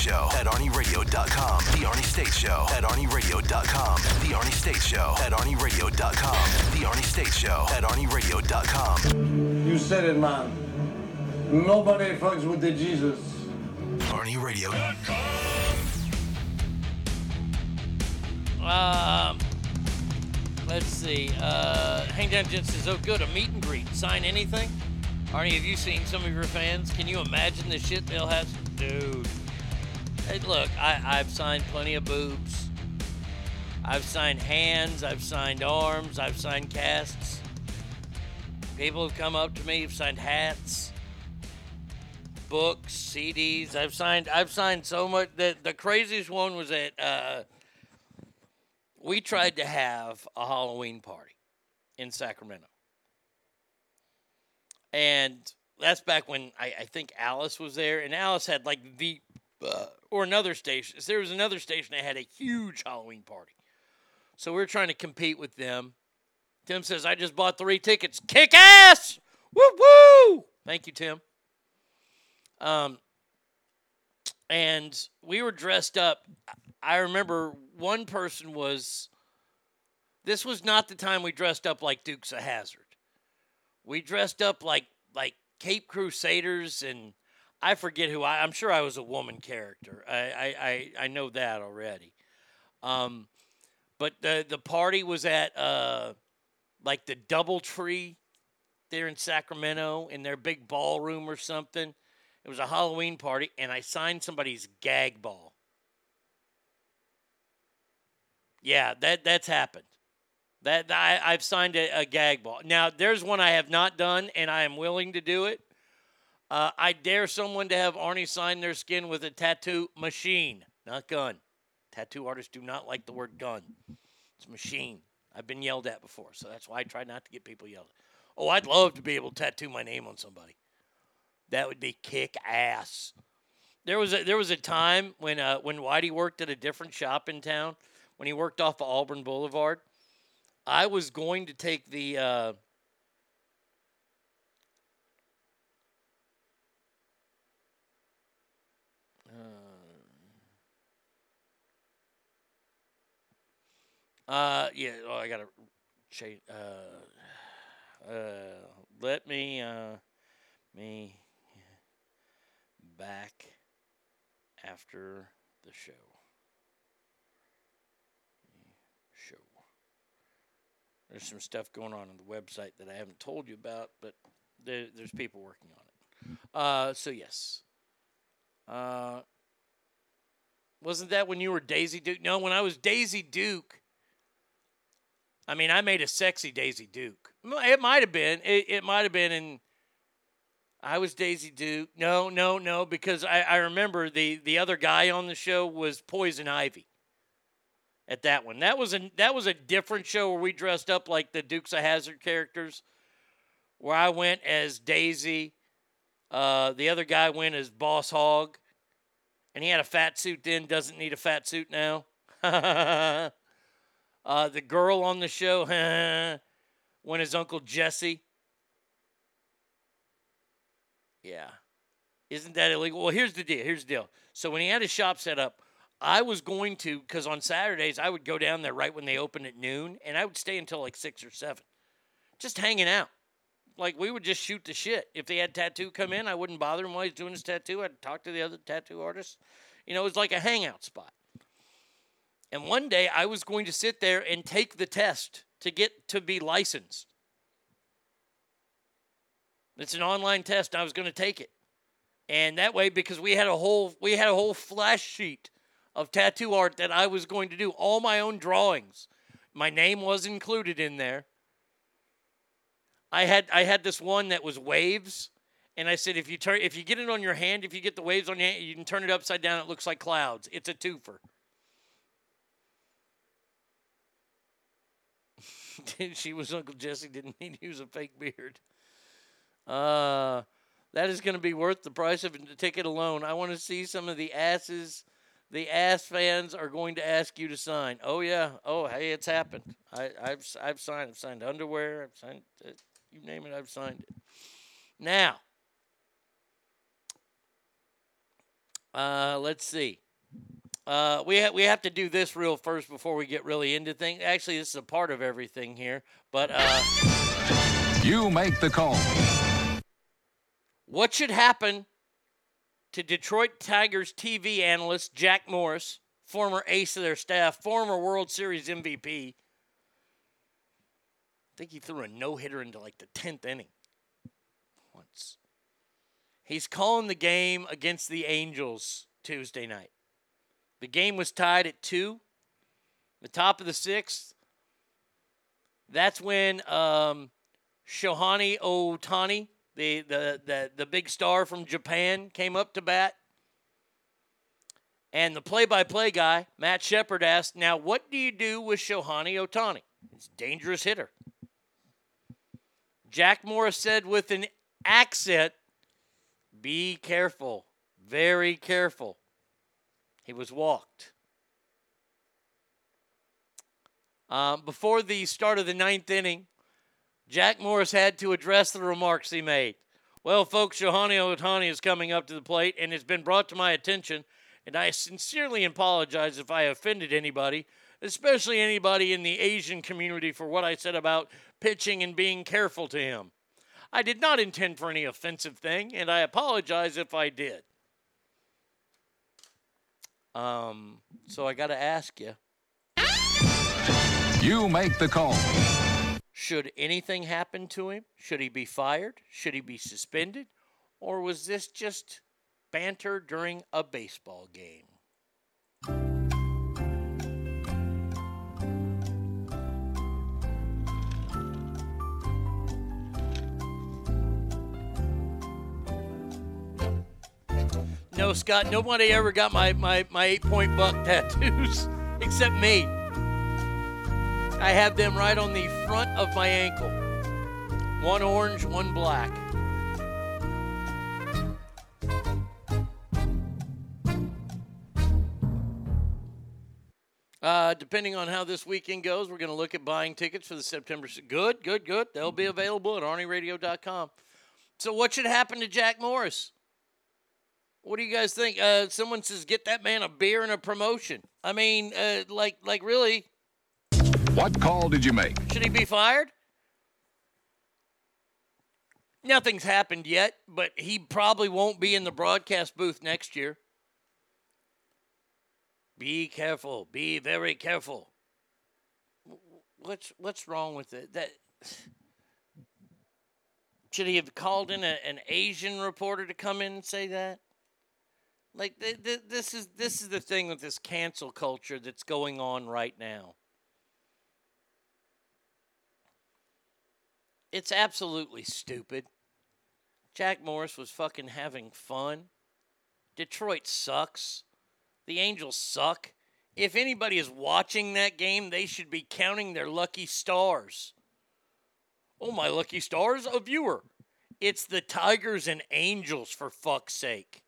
Show at ArnieRadio.com. The Arnie States Show at ArnieRadio.com. The Arnie States Show at ArnieRadio.com. The Arnie States Show at ArnieRadio.com. You said it, man. Nobody fucks with the Jesus. Arnie Radio. Um, let's see. Uh, Hangdown Jen says, "Oh, good, a meet and greet. Sign anything." Arnie, have you seen some of your fans? Can you imagine the shit they'll have? Dude, hey, look, I, I've signed plenty of boobs. I've signed hands. I've signed arms. I've signed casts. People have come up to me. Have signed hats, books, CDs. I've signed. I've signed so much. that the craziest one was that Uh, we tried to have a Halloween party in Sacramento. And that's back when I, I think Alice was there, and Alice had like the, uh, or another station. There was another station that had a huge Halloween party. So we were trying to compete with them. Tim says, I just bought three tickets. Kick ass! Woo woo! Thank you, Tim. Um, and we were dressed up. I remember one person was. This was not the time we dressed up like Dukes of Hazzard. We dressed up like like Cape Crusaders, and I forget who I. I'm sure I was a woman character. I I I, I know that already. Um, but the the party was at uh, like the DoubleTree there in Sacramento in their big ballroom or something. It was a Halloween party, and I signed somebody's gag ball. Yeah, that that's happened. That I, I've signed a, a gag ball. Now there's one I have not done, and I am willing to do it. Uh, I dare someone to have Arnie sign their skin with a tattoo machine, not gun. Tattoo artists do not like the word gun. It's machine. I've been yelled at before, so that's why I try not to get people yelled. at. Oh, I'd love to be able to tattoo my name on somebody. That would be kick ass. There was a there was a time when uh, when Whitey worked at a different shop in town when he worked off of Auburn Boulevard. I was going to take the uh, uh, yeah. Oh, I gotta change. Uh, uh, let me uh, me back after the show. Show. There's some stuff going on on the website that I haven't told you about, but there, there's people working on it. Uh, so yes. Uh, wasn't that when you were Daisy Duke? No, when I was Daisy Duke. I mean, I made a sexy Daisy Duke. It might have been. It, it might have been in. I was Daisy Duke. No, no, no, because I, I remember the the other guy on the show was Poison Ivy. At that one, that was a that was a different show where we dressed up like the Dukes of Hazzard characters. Where I went as Daisy, uh, the other guy went as Boss Hogg, and he had a fat suit then. Doesn't need a fat suit now. uh, the girl on the show went as Uncle Jesse. Yeah. Isn't that illegal? Well, here's the deal. Here's the deal. So when he had his shop set up, I was going to, because on Saturdays, I would go down there right when they opened at noon, and I would stay until like six or seven, just hanging out. Like we would just shoot the shit. If they had tattoo come in, I wouldn't bother him while he's doing his tattoo. I'd talk to the other tattoo artists. You know, it was like a hangout spot. And one day I was going to sit there and take the test to get to be licensed. It's an online test. I was going to take it. And that way, because we had a whole we had a whole flash sheet of tattoo art that I was going to do, all my own drawings. My name was included in there. I had I had this one that was waves, and I said if you turn if you get it on your hand, if you get the waves on your hand, you can turn it upside down. It looks like clouds. It's a twofer. She was Uncle Jesse. Didn't need to use a fake beard. Uh, that is going to be worth the price of the ticket alone. I want to see some of the asses. The ass fans are going to ask you to sign. Oh yeah. Oh hey, it's happened. I, I've I've signed. I've signed underwear. I've signed. Uh, you name it. I've signed it. Now. Uh, let's see. Uh, we ha- we have to do this real first before we get really into things. Actually, this is a part of everything here, but uh, You make the call. what should happen to Detroit Tigers TV analyst Jack Morris, former ace of their staff, former World Series MVP? I think he threw a no hitter into like the tenth inning once. He's calling the game against the Angels Tuesday night. The game was tied at two, the top of the sixth. That's when um, Shohei Otani, the, the, the, the big star from Japan, came up to bat. And the play by play guy, Matt Shepard, asked, Now, what do you do with Shohei Otani? He's a dangerous hitter. Jack Morris said with an accent, Be careful, very careful. He was walked. Um, before the start of the ninth inning, Jack Morris had to address the remarks he made. Well, folks, Shohei Otani is coming up to the plate, and it's been brought to my attention, and I sincerely apologize if I offended anybody, especially anybody in the Asian community, for what I said about pitching and being careful to him. I did not intend for any offensive thing, and I apologize if I did. Um, so I got to ask you You make the call. should anything happen to him? Should he be fired? Should he be suspended? Or was this just banter during a baseball game? No, Scott, nobody ever got my, my, my eight point buck tattoos except me. I have them right on the front of my ankle. One orange, one black. Uh, depending on how this weekend goes, we're going to look at buying tickets for the September. Good, good, good. They'll be available at ArnieRadio.com. So, what should happen to Jack Morris? What do you guys think? Uh, someone says get that man a beer and a promotion. I mean, uh, like, like really, What call did you make? should he be fired? Nothing's happened yet, but he probably won't be in the broadcast booth next year. Be careful. Be very careful. What's what's wrong with it? That should he have called in a, an Asian reporter to come in and say that? Like th- th- this is this is the thing with this cancel culture that's going on right now. It's absolutely stupid. Jack Morris was fucking having fun. Detroit sucks. The Angels suck. If anybody is watching that game, they should be counting their lucky stars. Oh, my lucky stars? A viewer. It's the Tigers and Angels, for fuck's sake.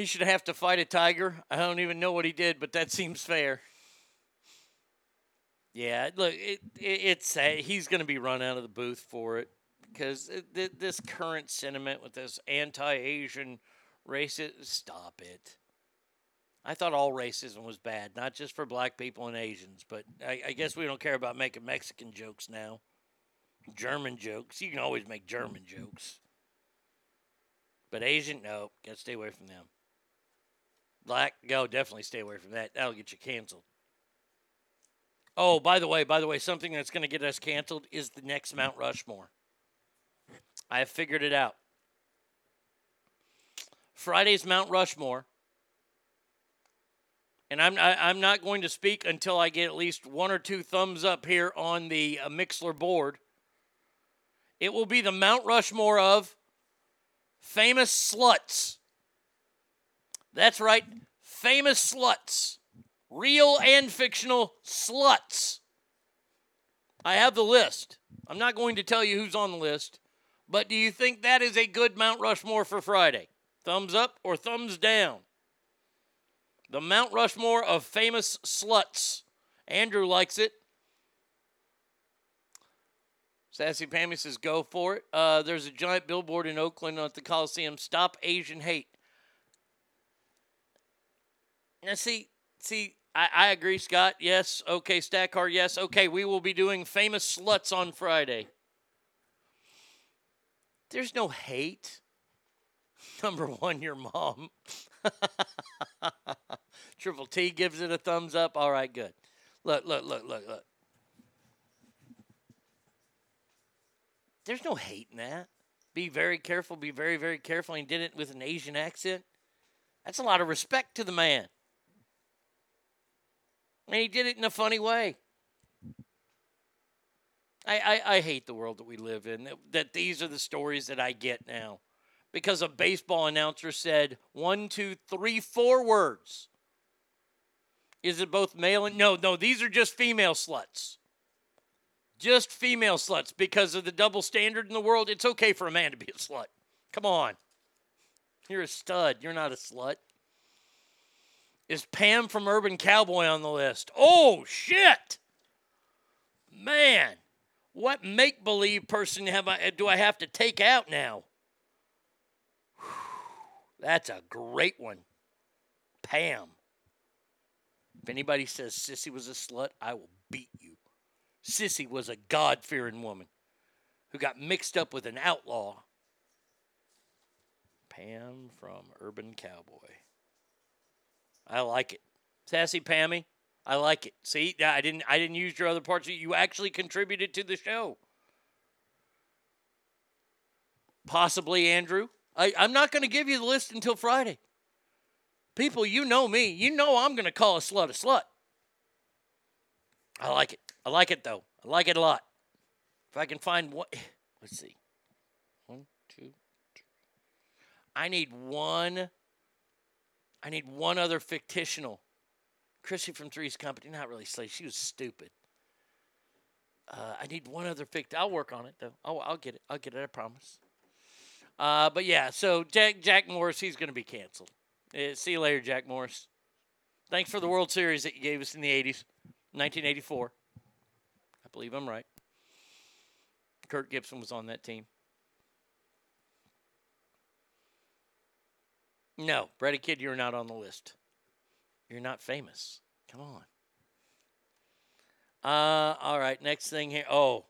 He should have to fight a tiger. I don't even know what he did, but that seems fair. Yeah, look, it, it, it's he's going to be run out of the booth for it because it, th- this current sentiment with this anti-Asian racist, stop it. I thought all racism was bad, not just for black people and Asians, but I, I guess we don't care about making Mexican jokes now. German jokes, you can always make German jokes, but Asian, no, gotta stay away from them. Black, go definitely stay away from that. That'll get you canceled. Oh, by the way, by the way, something that's going to get us canceled is the next Mount Rushmore. I have figured it out. Friday's Mount Rushmore and I'm I, I'm not going to speak until I get at least one or two thumbs up here on the uh, Mixlr board. It will be the Mount Rushmore of famous sluts. That's right, famous sluts, real and fictional sluts. I have the list. I'm not going to tell you who's on the list, but do you think that is a good Mount Rushmore for Friday? Thumbs up or thumbs down? The Mount Rushmore of famous sluts. Andrew likes it. Sassy Pammy says, go for it. Uh, there's a giant billboard in Oakland at the Coliseum. Stop Asian hate. Now, see, see, I, I agree, Scott. Yes. Okay, Stackar. Yes. Okay, we will be doing famous sluts on Friday. There's no hate. Number one, your mom. Triple T gives it a thumbs up. All right, good. Look, look, look, look, look. There's no hate in that. Be very careful. Be very, very careful. And he did it with an Asian accent. That's a lot of respect to the man. And he did it in a funny way. I, I, I hate the world that we live in, that, that these are the stories that I get now. Because a baseball announcer said one, two, three, four words. Is it both male and no, no, these are just female sluts. Just female sluts because of the double standard in the world. It's okay for a man to be a slut. Come on. You're a stud. You're not a slut. Is Pam from Urban Cowboy on the list? Oh, shit. Man, what make believe person have I, do I have to take out now? That's a great one. Pam. If anybody says Sissy was a slut, I will beat you. Sissy was a God fearing woman who got mixed up with an outlaw. Pam from Urban Cowboy. I like it. Sassy Pammy, I like it. See, I didn't I didn't use your other parts. You actually contributed to the show. Possibly Andrew. I, I'm not going to give you the list until Friday. People, you know me. You know I'm going to call a slut a slut. I like it. I like it though. I like it a lot. If I can find what, let's see. One, two, three. I need one. I need one other fictional. Chrissy from Three's Company, not really slave. She was stupid. Uh, I need one other fict. I'll work on it though. Oh, I'll get it. I'll get it. I promise. Uh, but yeah, so Jack Jack Morris, he's going to be canceled. Uh, see you later, Jack Morris. Thanks for the World Series that you gave us in the 80s, 1984. I believe I'm right. Kirk Gibson was on that team. No, Brady Kid, you're not on the list. You're not famous. Come on. Uh, all right, next thing here. Oh,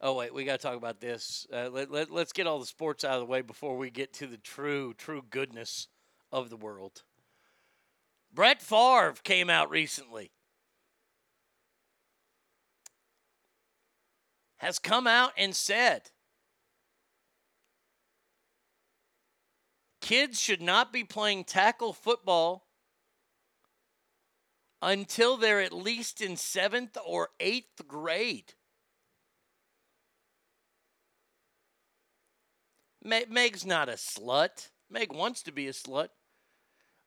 oh wait, we got to talk about this. Uh, let, let, let's get all the sports out of the way before we get to the true, true goodness of the world. Brett Favre came out recently. Has come out and said kids should not be playing tackle football until they're at least in seventh or eighth grade. Meg's not a slut. Meg wants to be a slut.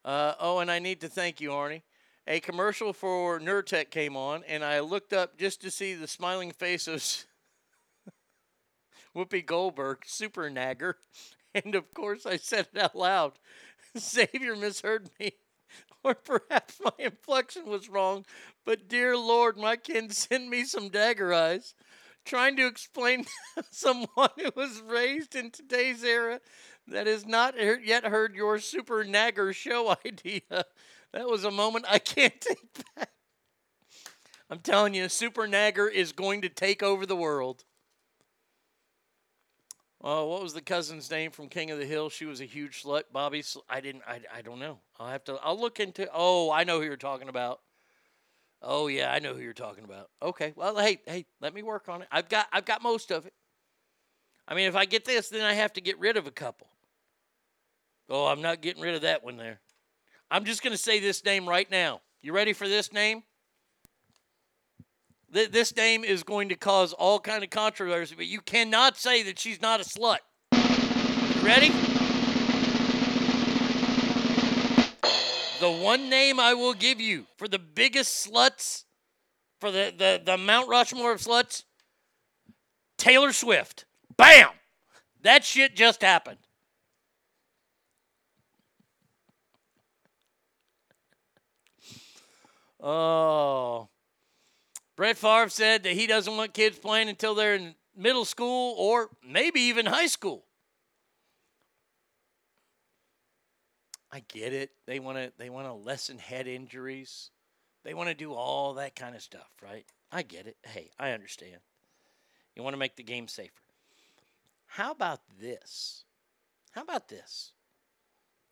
Uh, oh, and I need to thank you, Arnie. A commercial for Nurtec came on, and I looked up just to see the smiling face of Whoopi Goldberg, super nagger. And of course, I said it out loud. Xavier misheard me, or perhaps my inflection was wrong. But dear Lord, my kin sent me some dagger eyes, trying to explain to someone who was raised in today's era that has not yet heard your super nagger show idea. That was a moment I can't take back. I'm telling you, Super Nagger is going to take over the world. Oh, what was the cousin's name from King of the Hill? She was a huge slut. Bobby, Sl- I didn't. I, I don't know. I'll have to. I'll look into. Oh, I know who you're talking about. Oh yeah, I know who you're talking about. Okay, well, hey, hey, let me work on it. I've got. I've got most of it. I mean, if I get this, then I have to get rid of a couple. Oh, I'm not getting rid of that one there. I'm just going to say this name right now. You ready for this name? Th- this name is going to cause all kind of controversy, but you cannot say that she's not a slut. Ready? The one name I will give you for the biggest sluts, for the, the, the Mount Rushmore of sluts, Taylor Swift. Bam! That shit just happened. Oh. Brett Favre said that he doesn't want kids playing until they're in middle school or maybe even high school. I get it. They want to they want to lessen head injuries. They want to do all that kind of stuff, right? I get it. Hey, I understand. You want to make the game safer. How about this? How about this?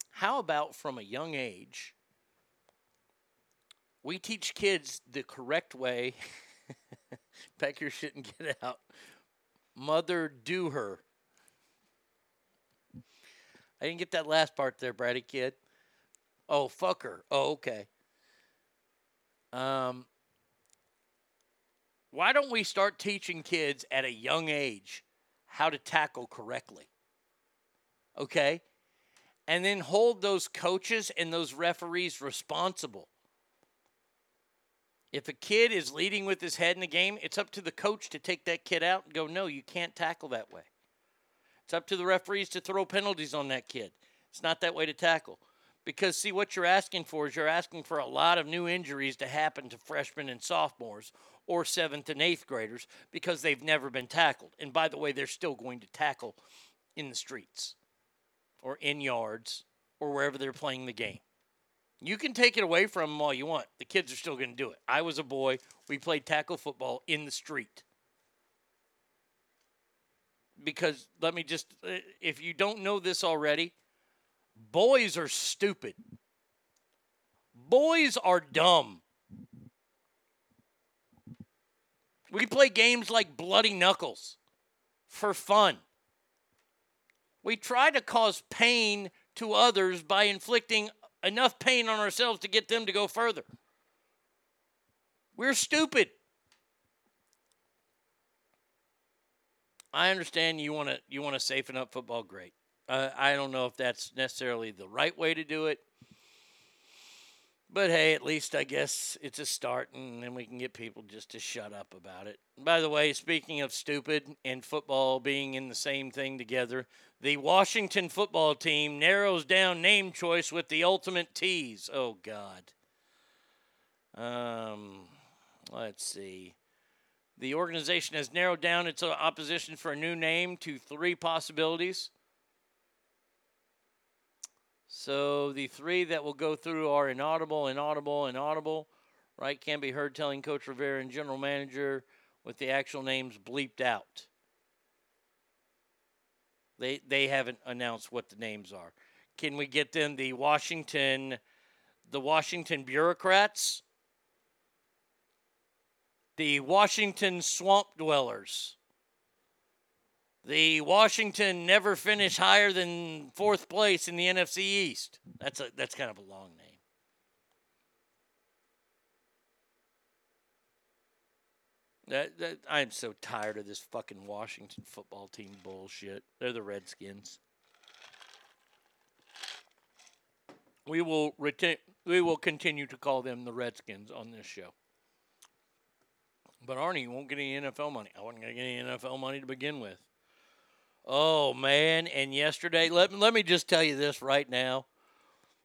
How about from a young age we teach kids the correct way. Pack your shit and get out. Mother do her. I didn't get that last part there, Brady kid. Oh, fuck her. Oh, okay. Um, why don't we start teaching kids at a young age how to tackle correctly? Okay? And then hold those coaches and those referees responsible. If a kid is leading with his head in the game, it's up to the coach to take that kid out and go, no, you can't tackle that way. It's up to the referees to throw penalties on that kid. It's not that way to tackle. Because, see, what you're asking for is you're asking for a lot of new injuries to happen to freshmen and sophomores or seventh and eighth graders because they've never been tackled. And by the way, they're still going to tackle in the streets or in yards or wherever they're playing the game. You can take it away from them all you want. The kids are still going to do it. I was a boy. We played tackle football in the street. Because let me just, uh, if you don't know this already, boys are stupid. Boys are dumb. We play games like Bloody Knuckles for fun. We try to cause pain to others by inflicting enough pain on ourselves to get them to go further. We're stupid. I understand you want to you want to safen up football. Great. Uh, I don't know if that's necessarily the right way to do it, but hey, at least I guess it's a start, and then we can get people just to shut up about it. By the way, speaking of stupid and football being in the same thing together, the Washington football team narrows down name choice with the ultimate tease. Oh God. Um, let's see. The organization has narrowed down its opposition for a new name to three possibilities. So the three that will go through are inaudible, inaudible, inaudible. Right? Can't be heard telling Coach Rivera and General Manager with the actual names bleeped out. They they haven't announced what the names are. Can we get them the Washington the Washington bureaucrats? The Washington swamp dwellers. The Washington never finish higher than fourth place in the NFC East. That's a that's kind of a long name. That, that I'm so tired of this fucking Washington football team bullshit. They're the Redskins. We will retain. We will continue to call them the Redskins on this show. But Arnie, you won't get any NFL money. I wasn't going to get any NFL money to begin with. Oh man! And yesterday, let let me just tell you this right now.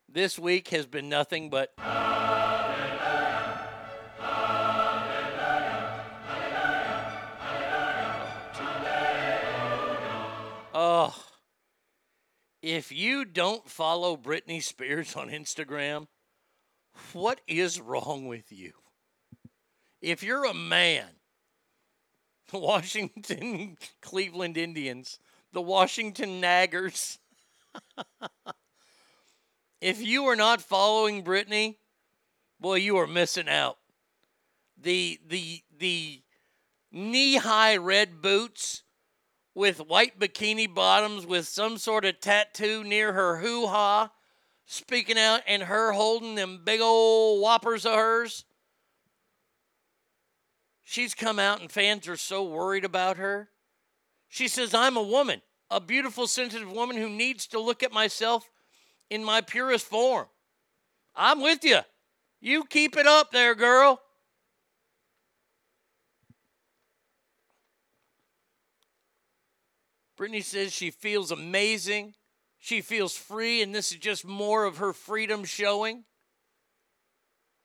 This week has been nothing but. Oh, if you don't follow Britney Spears on Instagram, what is wrong with you? If you're a man, the Washington Cleveland Indians, the Washington Naggers, if you are not following Britney, boy, you are missing out. The the the knee-high red boots with white bikini bottoms with some sort of tattoo near her hoo-ha speaking out and her holding them big old whoppers of hers. She's come out and fans are so worried about her. She says, I'm a woman, a beautiful, sensitive woman who needs to look at myself in my purest form. I'm with you. You keep it up there, girl. Britney says she feels amazing. She feels free, and this is just more of her freedom showing.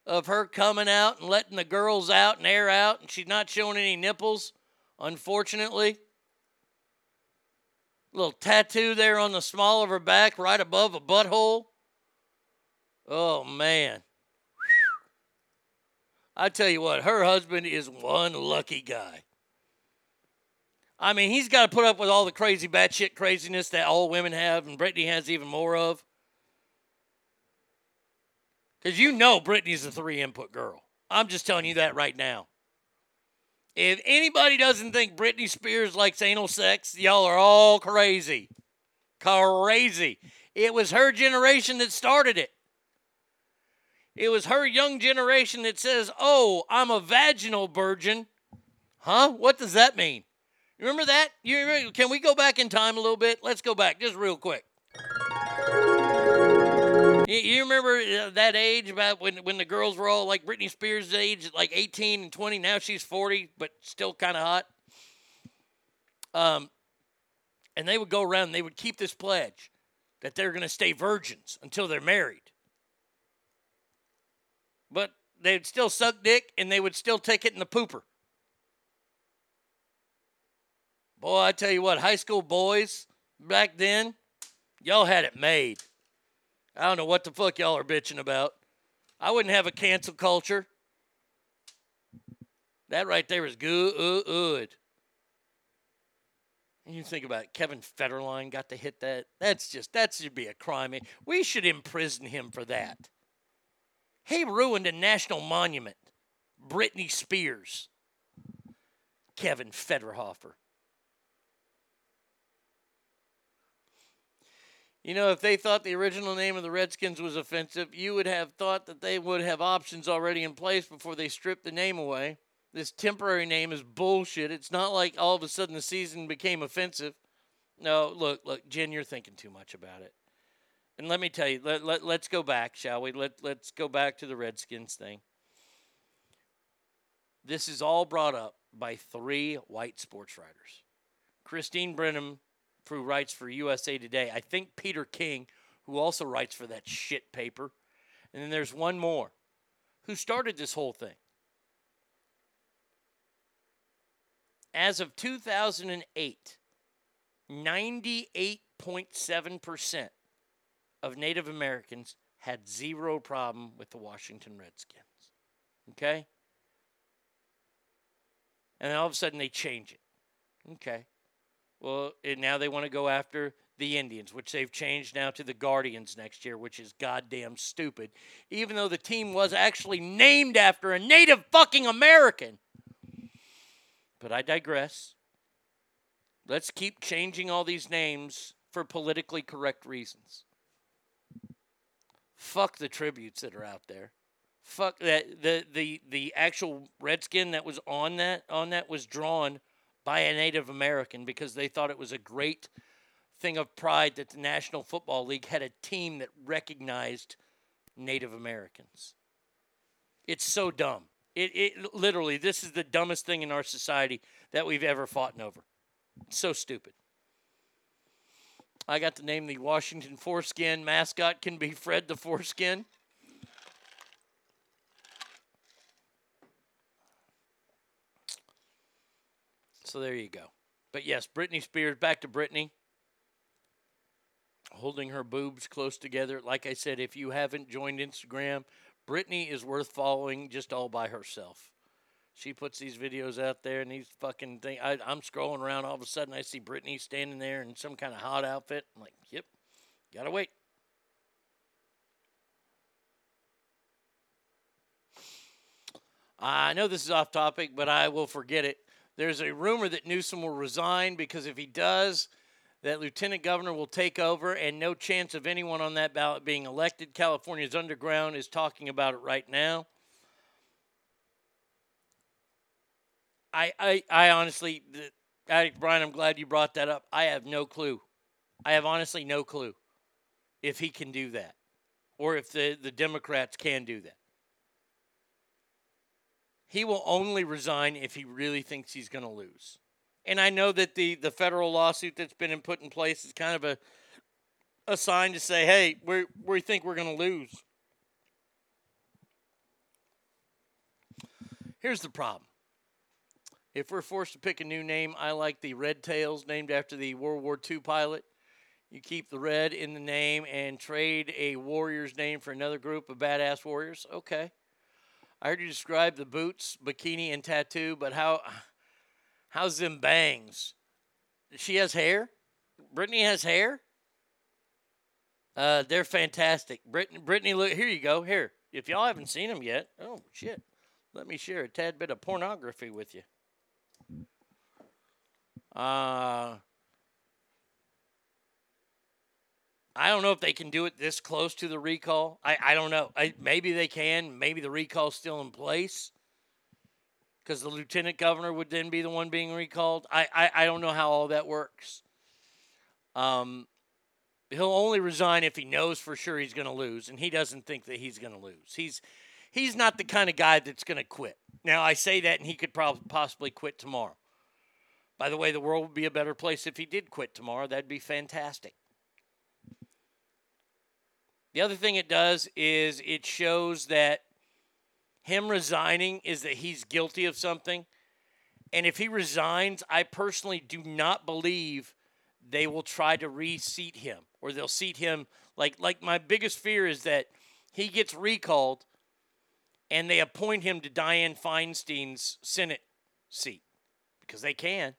Of her coming out and letting the girls out and air out, and she's not showing any nipples, unfortunately. Little tattoo there on the small of her back, right above a butthole. Oh, man. I tell you what, her husband is one lucky guy. I mean, he's got to put up with all the crazy batshit craziness that all women have, and Britney has even more of. Because you know Britney's a three input girl. I'm just telling you that right now. If anybody doesn't think Britney Spears likes anal sex, y'all are all crazy. Crazy. It was her generation that started it. It was her young generation that says, Oh, I'm a vaginal virgin. Huh? What does that mean? Remember that? You remember, can we go back in time a little bit? Let's go back just real quick. You, remember uh, that age about when, when the girls were all like Britney Spears' age, like 18 and 20. Now she's 40, but still kind of hot. Um, and they would go around and they would keep this pledge that they're going to stay virgins until they're married. But they'd still suck dick and they would still take it in the pooper. Boy, I tell you what, high school boys back then, y'all had it made. I don't know what the fuck y'all are bitching about. I wouldn't have a cancel culture. That right there is good. And you think about it, Kevin Federline got to hit that. That's just that should be a crime. We should imprison him for that. He ruined a national monument. Britney Spears. Kevin Federhofer. You know, if they thought the original name of the Redskins was offensive, you would have thought that they would have options already in place before they stripped the name away. This temporary name is bullshit. It's not like all of a sudden the season became offensive. No, look, look, Jen, you're thinking too much about it. And let me tell you, let, let, let's go back, shall we? Let, let's go back to the Redskins thing. This is all brought up by three white sports writers Christine Brennan, who writes for USA Today. I think Peter King, who also writes for that shit paper. And then there's one more who started this whole thing. As of 2008, 98.7% of Native Americans had zero problem with the Washington Redskins. Okay? And then all of a sudden they change it. Okay. Well, now they want to go after the Indians, which they've changed now to the Guardians next year, which is goddamn stupid. Even though the team was actually named after a native fucking American. But I digress. Let's keep changing all these names for politically correct reasons. Fuck the tributes that are out there. Fuck that the the the actual redskin that was on that on that was drawn by a Native American because they thought it was a great thing of pride that the National Football League had a team that recognized Native Americans. It's so dumb. It, it literally, this is the dumbest thing in our society that we've ever fought over. It's so stupid. I got to name the Washington Foreskin mascot can be Fred the Foreskin. So there you go. But yes, Britney Spears, back to Britney. Holding her boobs close together. Like I said, if you haven't joined Instagram, Britney is worth following just all by herself. She puts these videos out there and these fucking things. I, I'm scrolling around, all of a sudden I see Britney standing there in some kind of hot outfit. I'm like, yep, gotta wait. I know this is off topic, but I will forget it. There's a rumor that Newsom will resign because if he does, that lieutenant governor will take over and no chance of anyone on that ballot being elected. California's underground is talking about it right now. I, I, I honestly, Brian, I'm glad you brought that up. I have no clue. I have honestly no clue if he can do that or if the, the Democrats can do that. He will only resign if he really thinks he's going to lose. And I know that the, the federal lawsuit that's been put in place is kind of a, a sign to say, hey, we we think we're going to lose. Here's the problem. If we're forced to pick a new name, I like the Red Tails, named after the World War II pilot. You keep the red in the name and trade a warrior's name for another group of badass warriors. Okay. I heard you describe the boots, bikini, and tattoo, but how how's them bangs? She has hair. Britney has hair. Uh, they're fantastic. Britney, Britney, look here. You go here. If y'all haven't seen them yet, oh shit, let me share a tad bit of pornography with you. Uh, I don't know if they can do it this close to the recall. I, I don't know. I, maybe they can. Maybe the recall's still in place because the lieutenant governor would then be the one being recalled. I, I, I don't know how all that works. Um, he'll only resign if he knows for sure he's going to lose, and he doesn't think that he's going to lose. He's he's not the kind of guy that's going to quit. Now I say that, and he could probably possibly quit tomorrow. By the way, the world would be a better place if he did quit tomorrow. That'd be fantastic. The other thing it does is it shows that him resigning is that he's guilty of something. And if he resigns, I personally do not believe they will try to reseat him or they'll seat him like like my biggest fear is that he gets recalled and they appoint him to Dianne Feinstein's Senate seat because they can.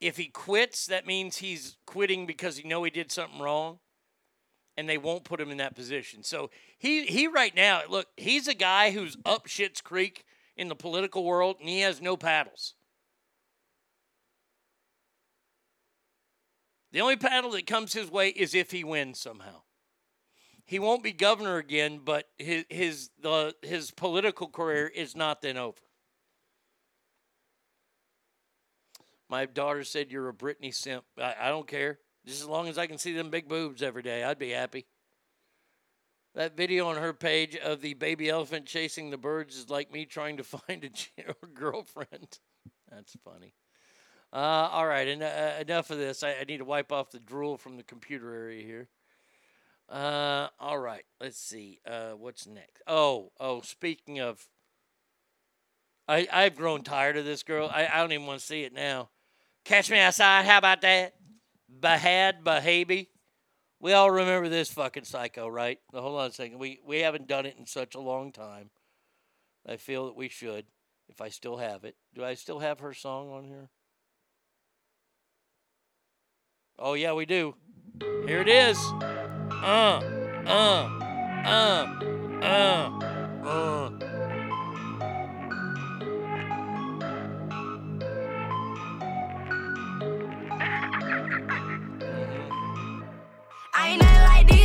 If he quits, that means he's quitting because he know he did something wrong and they won't put him in that position. So he he right now, look, he's a guy who's up shit's creek in the political world and he has no paddles. The only paddle that comes his way is if he wins somehow. He won't be governor again, but his his the his political career is not then over. My daughter said you're a Britney simp. I, I don't care. Just as long as I can see them big boobs every day, I'd be happy. That video on her page of the baby elephant chasing the birds is like me trying to find a girlfriend. That's funny. Uh, all right, en- uh, enough of this. I, I need to wipe off the drool from the computer area here. Uh, all right, let's see. Uh, what's next? Oh, oh. Speaking of, I I've grown tired of this girl. I, I don't even want to see it now. Catch me outside. How about that? Bhad Bhabie. We all remember this fucking psycho, right? Hold on a second. We we haven't done it in such a long time. I feel that we should, if I still have it. Do I still have her song on here? Oh yeah, we do. Here it is. Uh, uh, uh, uh, uh.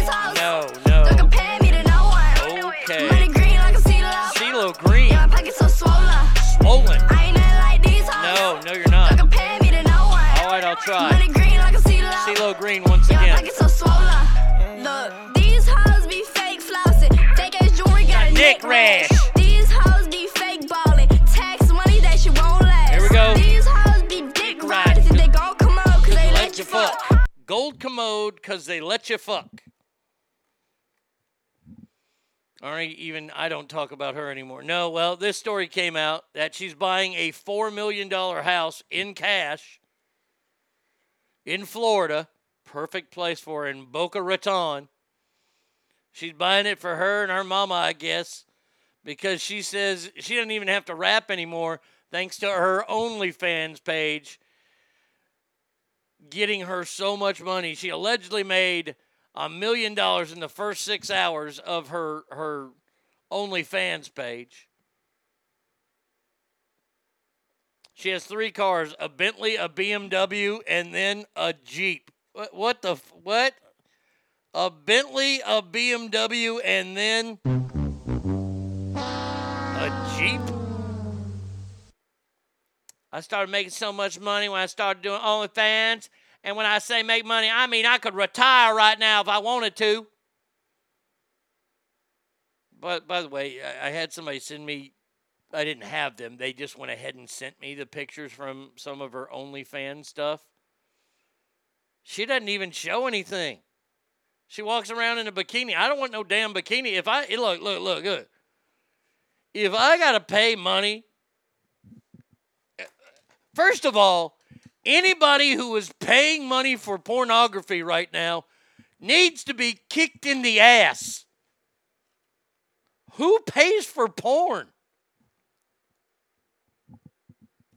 Nothing like these hoes. No, no. Don't compare me to no one. Okay. Money green like a CeeLo. CeeLo Green. Yeah, my pockets so swollen. Swollen. I ain't nothing like these hoes. No, no, you're not. Don't compare me to no one. All right, I'll try. Money green like a CeeLo. CeeLo Green once Yeah, my pockets so swollen. Look, these hoes be fake flossing. Fake ass jewelry got a neck rash. rash. These hoes be fake balling. Tax money that shit won't last. Here we go. These hoes be dick. If they gon' come out, cause they let you fuck. Gold commode because they let you fuck. Right, even I don't talk about her anymore. No, well, this story came out that she's buying a $4 million house in cash in Florida. Perfect place for her in Boca Raton. She's buying it for her and her mama, I guess, because she says she doesn't even have to rap anymore thanks to her OnlyFans page getting her so much money. She allegedly made a million dollars in the first six hours of her her OnlyFans page. She has three cars: a Bentley, a BMW, and then a Jeep. What? What the? What? A Bentley, a BMW, and then a Jeep. I started making so much money when I started doing OnlyFans. And when I say make money, I mean I could retire right now if I wanted to. But by the way, I had somebody send me. I didn't have them. They just went ahead and sent me the pictures from some of her OnlyFans stuff. She doesn't even show anything. She walks around in a bikini. I don't want no damn bikini. If I look, look, look, look. If I gotta pay money, eh, first of all, anybody who is paying money for pornography right now needs to be kicked in the ass. Who pays for porn?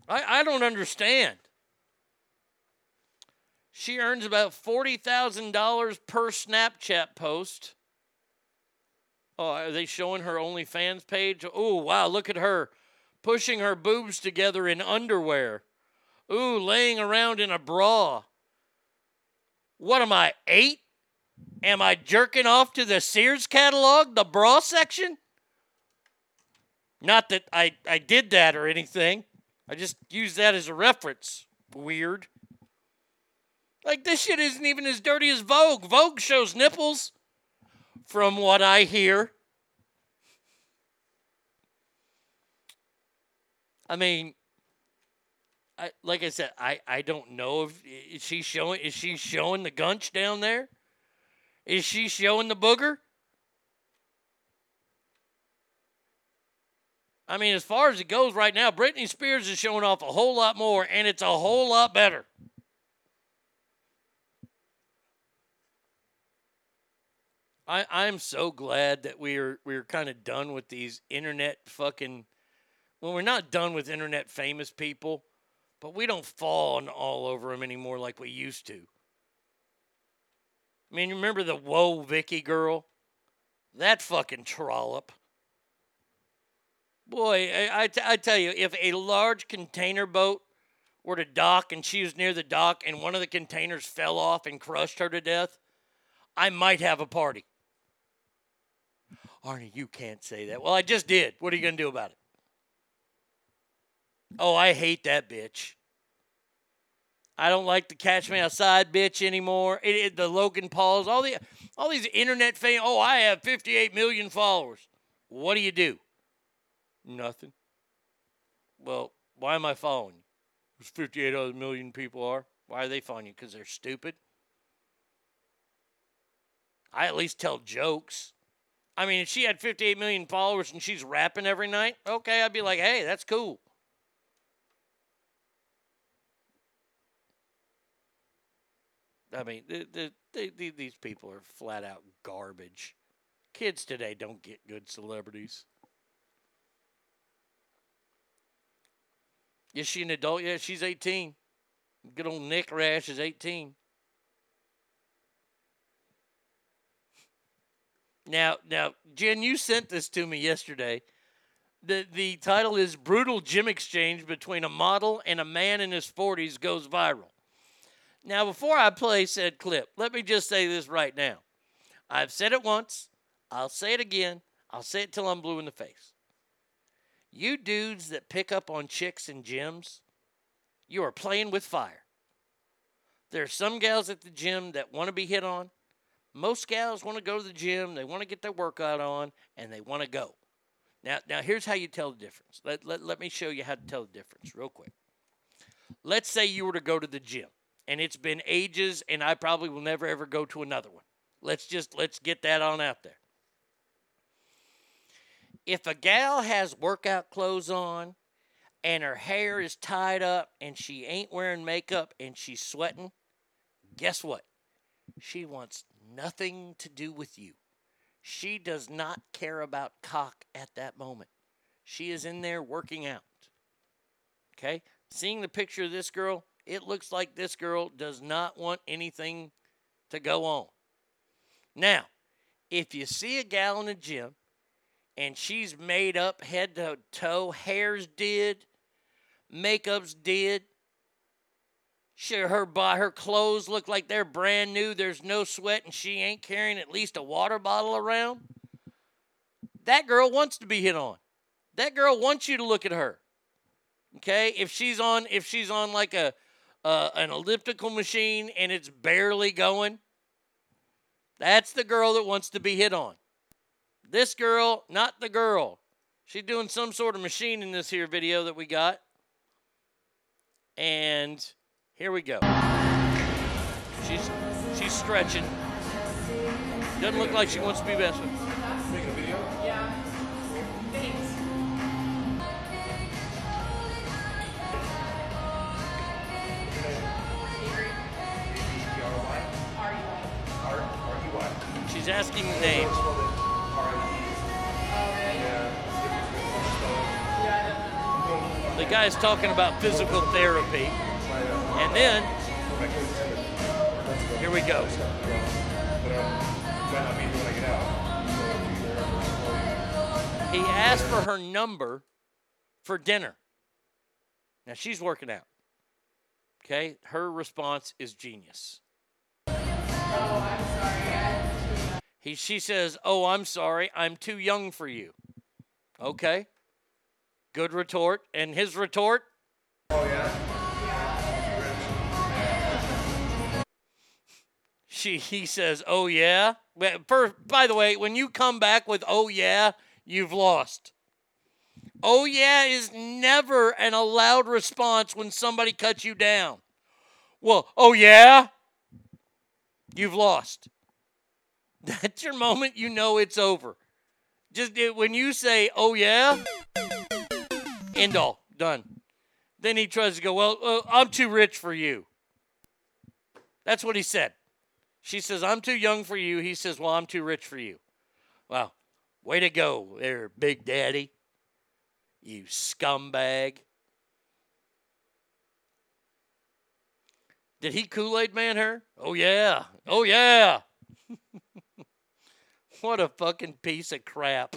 I, I don't understand. She earns about $40,000 per Snapchat post. Oh, are they showing her OnlyFans page? Oh, wow, look at her pushing her boobs together in underwear. Ooh, laying around in a bra. What am I, eight? Am I jerking off to the Sears catalog, the bra section? Not that I, I did that or anything. I just used that as a reference. Weird. Like, this shit isn't even as dirty as Vogue. Vogue shows nipples, from what I hear. I mean, I, like I said, I, I don't know if is she showing is she showing the gunch down there? Is she showing the booger? I mean, as far as it goes right now, Britney Spears is showing off a whole lot more, and it's a whole lot better. I, I'm so glad that we're we're kind of done with these internet fucking. Well, we're not done with internet famous people, but we don't fawn all over them anymore like we used to. I mean, you remember the Whoa Vicky girl? That fucking trollop. Boy, I, I, t- I tell you, if a large container boat were to dock and she was near the dock and one of the containers fell off and crushed her to death, I might have a party. Arnie, you can't say that. Well, I just did. What are you going to do about it? Oh, I hate that bitch. I don't like the Catch Me Outside bitch anymore. It, it- the Logan Pauls, all the all these internet fame. Oh, I have 58 million followers. What do you do? Nothing. Well, why am I following you? There's 58 other million people are. Why are they following you? Because they're stupid. I at least tell jokes. I mean, if she had 58 million followers and she's rapping every night, okay, I'd be like, hey, that's cool. I mean, the, the, the, the, these people are flat out garbage. Kids today don't get good celebrities. Is she an adult? Yeah, she's 18. Good old Nick Rash is 18. Now, now, Jen, you sent this to me yesterday. The the title is "Brutal Gym Exchange Between a Model and a Man in His 40s Goes Viral." Now, before I play said clip, let me just say this right now. I've said it once. I'll say it again. I'll say it till I'm blue in the face. You dudes that pick up on chicks in gyms, you are playing with fire. There are some gals at the gym that want to be hit on. Most gals want to go to the gym, they want to get their workout on, and they want to go. Now, now here's how you tell the difference. Let, let, let me show you how to tell the difference real quick. Let's say you were to go to the gym, and it's been ages, and I probably will never ever go to another one. Let's just let's get that on out there. If a gal has workout clothes on and her hair is tied up and she ain't wearing makeup and she's sweating, guess what? She wants nothing to do with you. She does not care about cock at that moment. She is in there working out. Okay? Seeing the picture of this girl, it looks like this girl does not want anything to go on. Now, if you see a gal in the gym and she's made up head to toe, hair's did, Makeup's did. Sure, her by her clothes look like they're brand new. There's no sweat, and she ain't carrying at least a water bottle around. That girl wants to be hit on. That girl wants you to look at her. Okay, if she's on if she's on like a uh, an elliptical machine and it's barely going, that's the girl that wants to be hit on. This girl, not the girl. She's doing some sort of machine in this here video that we got. And here we go. She's she's stretching. Doesn't look like she wants to be best with. She's asking the name. The guy's talking about physical therapy. And then, here we go. He asked for her number for dinner. Now she's working out. Okay? Her response is genius. Oh, He, she says, Oh, I'm sorry. I'm too young for you. Okay. Good retort. And his retort? Oh, yeah? She, he says, Oh, yeah. By the way, when you come back with Oh, yeah, you've lost. Oh, yeah is never an allowed response when somebody cuts you down. Well, oh, yeah? You've lost. That's your moment you know it's over. Just it, when you say, oh, yeah, end all, done. Then he tries to go, well, uh, I'm too rich for you. That's what he said. She says, I'm too young for you. He says, well, I'm too rich for you. Wow. Way to go there, Big Daddy. You scumbag. Did he Kool Aid man her? Oh, yeah. Oh, yeah. What a fucking piece of crap.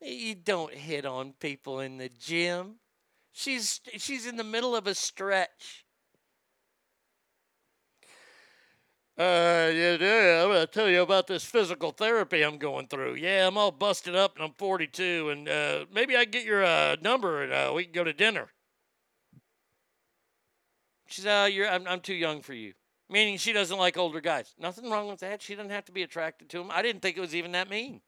You don't hit on people in the gym. She's she's in the middle of a stretch. Uh, yeah, yeah, I'm gonna tell you about this physical therapy I'm going through. Yeah, I'm all busted up and I'm 42, and uh, maybe I get your uh, number and uh, we can go to dinner. She's, uh, you're, I'm, I'm too young for you. Meaning she doesn't like older guys. Nothing wrong with that. She doesn't have to be attracted to him. I didn't think it was even that mean.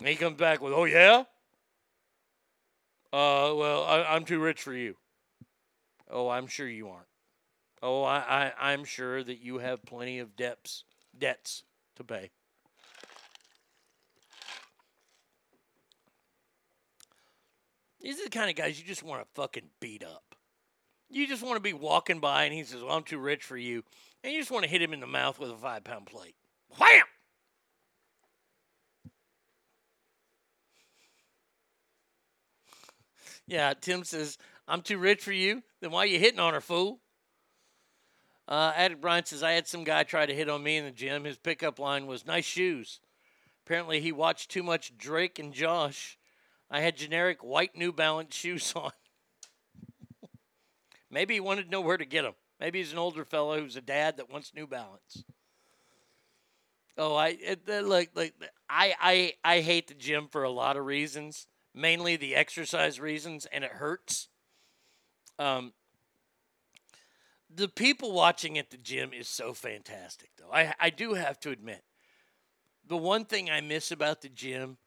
And he comes back with, oh, yeah? Uh, well, I, I'm too rich for you. Oh, I'm sure you aren't. Oh, I, I, I'm sure that you have plenty of debts, debts to pay. These are the kind of guys you just want to fucking beat up. You just want to be walking by and he says, Well, I'm too rich for you. And you just want to hit him in the mouth with a five pound plate. Wham! Yeah, Tim says, I'm too rich for you. Then why are you hitting on her, fool? Uh, Brian says, I had some guy try to hit on me in the gym. His pickup line was nice shoes. Apparently, he watched too much Drake and Josh. I had generic white New Balance shoes on. Maybe he wanted to know where to get them. Maybe he's an older fellow who's a dad that wants New Balance. Oh, I it, look like I I I hate the gym for a lot of reasons, mainly the exercise reasons, and it hurts. Um, the people watching at the gym is so fantastic, though. I I do have to admit, the one thing I miss about the gym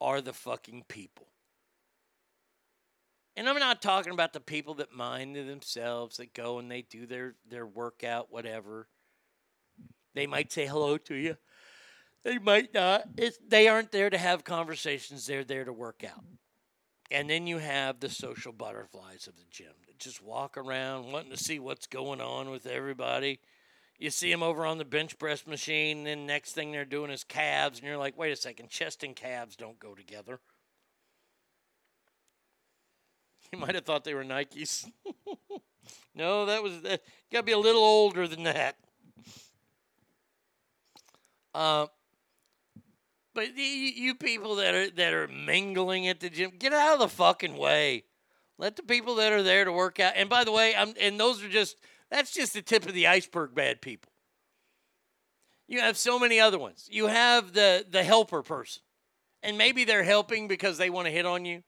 are the fucking people. And I'm not talking about the people that mind themselves, that go and they do their, their workout, whatever. They might say hello to you. They might not. It's, they aren't there to have conversations, they're there to work out. And then you have the social butterflies of the gym that just walk around wanting to see what's going on with everybody. You see them over on the bench press machine, and then next thing they're doing is calves, and you're like, wait a second, chest and calves don't go together. You might have thought they were Nikes. no, that was that. Got to be a little older than that. Uh, But you, you people that are that are mingling at the gym, get out of the fucking way. Let the people that are there to work out. And by the way, I'm and those are just that's just the tip of the iceberg. Bad people. You have so many other ones. You have the the helper person, and maybe they're helping because they want to hit on you,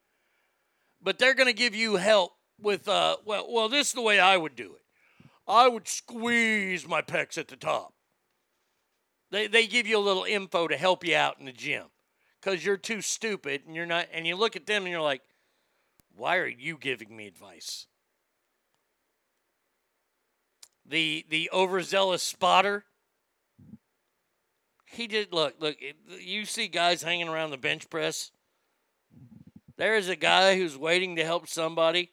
but they're going to give you help with uh well well this is the way I would do it. I would squeeze my pecs at the top. They they give you a little info to help you out in the gym because you're too stupid and you're not and you look at them and you're like, why are you giving me advice? The the overzealous spotter. He did look look. You see guys hanging around the bench press. There is a guy who's waiting to help somebody,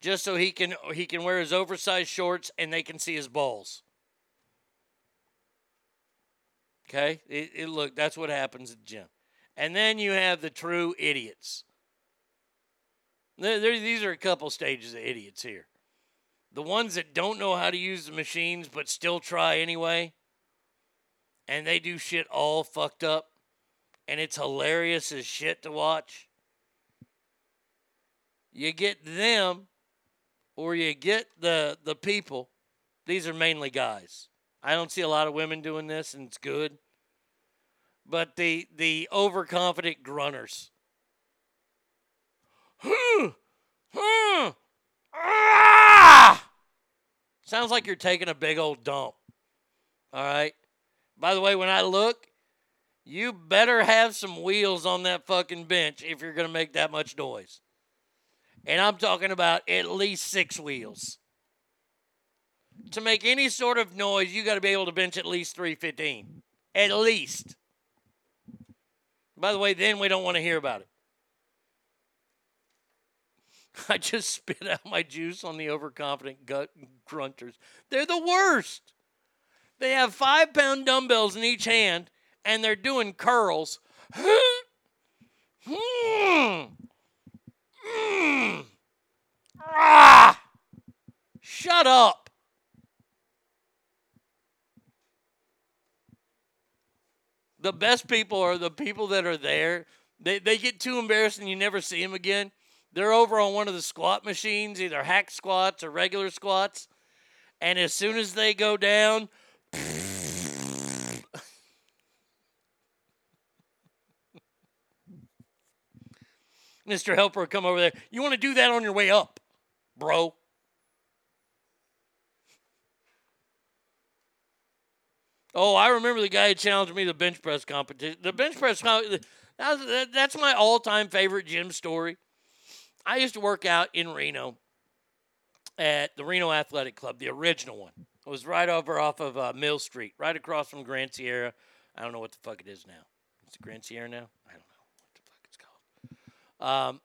just so he can he can wear his oversized shorts and they can see his balls. Okay, it, it look that's what happens at the gym, and then you have the true idiots. There, these are a couple stages of idiots here. The ones that don't know how to use the machines but still try anyway, and they do shit all fucked up, and it's hilarious as shit to watch. You get them, or you get the the people. These are mainly guys. I don't see a lot of women doing this, and it's good. But the the overconfident grunters. Ah! Sounds like you're taking a big old dump. All right. By the way, when I look, you better have some wheels on that fucking bench if you're going to make that much noise. And I'm talking about at least six wheels. To make any sort of noise, you got to be able to bench at least 315. At least. By the way, then we don't want to hear about it. I just spit out my juice on the overconfident gut grunters. They're the worst. They have five pound dumbbells in each hand and they're doing curls. Hmm. Mm. Ah! Shut up. The best people are the people that are there. They, they get too embarrassed and you never see them again. They're over on one of the squat machines, either hack squats or regular squats. And as soon as they go down, Mr. Helper come over there. You want to do that on your way up, bro. Oh, I remember the guy who challenged me to the bench press competition. The bench press that's my all-time favorite gym story. I used to work out in Reno at the Reno Athletic Club, the original one. It was right over off of uh, Mill Street, right across from Grand Sierra. I don't know what the fuck it is now. Is it Grand Sierra now? I don't know what the fuck it's called. Um,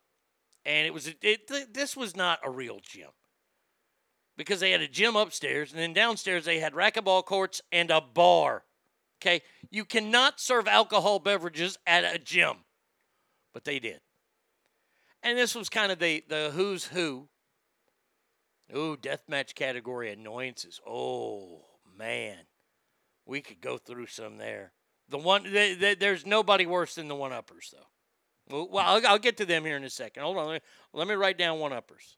and it was it, th- this was not a real gym because they had a gym upstairs and then downstairs they had racquetball courts and a bar. Okay, you cannot serve alcohol beverages at a gym, but they did. And this was kind of the the who's who. Ooh, deathmatch category annoyances. Oh man, we could go through some there. The one th- th- there's nobody worse than the one uppers though. Well, I'll, I'll get to them here in a second. Hold on, let me, let me write down one uppers.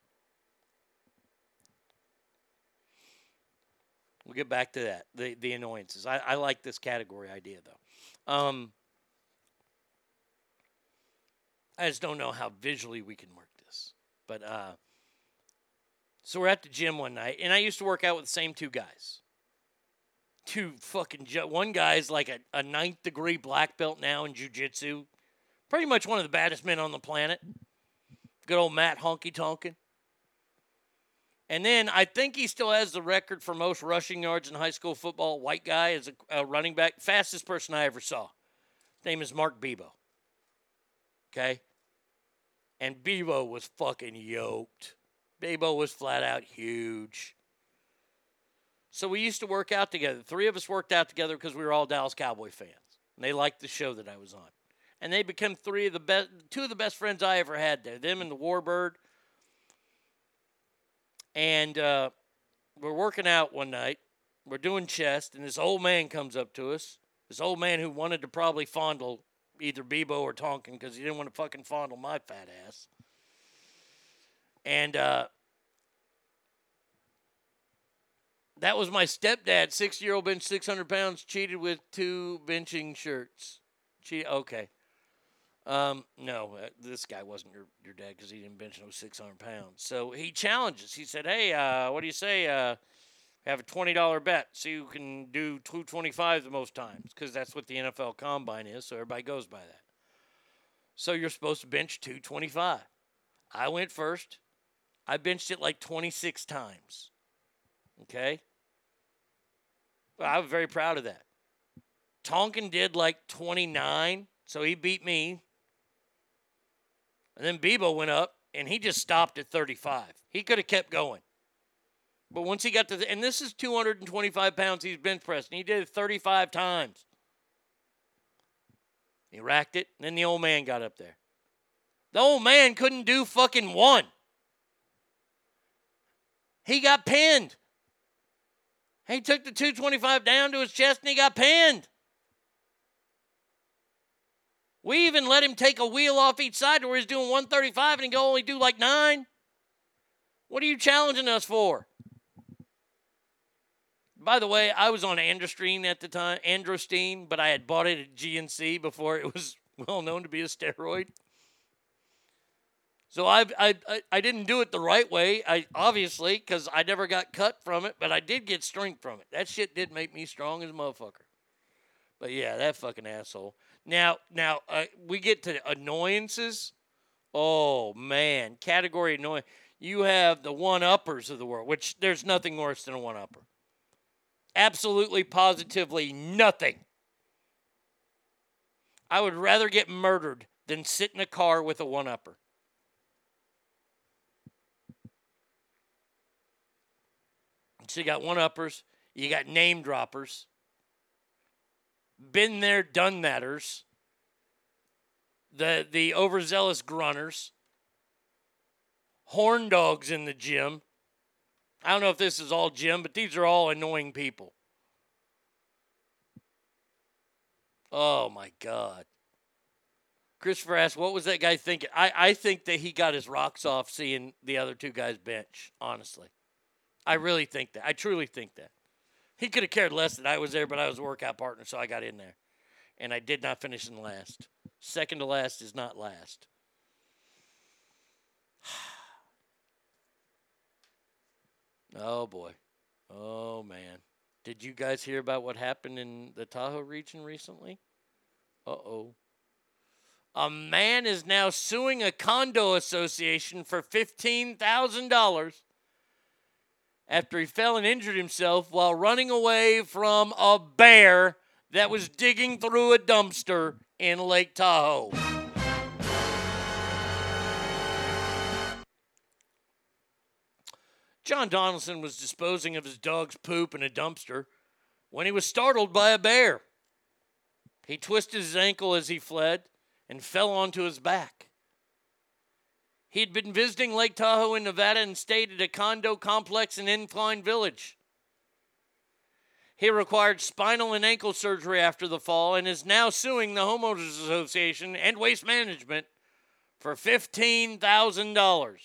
We'll get back to that. The the annoyances. I, I like this category idea though. Um, I just don't know how visually we can work this. But uh, so we're at the gym one night, and I used to work out with the same two guys. Two fucking one guy's like a, a ninth degree black belt now in jujitsu, pretty much one of the baddest men on the planet. Good old Matt Honky Tonkin. And then I think he still has the record for most rushing yards in high school football. White guy as a, a running back, fastest person I ever saw. His name is Mark Bebo. Okay. And Bebo was fucking yoked. Bebo was flat out huge. So we used to work out together. Three of us worked out together because we were all Dallas Cowboy fans. And they liked the show that I was on. And they become three of the best two of the best friends I ever had there. Them and the Warbird. And uh, we're working out one night. We're doing chest, and this old man comes up to us. This old man who wanted to probably fondle either Bebo or Tonkin because he didn't want to fucking fondle my fat ass. And uh, that was my stepdad, six year old bench, 600 pounds, cheated with two benching shirts. Cheat, okay. Um, no, uh, this guy wasn't your, your dad because he didn't bench no 600 pounds. So he challenges. He said, hey, uh, what do you say? Uh, have a $20 bet. See who can do 225 the most times because that's what the NFL combine is. So everybody goes by that. So you're supposed to bench 225. I went first. I benched it like 26 times. Okay? Well, I was very proud of that. Tonkin did like 29, so he beat me. And then Bebo went up and he just stopped at 35. He could have kept going. But once he got to the, and this is 225 pounds he's bench pressing. He did it 35 times. He racked it, and then the old man got up there. The old man couldn't do fucking one. He got pinned. He took the 225 down to his chest and he got pinned. We even let him take a wheel off each side to where he's doing 135 and he can only do like nine. What are you challenging us for? By the way, I was on Androstein at the time, Androstein, but I had bought it at GNC before it was well known to be a steroid. So I, I, I, I didn't do it the right way, I obviously, because I never got cut from it, but I did get strength from it. That shit did make me strong as a motherfucker. But yeah, that fucking asshole. Now, now uh, we get to annoyances. Oh man, category annoying. You have the one uppers of the world, which there's nothing worse than a one upper. Absolutely, positively nothing. I would rather get murdered than sit in a car with a one upper. So you got one uppers, you got name droppers, been there, done thaters, the the overzealous grunters, horn dogs in the gym. I don't know if this is all gym, but these are all annoying people. Oh my God. Christopher asked, what was that guy thinking? I, I think that he got his rocks off seeing the other two guys bench, honestly. I really think that. I truly think that. He could have cared less that I was there, but I was a workout partner, so I got in there. And I did not finish in last. Second to last is not last. Oh boy. Oh man. Did you guys hear about what happened in the Tahoe region recently? Uh oh. A man is now suing a condo association for $15,000 after he fell and injured himself while running away from a bear that was digging through a dumpster in Lake Tahoe. John Donaldson was disposing of his dog's poop in a dumpster when he was startled by a bear. He twisted his ankle as he fled and fell onto his back. He had been visiting Lake Tahoe in Nevada and stayed at a condo complex in Incline Village. He required spinal and ankle surgery after the fall and is now suing the Homeowners Association and Waste Management for $15,000.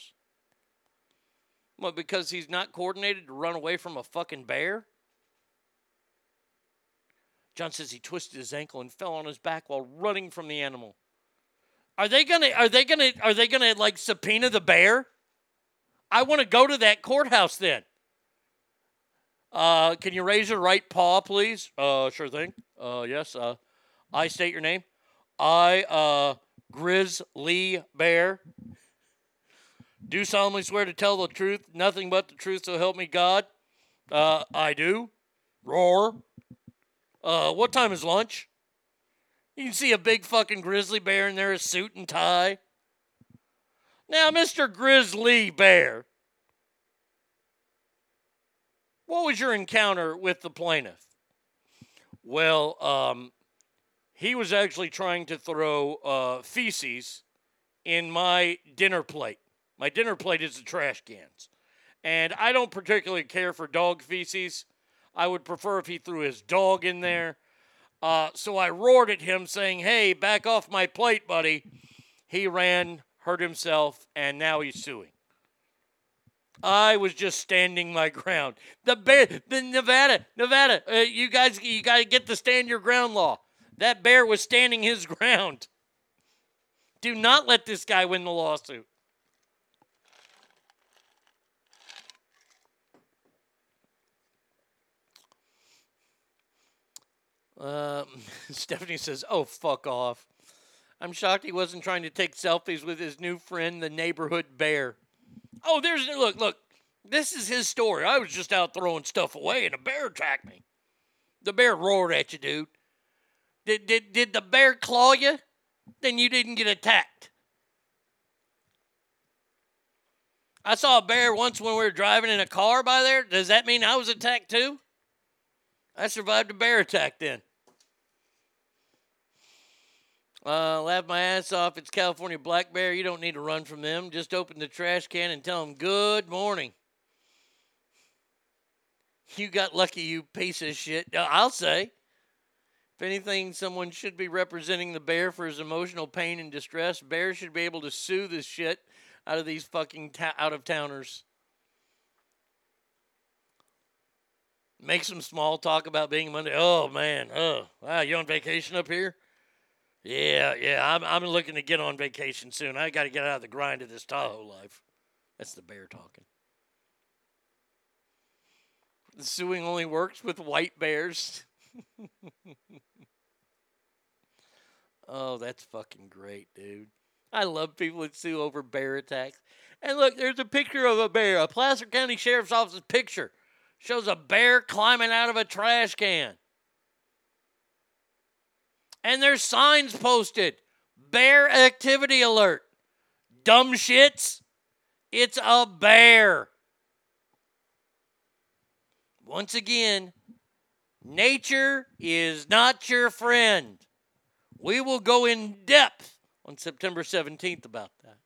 What, because he's not coordinated to run away from a fucking bear? John says he twisted his ankle and fell on his back while running from the animal. Are they gonna are they gonna are they gonna like subpoena the bear? I want to go to that courthouse then. Uh, can you raise your right paw, please? Uh, sure thing. Uh, yes. Uh, I state your name. I, uh, Grizzly Bear, do solemnly swear to tell the truth, nothing but the truth, so help me God. Uh, I do. Roar. Uh, what time is lunch? You can see a big fucking grizzly bear in there, a suit and tie. Now, Mr. Grizzly Bear, what was your encounter with the plaintiff? Well, um, he was actually trying to throw uh, feces in my dinner plate. My dinner plate is the trash cans. And I don't particularly care for dog feces. I would prefer if he threw his dog in there. Uh, so I roared at him, saying, Hey, back off my plate, buddy. He ran, hurt himself, and now he's suing. I was just standing my ground. The bear, the Nevada, Nevada, uh, you guys, you got to get the stand your ground law. That bear was standing his ground. Do not let this guy win the lawsuit. Um, Stephanie says, "Oh, fuck off." I'm shocked he wasn't trying to take selfies with his new friend, the neighborhood bear. Oh, there's look, look. This is his story. I was just out throwing stuff away, and a bear attacked me. The bear roared at you, dude. Did did did the bear claw you? Then you didn't get attacked. I saw a bear once when we were driving in a car by there. Does that mean I was attacked too? I survived a bear attack then. Uh, laugh my ass off. It's California black bear. You don't need to run from them. Just open the trash can and tell them good morning. You got lucky, you piece of shit. Uh, I'll say. If anything, someone should be representing the bear for his emotional pain and distress. Bear should be able to sue this shit out of these fucking ta- out of towners. Make some small talk about being Monday. Oh man, oh wow, you on vacation up here? Yeah, yeah. I'm I'm looking to get on vacation soon. I got to get out of the grind of this Tahoe life. That's the bear talking. The suing only works with white bears. oh, that's fucking great, dude. I love people that sue over bear attacks. And look, there's a picture of a bear. A Placer County Sheriff's Office picture shows a bear climbing out of a trash can. And there's signs posted bear activity alert. Dumb shits. It's a bear. Once again, nature is not your friend. We will go in depth on September 17th about that.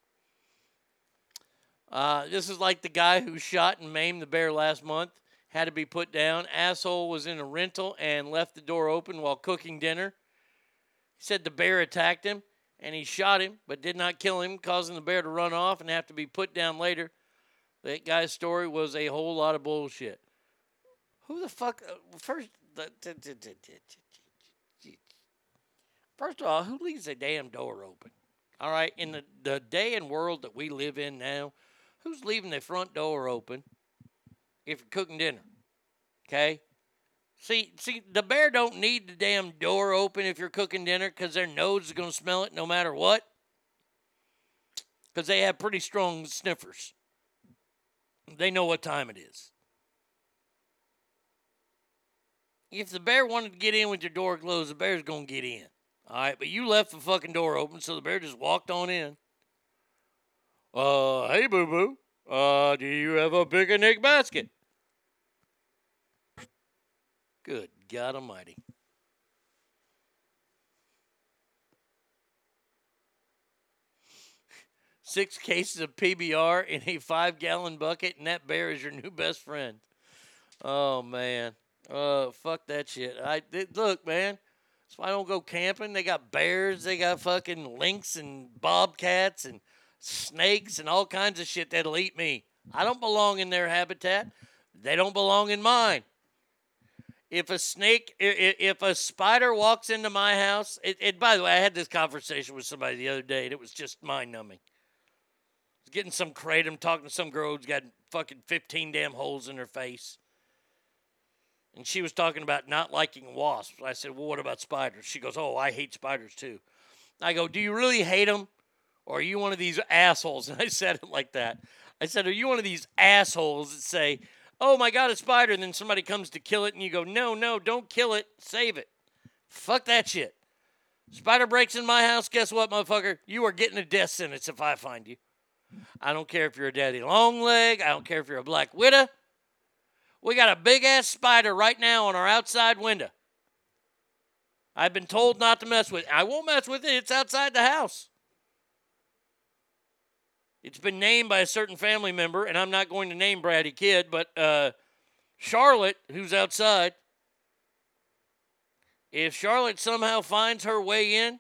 Uh, this is like the guy who shot and maimed the bear last month, had to be put down. Asshole was in a rental and left the door open while cooking dinner. Said the bear attacked him and he shot him, but did not kill him, causing the bear to run off and have to be put down later. That guy's story was a whole lot of bullshit. Who the fuck? Uh, first, first of all, who leaves a damn door open? All right, in the, the day and world that we live in now, who's leaving the front door open if you're cooking dinner? Okay? See, see, the bear don't need the damn door open if you're cooking dinner because their nose is going to smell it no matter what. Because they have pretty strong sniffers. They know what time it is. If the bear wanted to get in with your door closed, the bear's going to get in. All right, but you left the fucking door open, so the bear just walked on in. Uh, hey, boo boo. Uh, do you have a picnic basket? Good God Almighty. Six cases of PBR in a five gallon bucket, and that bear is your new best friend. Oh, man. Uh, fuck that shit. I th- Look, man. That's why I don't go camping. They got bears, they got fucking lynx and bobcats and snakes and all kinds of shit that'll eat me. I don't belong in their habitat. They don't belong in mine. If a snake, if a spider walks into my house, it, it, by the way, I had this conversation with somebody the other day, and it was just mind numbing. Getting some kratom, talking to some girl who's got fucking 15 damn holes in her face. And she was talking about not liking wasps. I said, Well, what about spiders? She goes, Oh, I hate spiders too. I go, Do you really hate them? Or are you one of these assholes? And I said it like that. I said, Are you one of these assholes that say, Oh my God, a spider, and then somebody comes to kill it, and you go, No, no, don't kill it, save it. Fuck that shit. Spider breaks in my house, guess what, motherfucker? You are getting a death sentence if I find you. I don't care if you're a daddy long leg, I don't care if you're a black widow. We got a big ass spider right now on our outside window. I've been told not to mess with it. I won't mess with it. It's outside the house. It's been named by a certain family member, and I'm not going to name Brady Kid, but uh, Charlotte, who's outside, If Charlotte somehow finds her way in,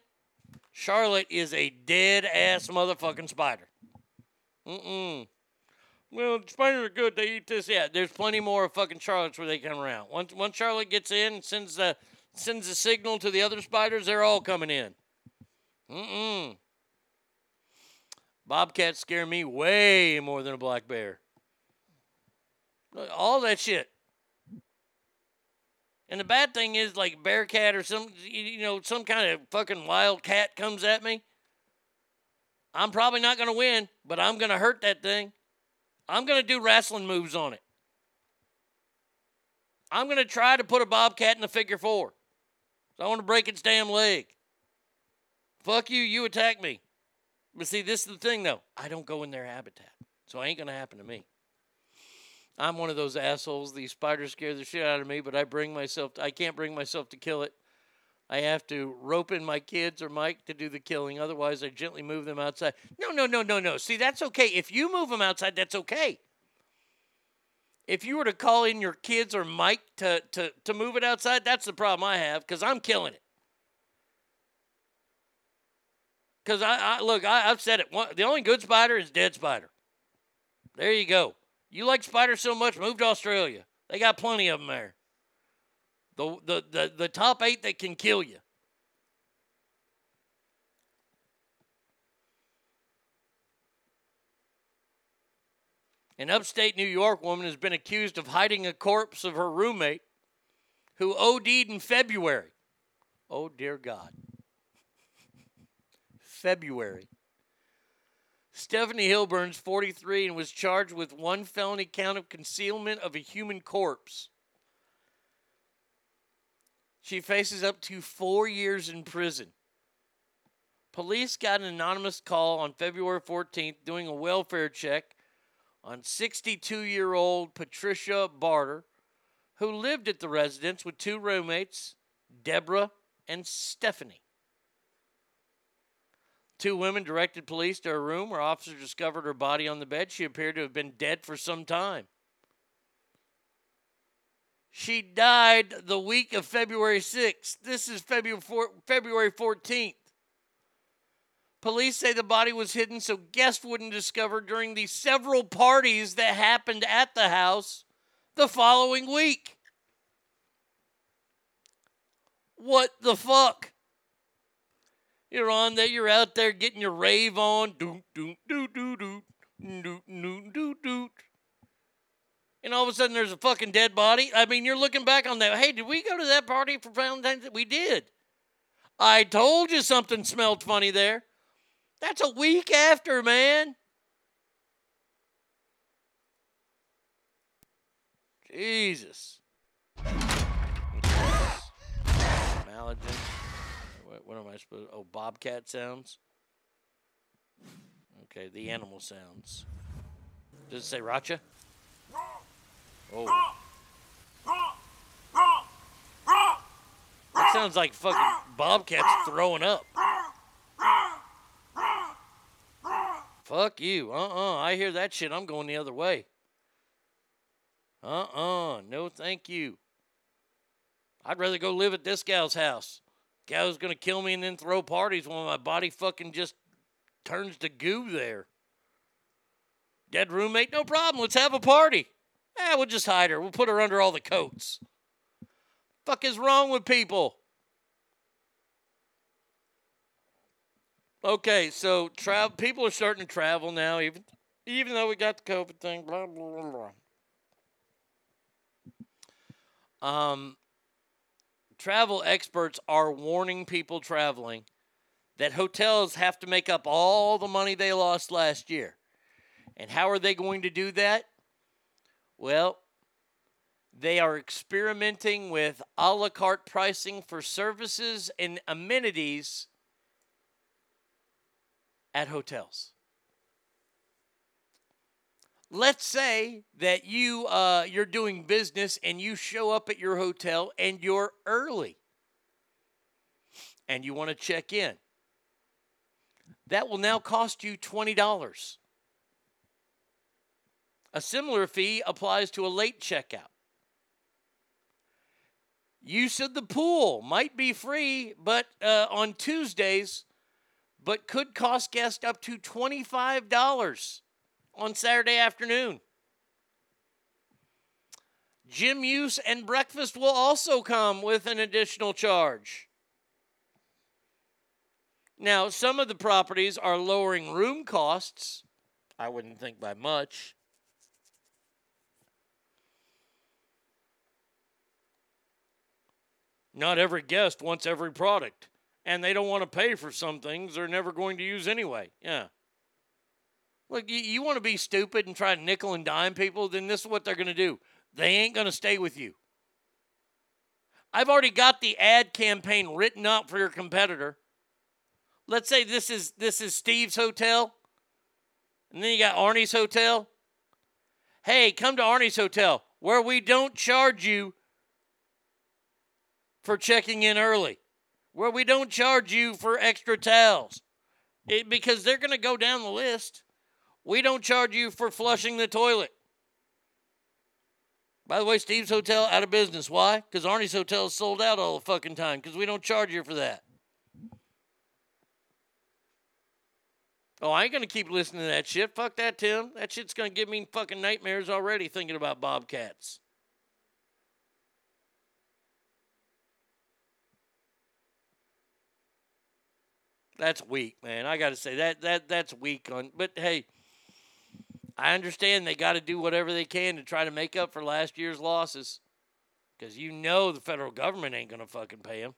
Charlotte is a dead ass motherfucking spider. Mm-mm. Well, spiders are good. They eat this. Yeah, there's plenty more of fucking Charlottes where they come around. Once once Charlotte gets in and sends the sends the signal to the other spiders, they're all coming in. Mm-mm. Bobcats scare me way more than a black bear. All that shit. And the bad thing is, like bear cat or some, you know, some kind of fucking wild cat comes at me. I'm probably not going to win, but I'm going to hurt that thing. I'm going to do wrestling moves on it. I'm going to try to put a bobcat in a figure four. So I want to break its damn leg. Fuck you, you attack me. But see, this is the thing though. I don't go in their habitat. So it ain't to happen to me. I'm one of those assholes. These spiders scare the shit out of me, but I bring myself I can't bring myself to kill it. I have to rope in my kids or Mike to do the killing. Otherwise, I gently move them outside. No, no, no, no, no. See, that's okay. If you move them outside, that's okay. If you were to call in your kids or Mike to, to, to move it outside, that's the problem I have because I'm killing it. Because I, I look, I, have said it. One, the only good spider is dead spider. There you go. You like spiders so much, move to Australia. They got plenty of them there. The, the, the, the top eight that can kill you. An upstate New York woman has been accused of hiding a corpse of her roommate who OD'd in February. Oh, dear God. February. Stephanie Hilburns, 43, and was charged with one felony count of concealment of a human corpse. She faces up to four years in prison. Police got an anonymous call on February 14th doing a welfare check on 62 year old Patricia Barter, who lived at the residence with two roommates, Deborah and Stephanie. Two women directed police to her room where officers discovered her body on the bed. She appeared to have been dead for some time. She died the week of February 6th. This is February, February 14th. Police say the body was hidden so guests wouldn't discover during the several parties that happened at the house the following week. What the fuck? You're on there, you're out there getting your rave on. Doot, doot, doot, doot, doot, doot, doot, doot, doot. And all of a sudden there's a fucking dead body. I mean, you're looking back on that. Hey, did we go to that party for Valentine's Day? We did. I told you something smelled funny there. That's a week after, man. Jesus. Maladin. What, am I supposed to? Oh, bobcat sounds? Okay, the animal sounds. Does it say Racha? Oh. That sounds like fucking bobcats throwing up. Fuck you. Uh uh I hear that shit. I'm going the other way. Uh uh No, thank you. I'd rather go live at this gal's house. Gal's gonna kill me and then throw parties when my body fucking just turns to goo there. Dead roommate? No problem. Let's have a party. Eh, we'll just hide her. We'll put her under all the coats. Fuck is wrong with people? Okay, so travel people are starting to travel now, even even though we got the COVID thing. Blah blah blah. blah. Um, travel experts are warning people traveling that hotels have to make up all the money they lost last year. And how are they going to do that? Well, they are experimenting with a la carte pricing for services and amenities at hotels. Let's say that you uh, you're doing business and you show up at your hotel and you're early, and you want to check in. That will now cost you twenty dollars. A similar fee applies to a late checkout. Use of the pool might be free, but uh, on Tuesdays, but could cost guests up to $25 on Saturday afternoon. Gym use and breakfast will also come with an additional charge. Now, some of the properties are lowering room costs. I wouldn't think by much. Not every guest wants every product, and they don't want to pay for some things they're never going to use anyway. Yeah. Look, you, you want to be stupid and try to nickel and dime people, then this is what they're going to do. They ain't going to stay with you. I've already got the ad campaign written up for your competitor. Let's say this is this is Steve's hotel, and then you got Arnie's hotel. Hey, come to Arnie's hotel where we don't charge you for checking in early, where we don't charge you for extra towels, it, because they're going to go down the list. We don't charge you for flushing the toilet. By the way, Steve's Hotel out of business. Why? Because Arnie's Hotel is sold out all the fucking time because we don't charge you for that. Oh, I ain't going to keep listening to that shit. Fuck that, Tim. That shit's going to give me fucking nightmares already thinking about Bobcats. That's weak, man. I got to say that that that's weak on. But hey, I understand they got to do whatever they can to try to make up for last year's losses, because you know the federal government ain't gonna fucking pay them.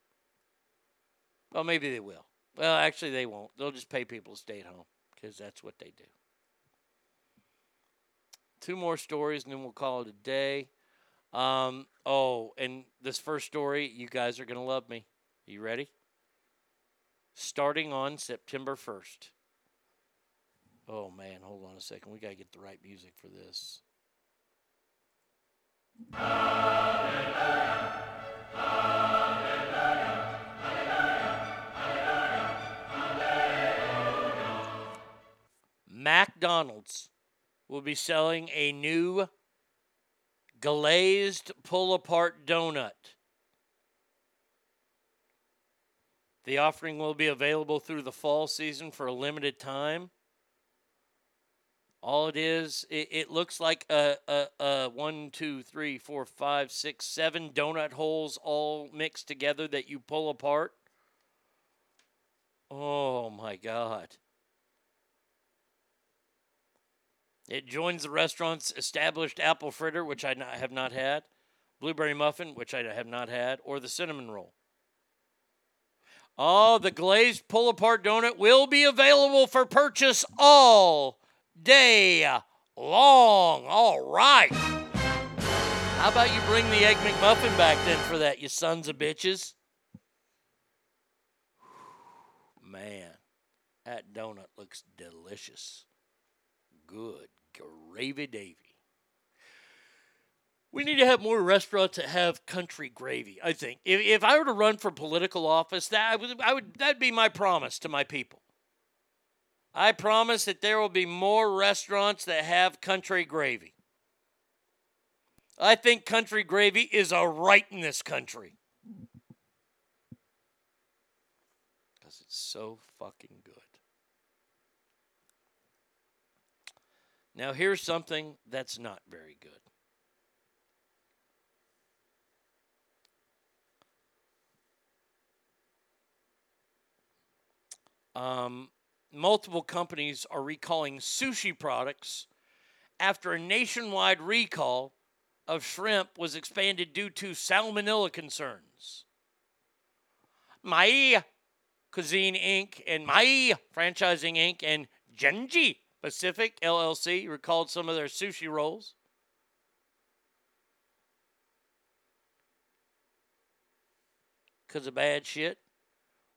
Well, maybe they will. Well, actually, they won't. They'll just pay people to stay at home because that's what they do. Two more stories, and then we'll call it a day. Um, oh, and this first story, you guys are gonna love me. You ready? Starting on September 1st. Oh man, hold on a second. We got to get the right music for this. McDonald's will be selling a new glazed pull apart donut. The offering will be available through the fall season for a limited time. All it is, it, it looks like a, a, a one, two, three, four, five, six, seven donut holes all mixed together that you pull apart. Oh my God. It joins the restaurant's established apple fritter, which I not, have not had, blueberry muffin, which I have not had, or the cinnamon roll. Oh, the glazed pull apart donut will be available for purchase all day long. All right. How about you bring the Egg McMuffin back then for that, you sons of bitches? Man, that donut looks delicious. Good gravy davy. We need to have more restaurants that have country gravy. I think if, if I were to run for political office, that I would, I would that'd be my promise to my people. I promise that there will be more restaurants that have country gravy. I think country gravy is a right in this country. Because it's so fucking good. Now, here's something that's not very good. Um, multiple companies are recalling sushi products after a nationwide recall of shrimp was expanded due to salmonella concerns. Mai Cuisine Inc. and Mai Franchising Inc. and Genji Pacific LLC recalled some of their sushi rolls. Because of bad shit.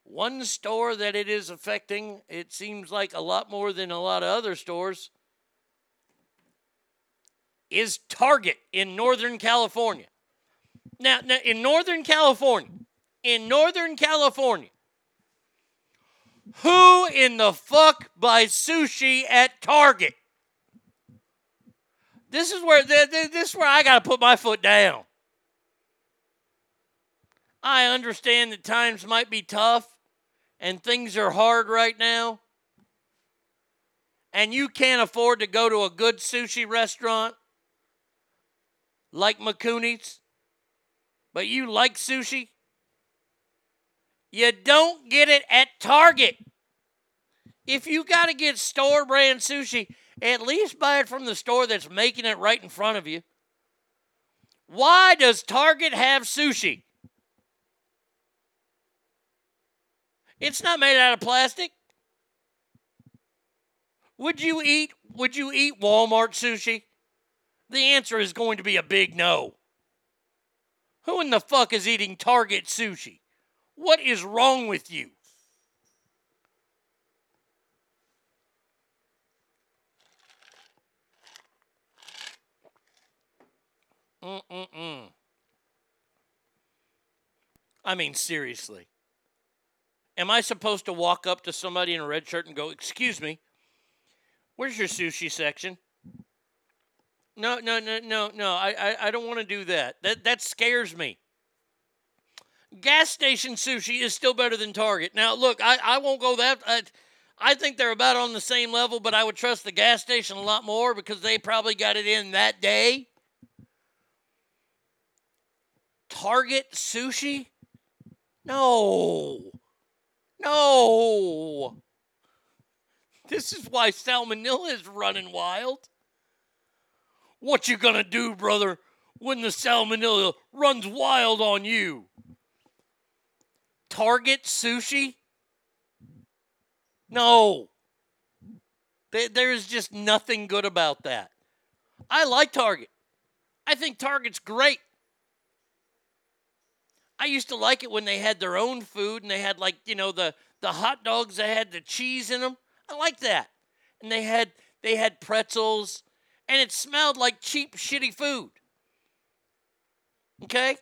One store that it is affecting, it seems like a lot more than a lot of other stores, is Target in Northern California. Now, now in Northern California, in Northern California, who in the fuck buys sushi at Target? This is where this is where I got to put my foot down. I understand that times might be tough and things are hard right now. And you can't afford to go to a good sushi restaurant like Mikuni's, but you like sushi. You don't get it at Target. If you got to get store brand sushi, at least buy it from the store that's making it right in front of you. Why does Target have sushi? It's not made out of plastic. Would you eat would you eat Walmart sushi? The answer is going to be a big no. Who in the fuck is eating Target sushi? What is wrong with you? Mm-mm-mm. I mean, seriously. Am I supposed to walk up to somebody in a red shirt and go, Excuse me, where's your sushi section? No, no, no, no, no. I, I, I don't want to do that. That that scares me. Gas station sushi is still better than Target. Now, look, I, I won't go that. I, I think they're about on the same level, but I would trust the gas station a lot more because they probably got it in that day. Target sushi? No. No. This is why salmonella is running wild. What you gonna do, brother, when the salmonella runs wild on you? Target sushi? No. There's just nothing good about that. I like Target. I think Target's great. I used to like it when they had their own food and they had like, you know, the the hot dogs that had the cheese in them. I like that. And they had they had pretzels and it smelled like cheap shitty food. Okay?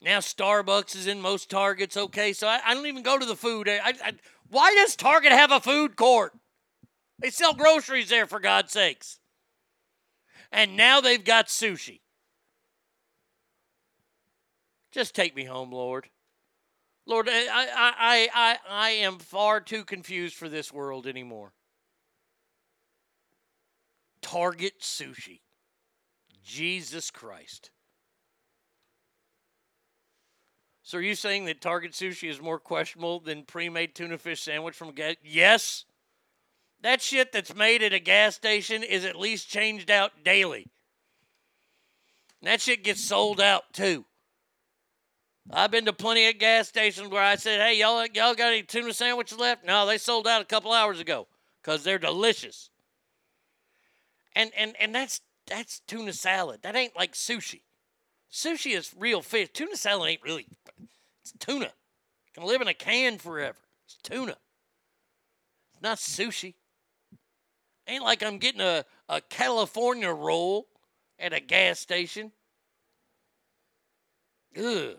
Now Starbucks is in most Targets, okay? So I, I don't even go to the food. I, I, why does Target have a food court? They sell groceries there for God's sakes. And now they've got sushi. Just take me home, Lord. Lord, I, I, I, I, am far too confused for this world anymore. Target sushi. Jesus Christ. So are you saying that Target sushi is more questionable than pre-made tuna fish sandwich from gas? Yes. That shit that's made at a gas station is at least changed out daily. And that shit gets sold out too. I've been to plenty of gas stations where I said, "Hey, y'all, y'all got any tuna sandwiches left?" No, they sold out a couple hours ago because they're delicious. And and and that's that's tuna salad. That ain't like sushi. Sushi is real fish. Tuna salad ain't really. It's tuna. Can live in a can forever. It's tuna. It's not sushi. Ain't like I'm getting a, a California roll at a gas station. Ugh.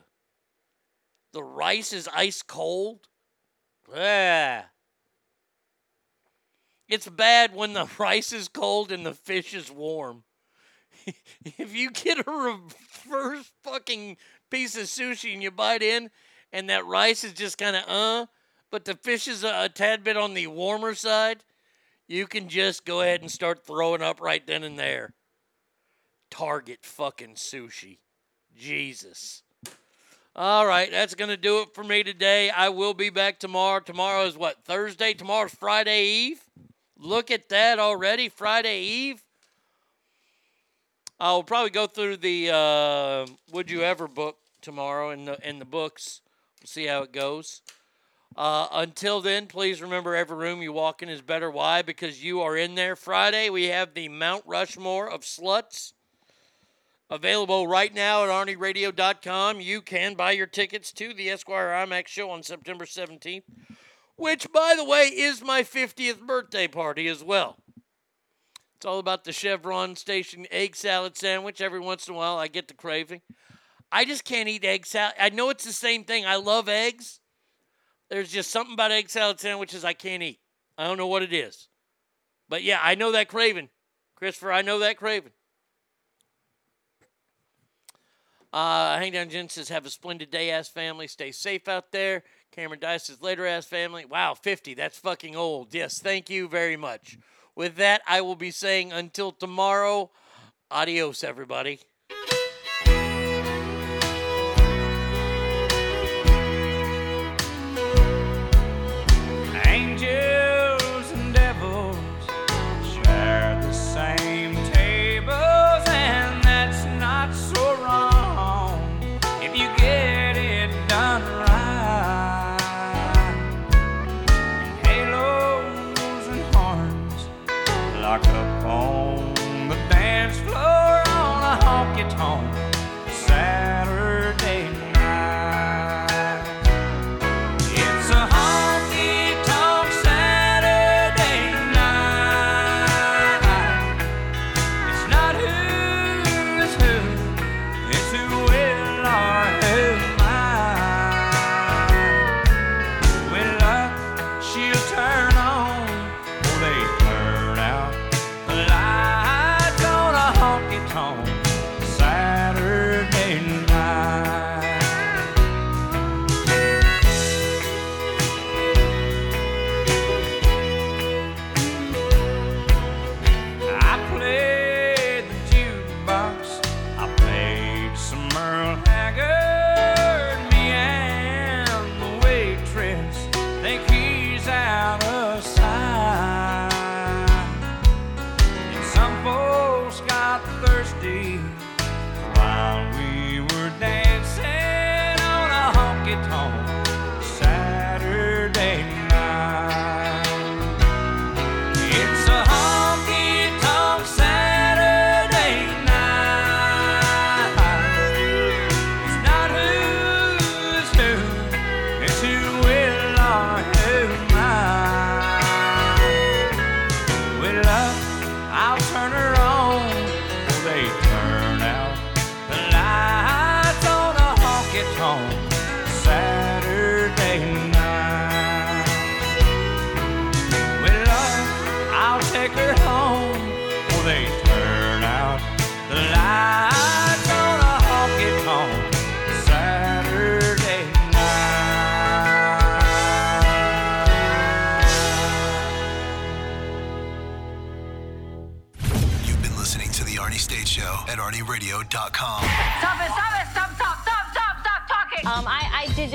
The rice is ice cold. Ah. It's bad when the rice is cold and the fish is warm. if you get a reverse fucking piece of sushi and you bite in and that rice is just kind of uh, but the fish is a, a tad bit on the warmer side, you can just go ahead and start throwing up right then and there. Target fucking sushi. Jesus. All right, that's going to do it for me today. I will be back tomorrow. Tomorrow is what? Thursday? Tomorrow's Friday Eve. Look at that already, Friday Eve. I'll probably go through the uh, Would You Ever book tomorrow in the in the books. We'll see how it goes. Uh, until then, please remember every room you walk in is better. Why? Because you are in there. Friday, we have the Mount Rushmore of sluts available right now at ArnieRadio.com. You can buy your tickets to the Esquire IMAX show on September 17th, which, by the way, is my 50th birthday party as well. It's all about the Chevron Station egg salad sandwich. Every once in a while, I get the craving. I just can't eat egg salad. I know it's the same thing. I love eggs. There's just something about egg salad sandwiches I can't eat. I don't know what it is. But yeah, I know that craving. Christopher, I know that craving. Uh, Hangdown Jen says, have a splendid day, ass family. Stay safe out there. Cameron Dice says, later, ass family. Wow, 50. That's fucking old. Yes, thank you very much. With that, I will be saying until tomorrow, adios, everybody.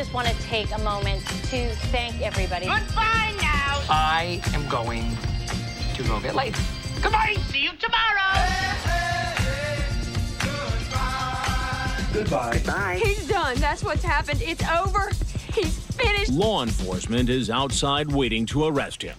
just want to take a moment to thank everybody. Goodbye now. I am going to go get laid. Goodbye. See you tomorrow. Hey, hey, hey, goodbye. Goodbye. Goodbye. He's done. That's what's happened. It's over. He's finished. Law enforcement is outside waiting to arrest him.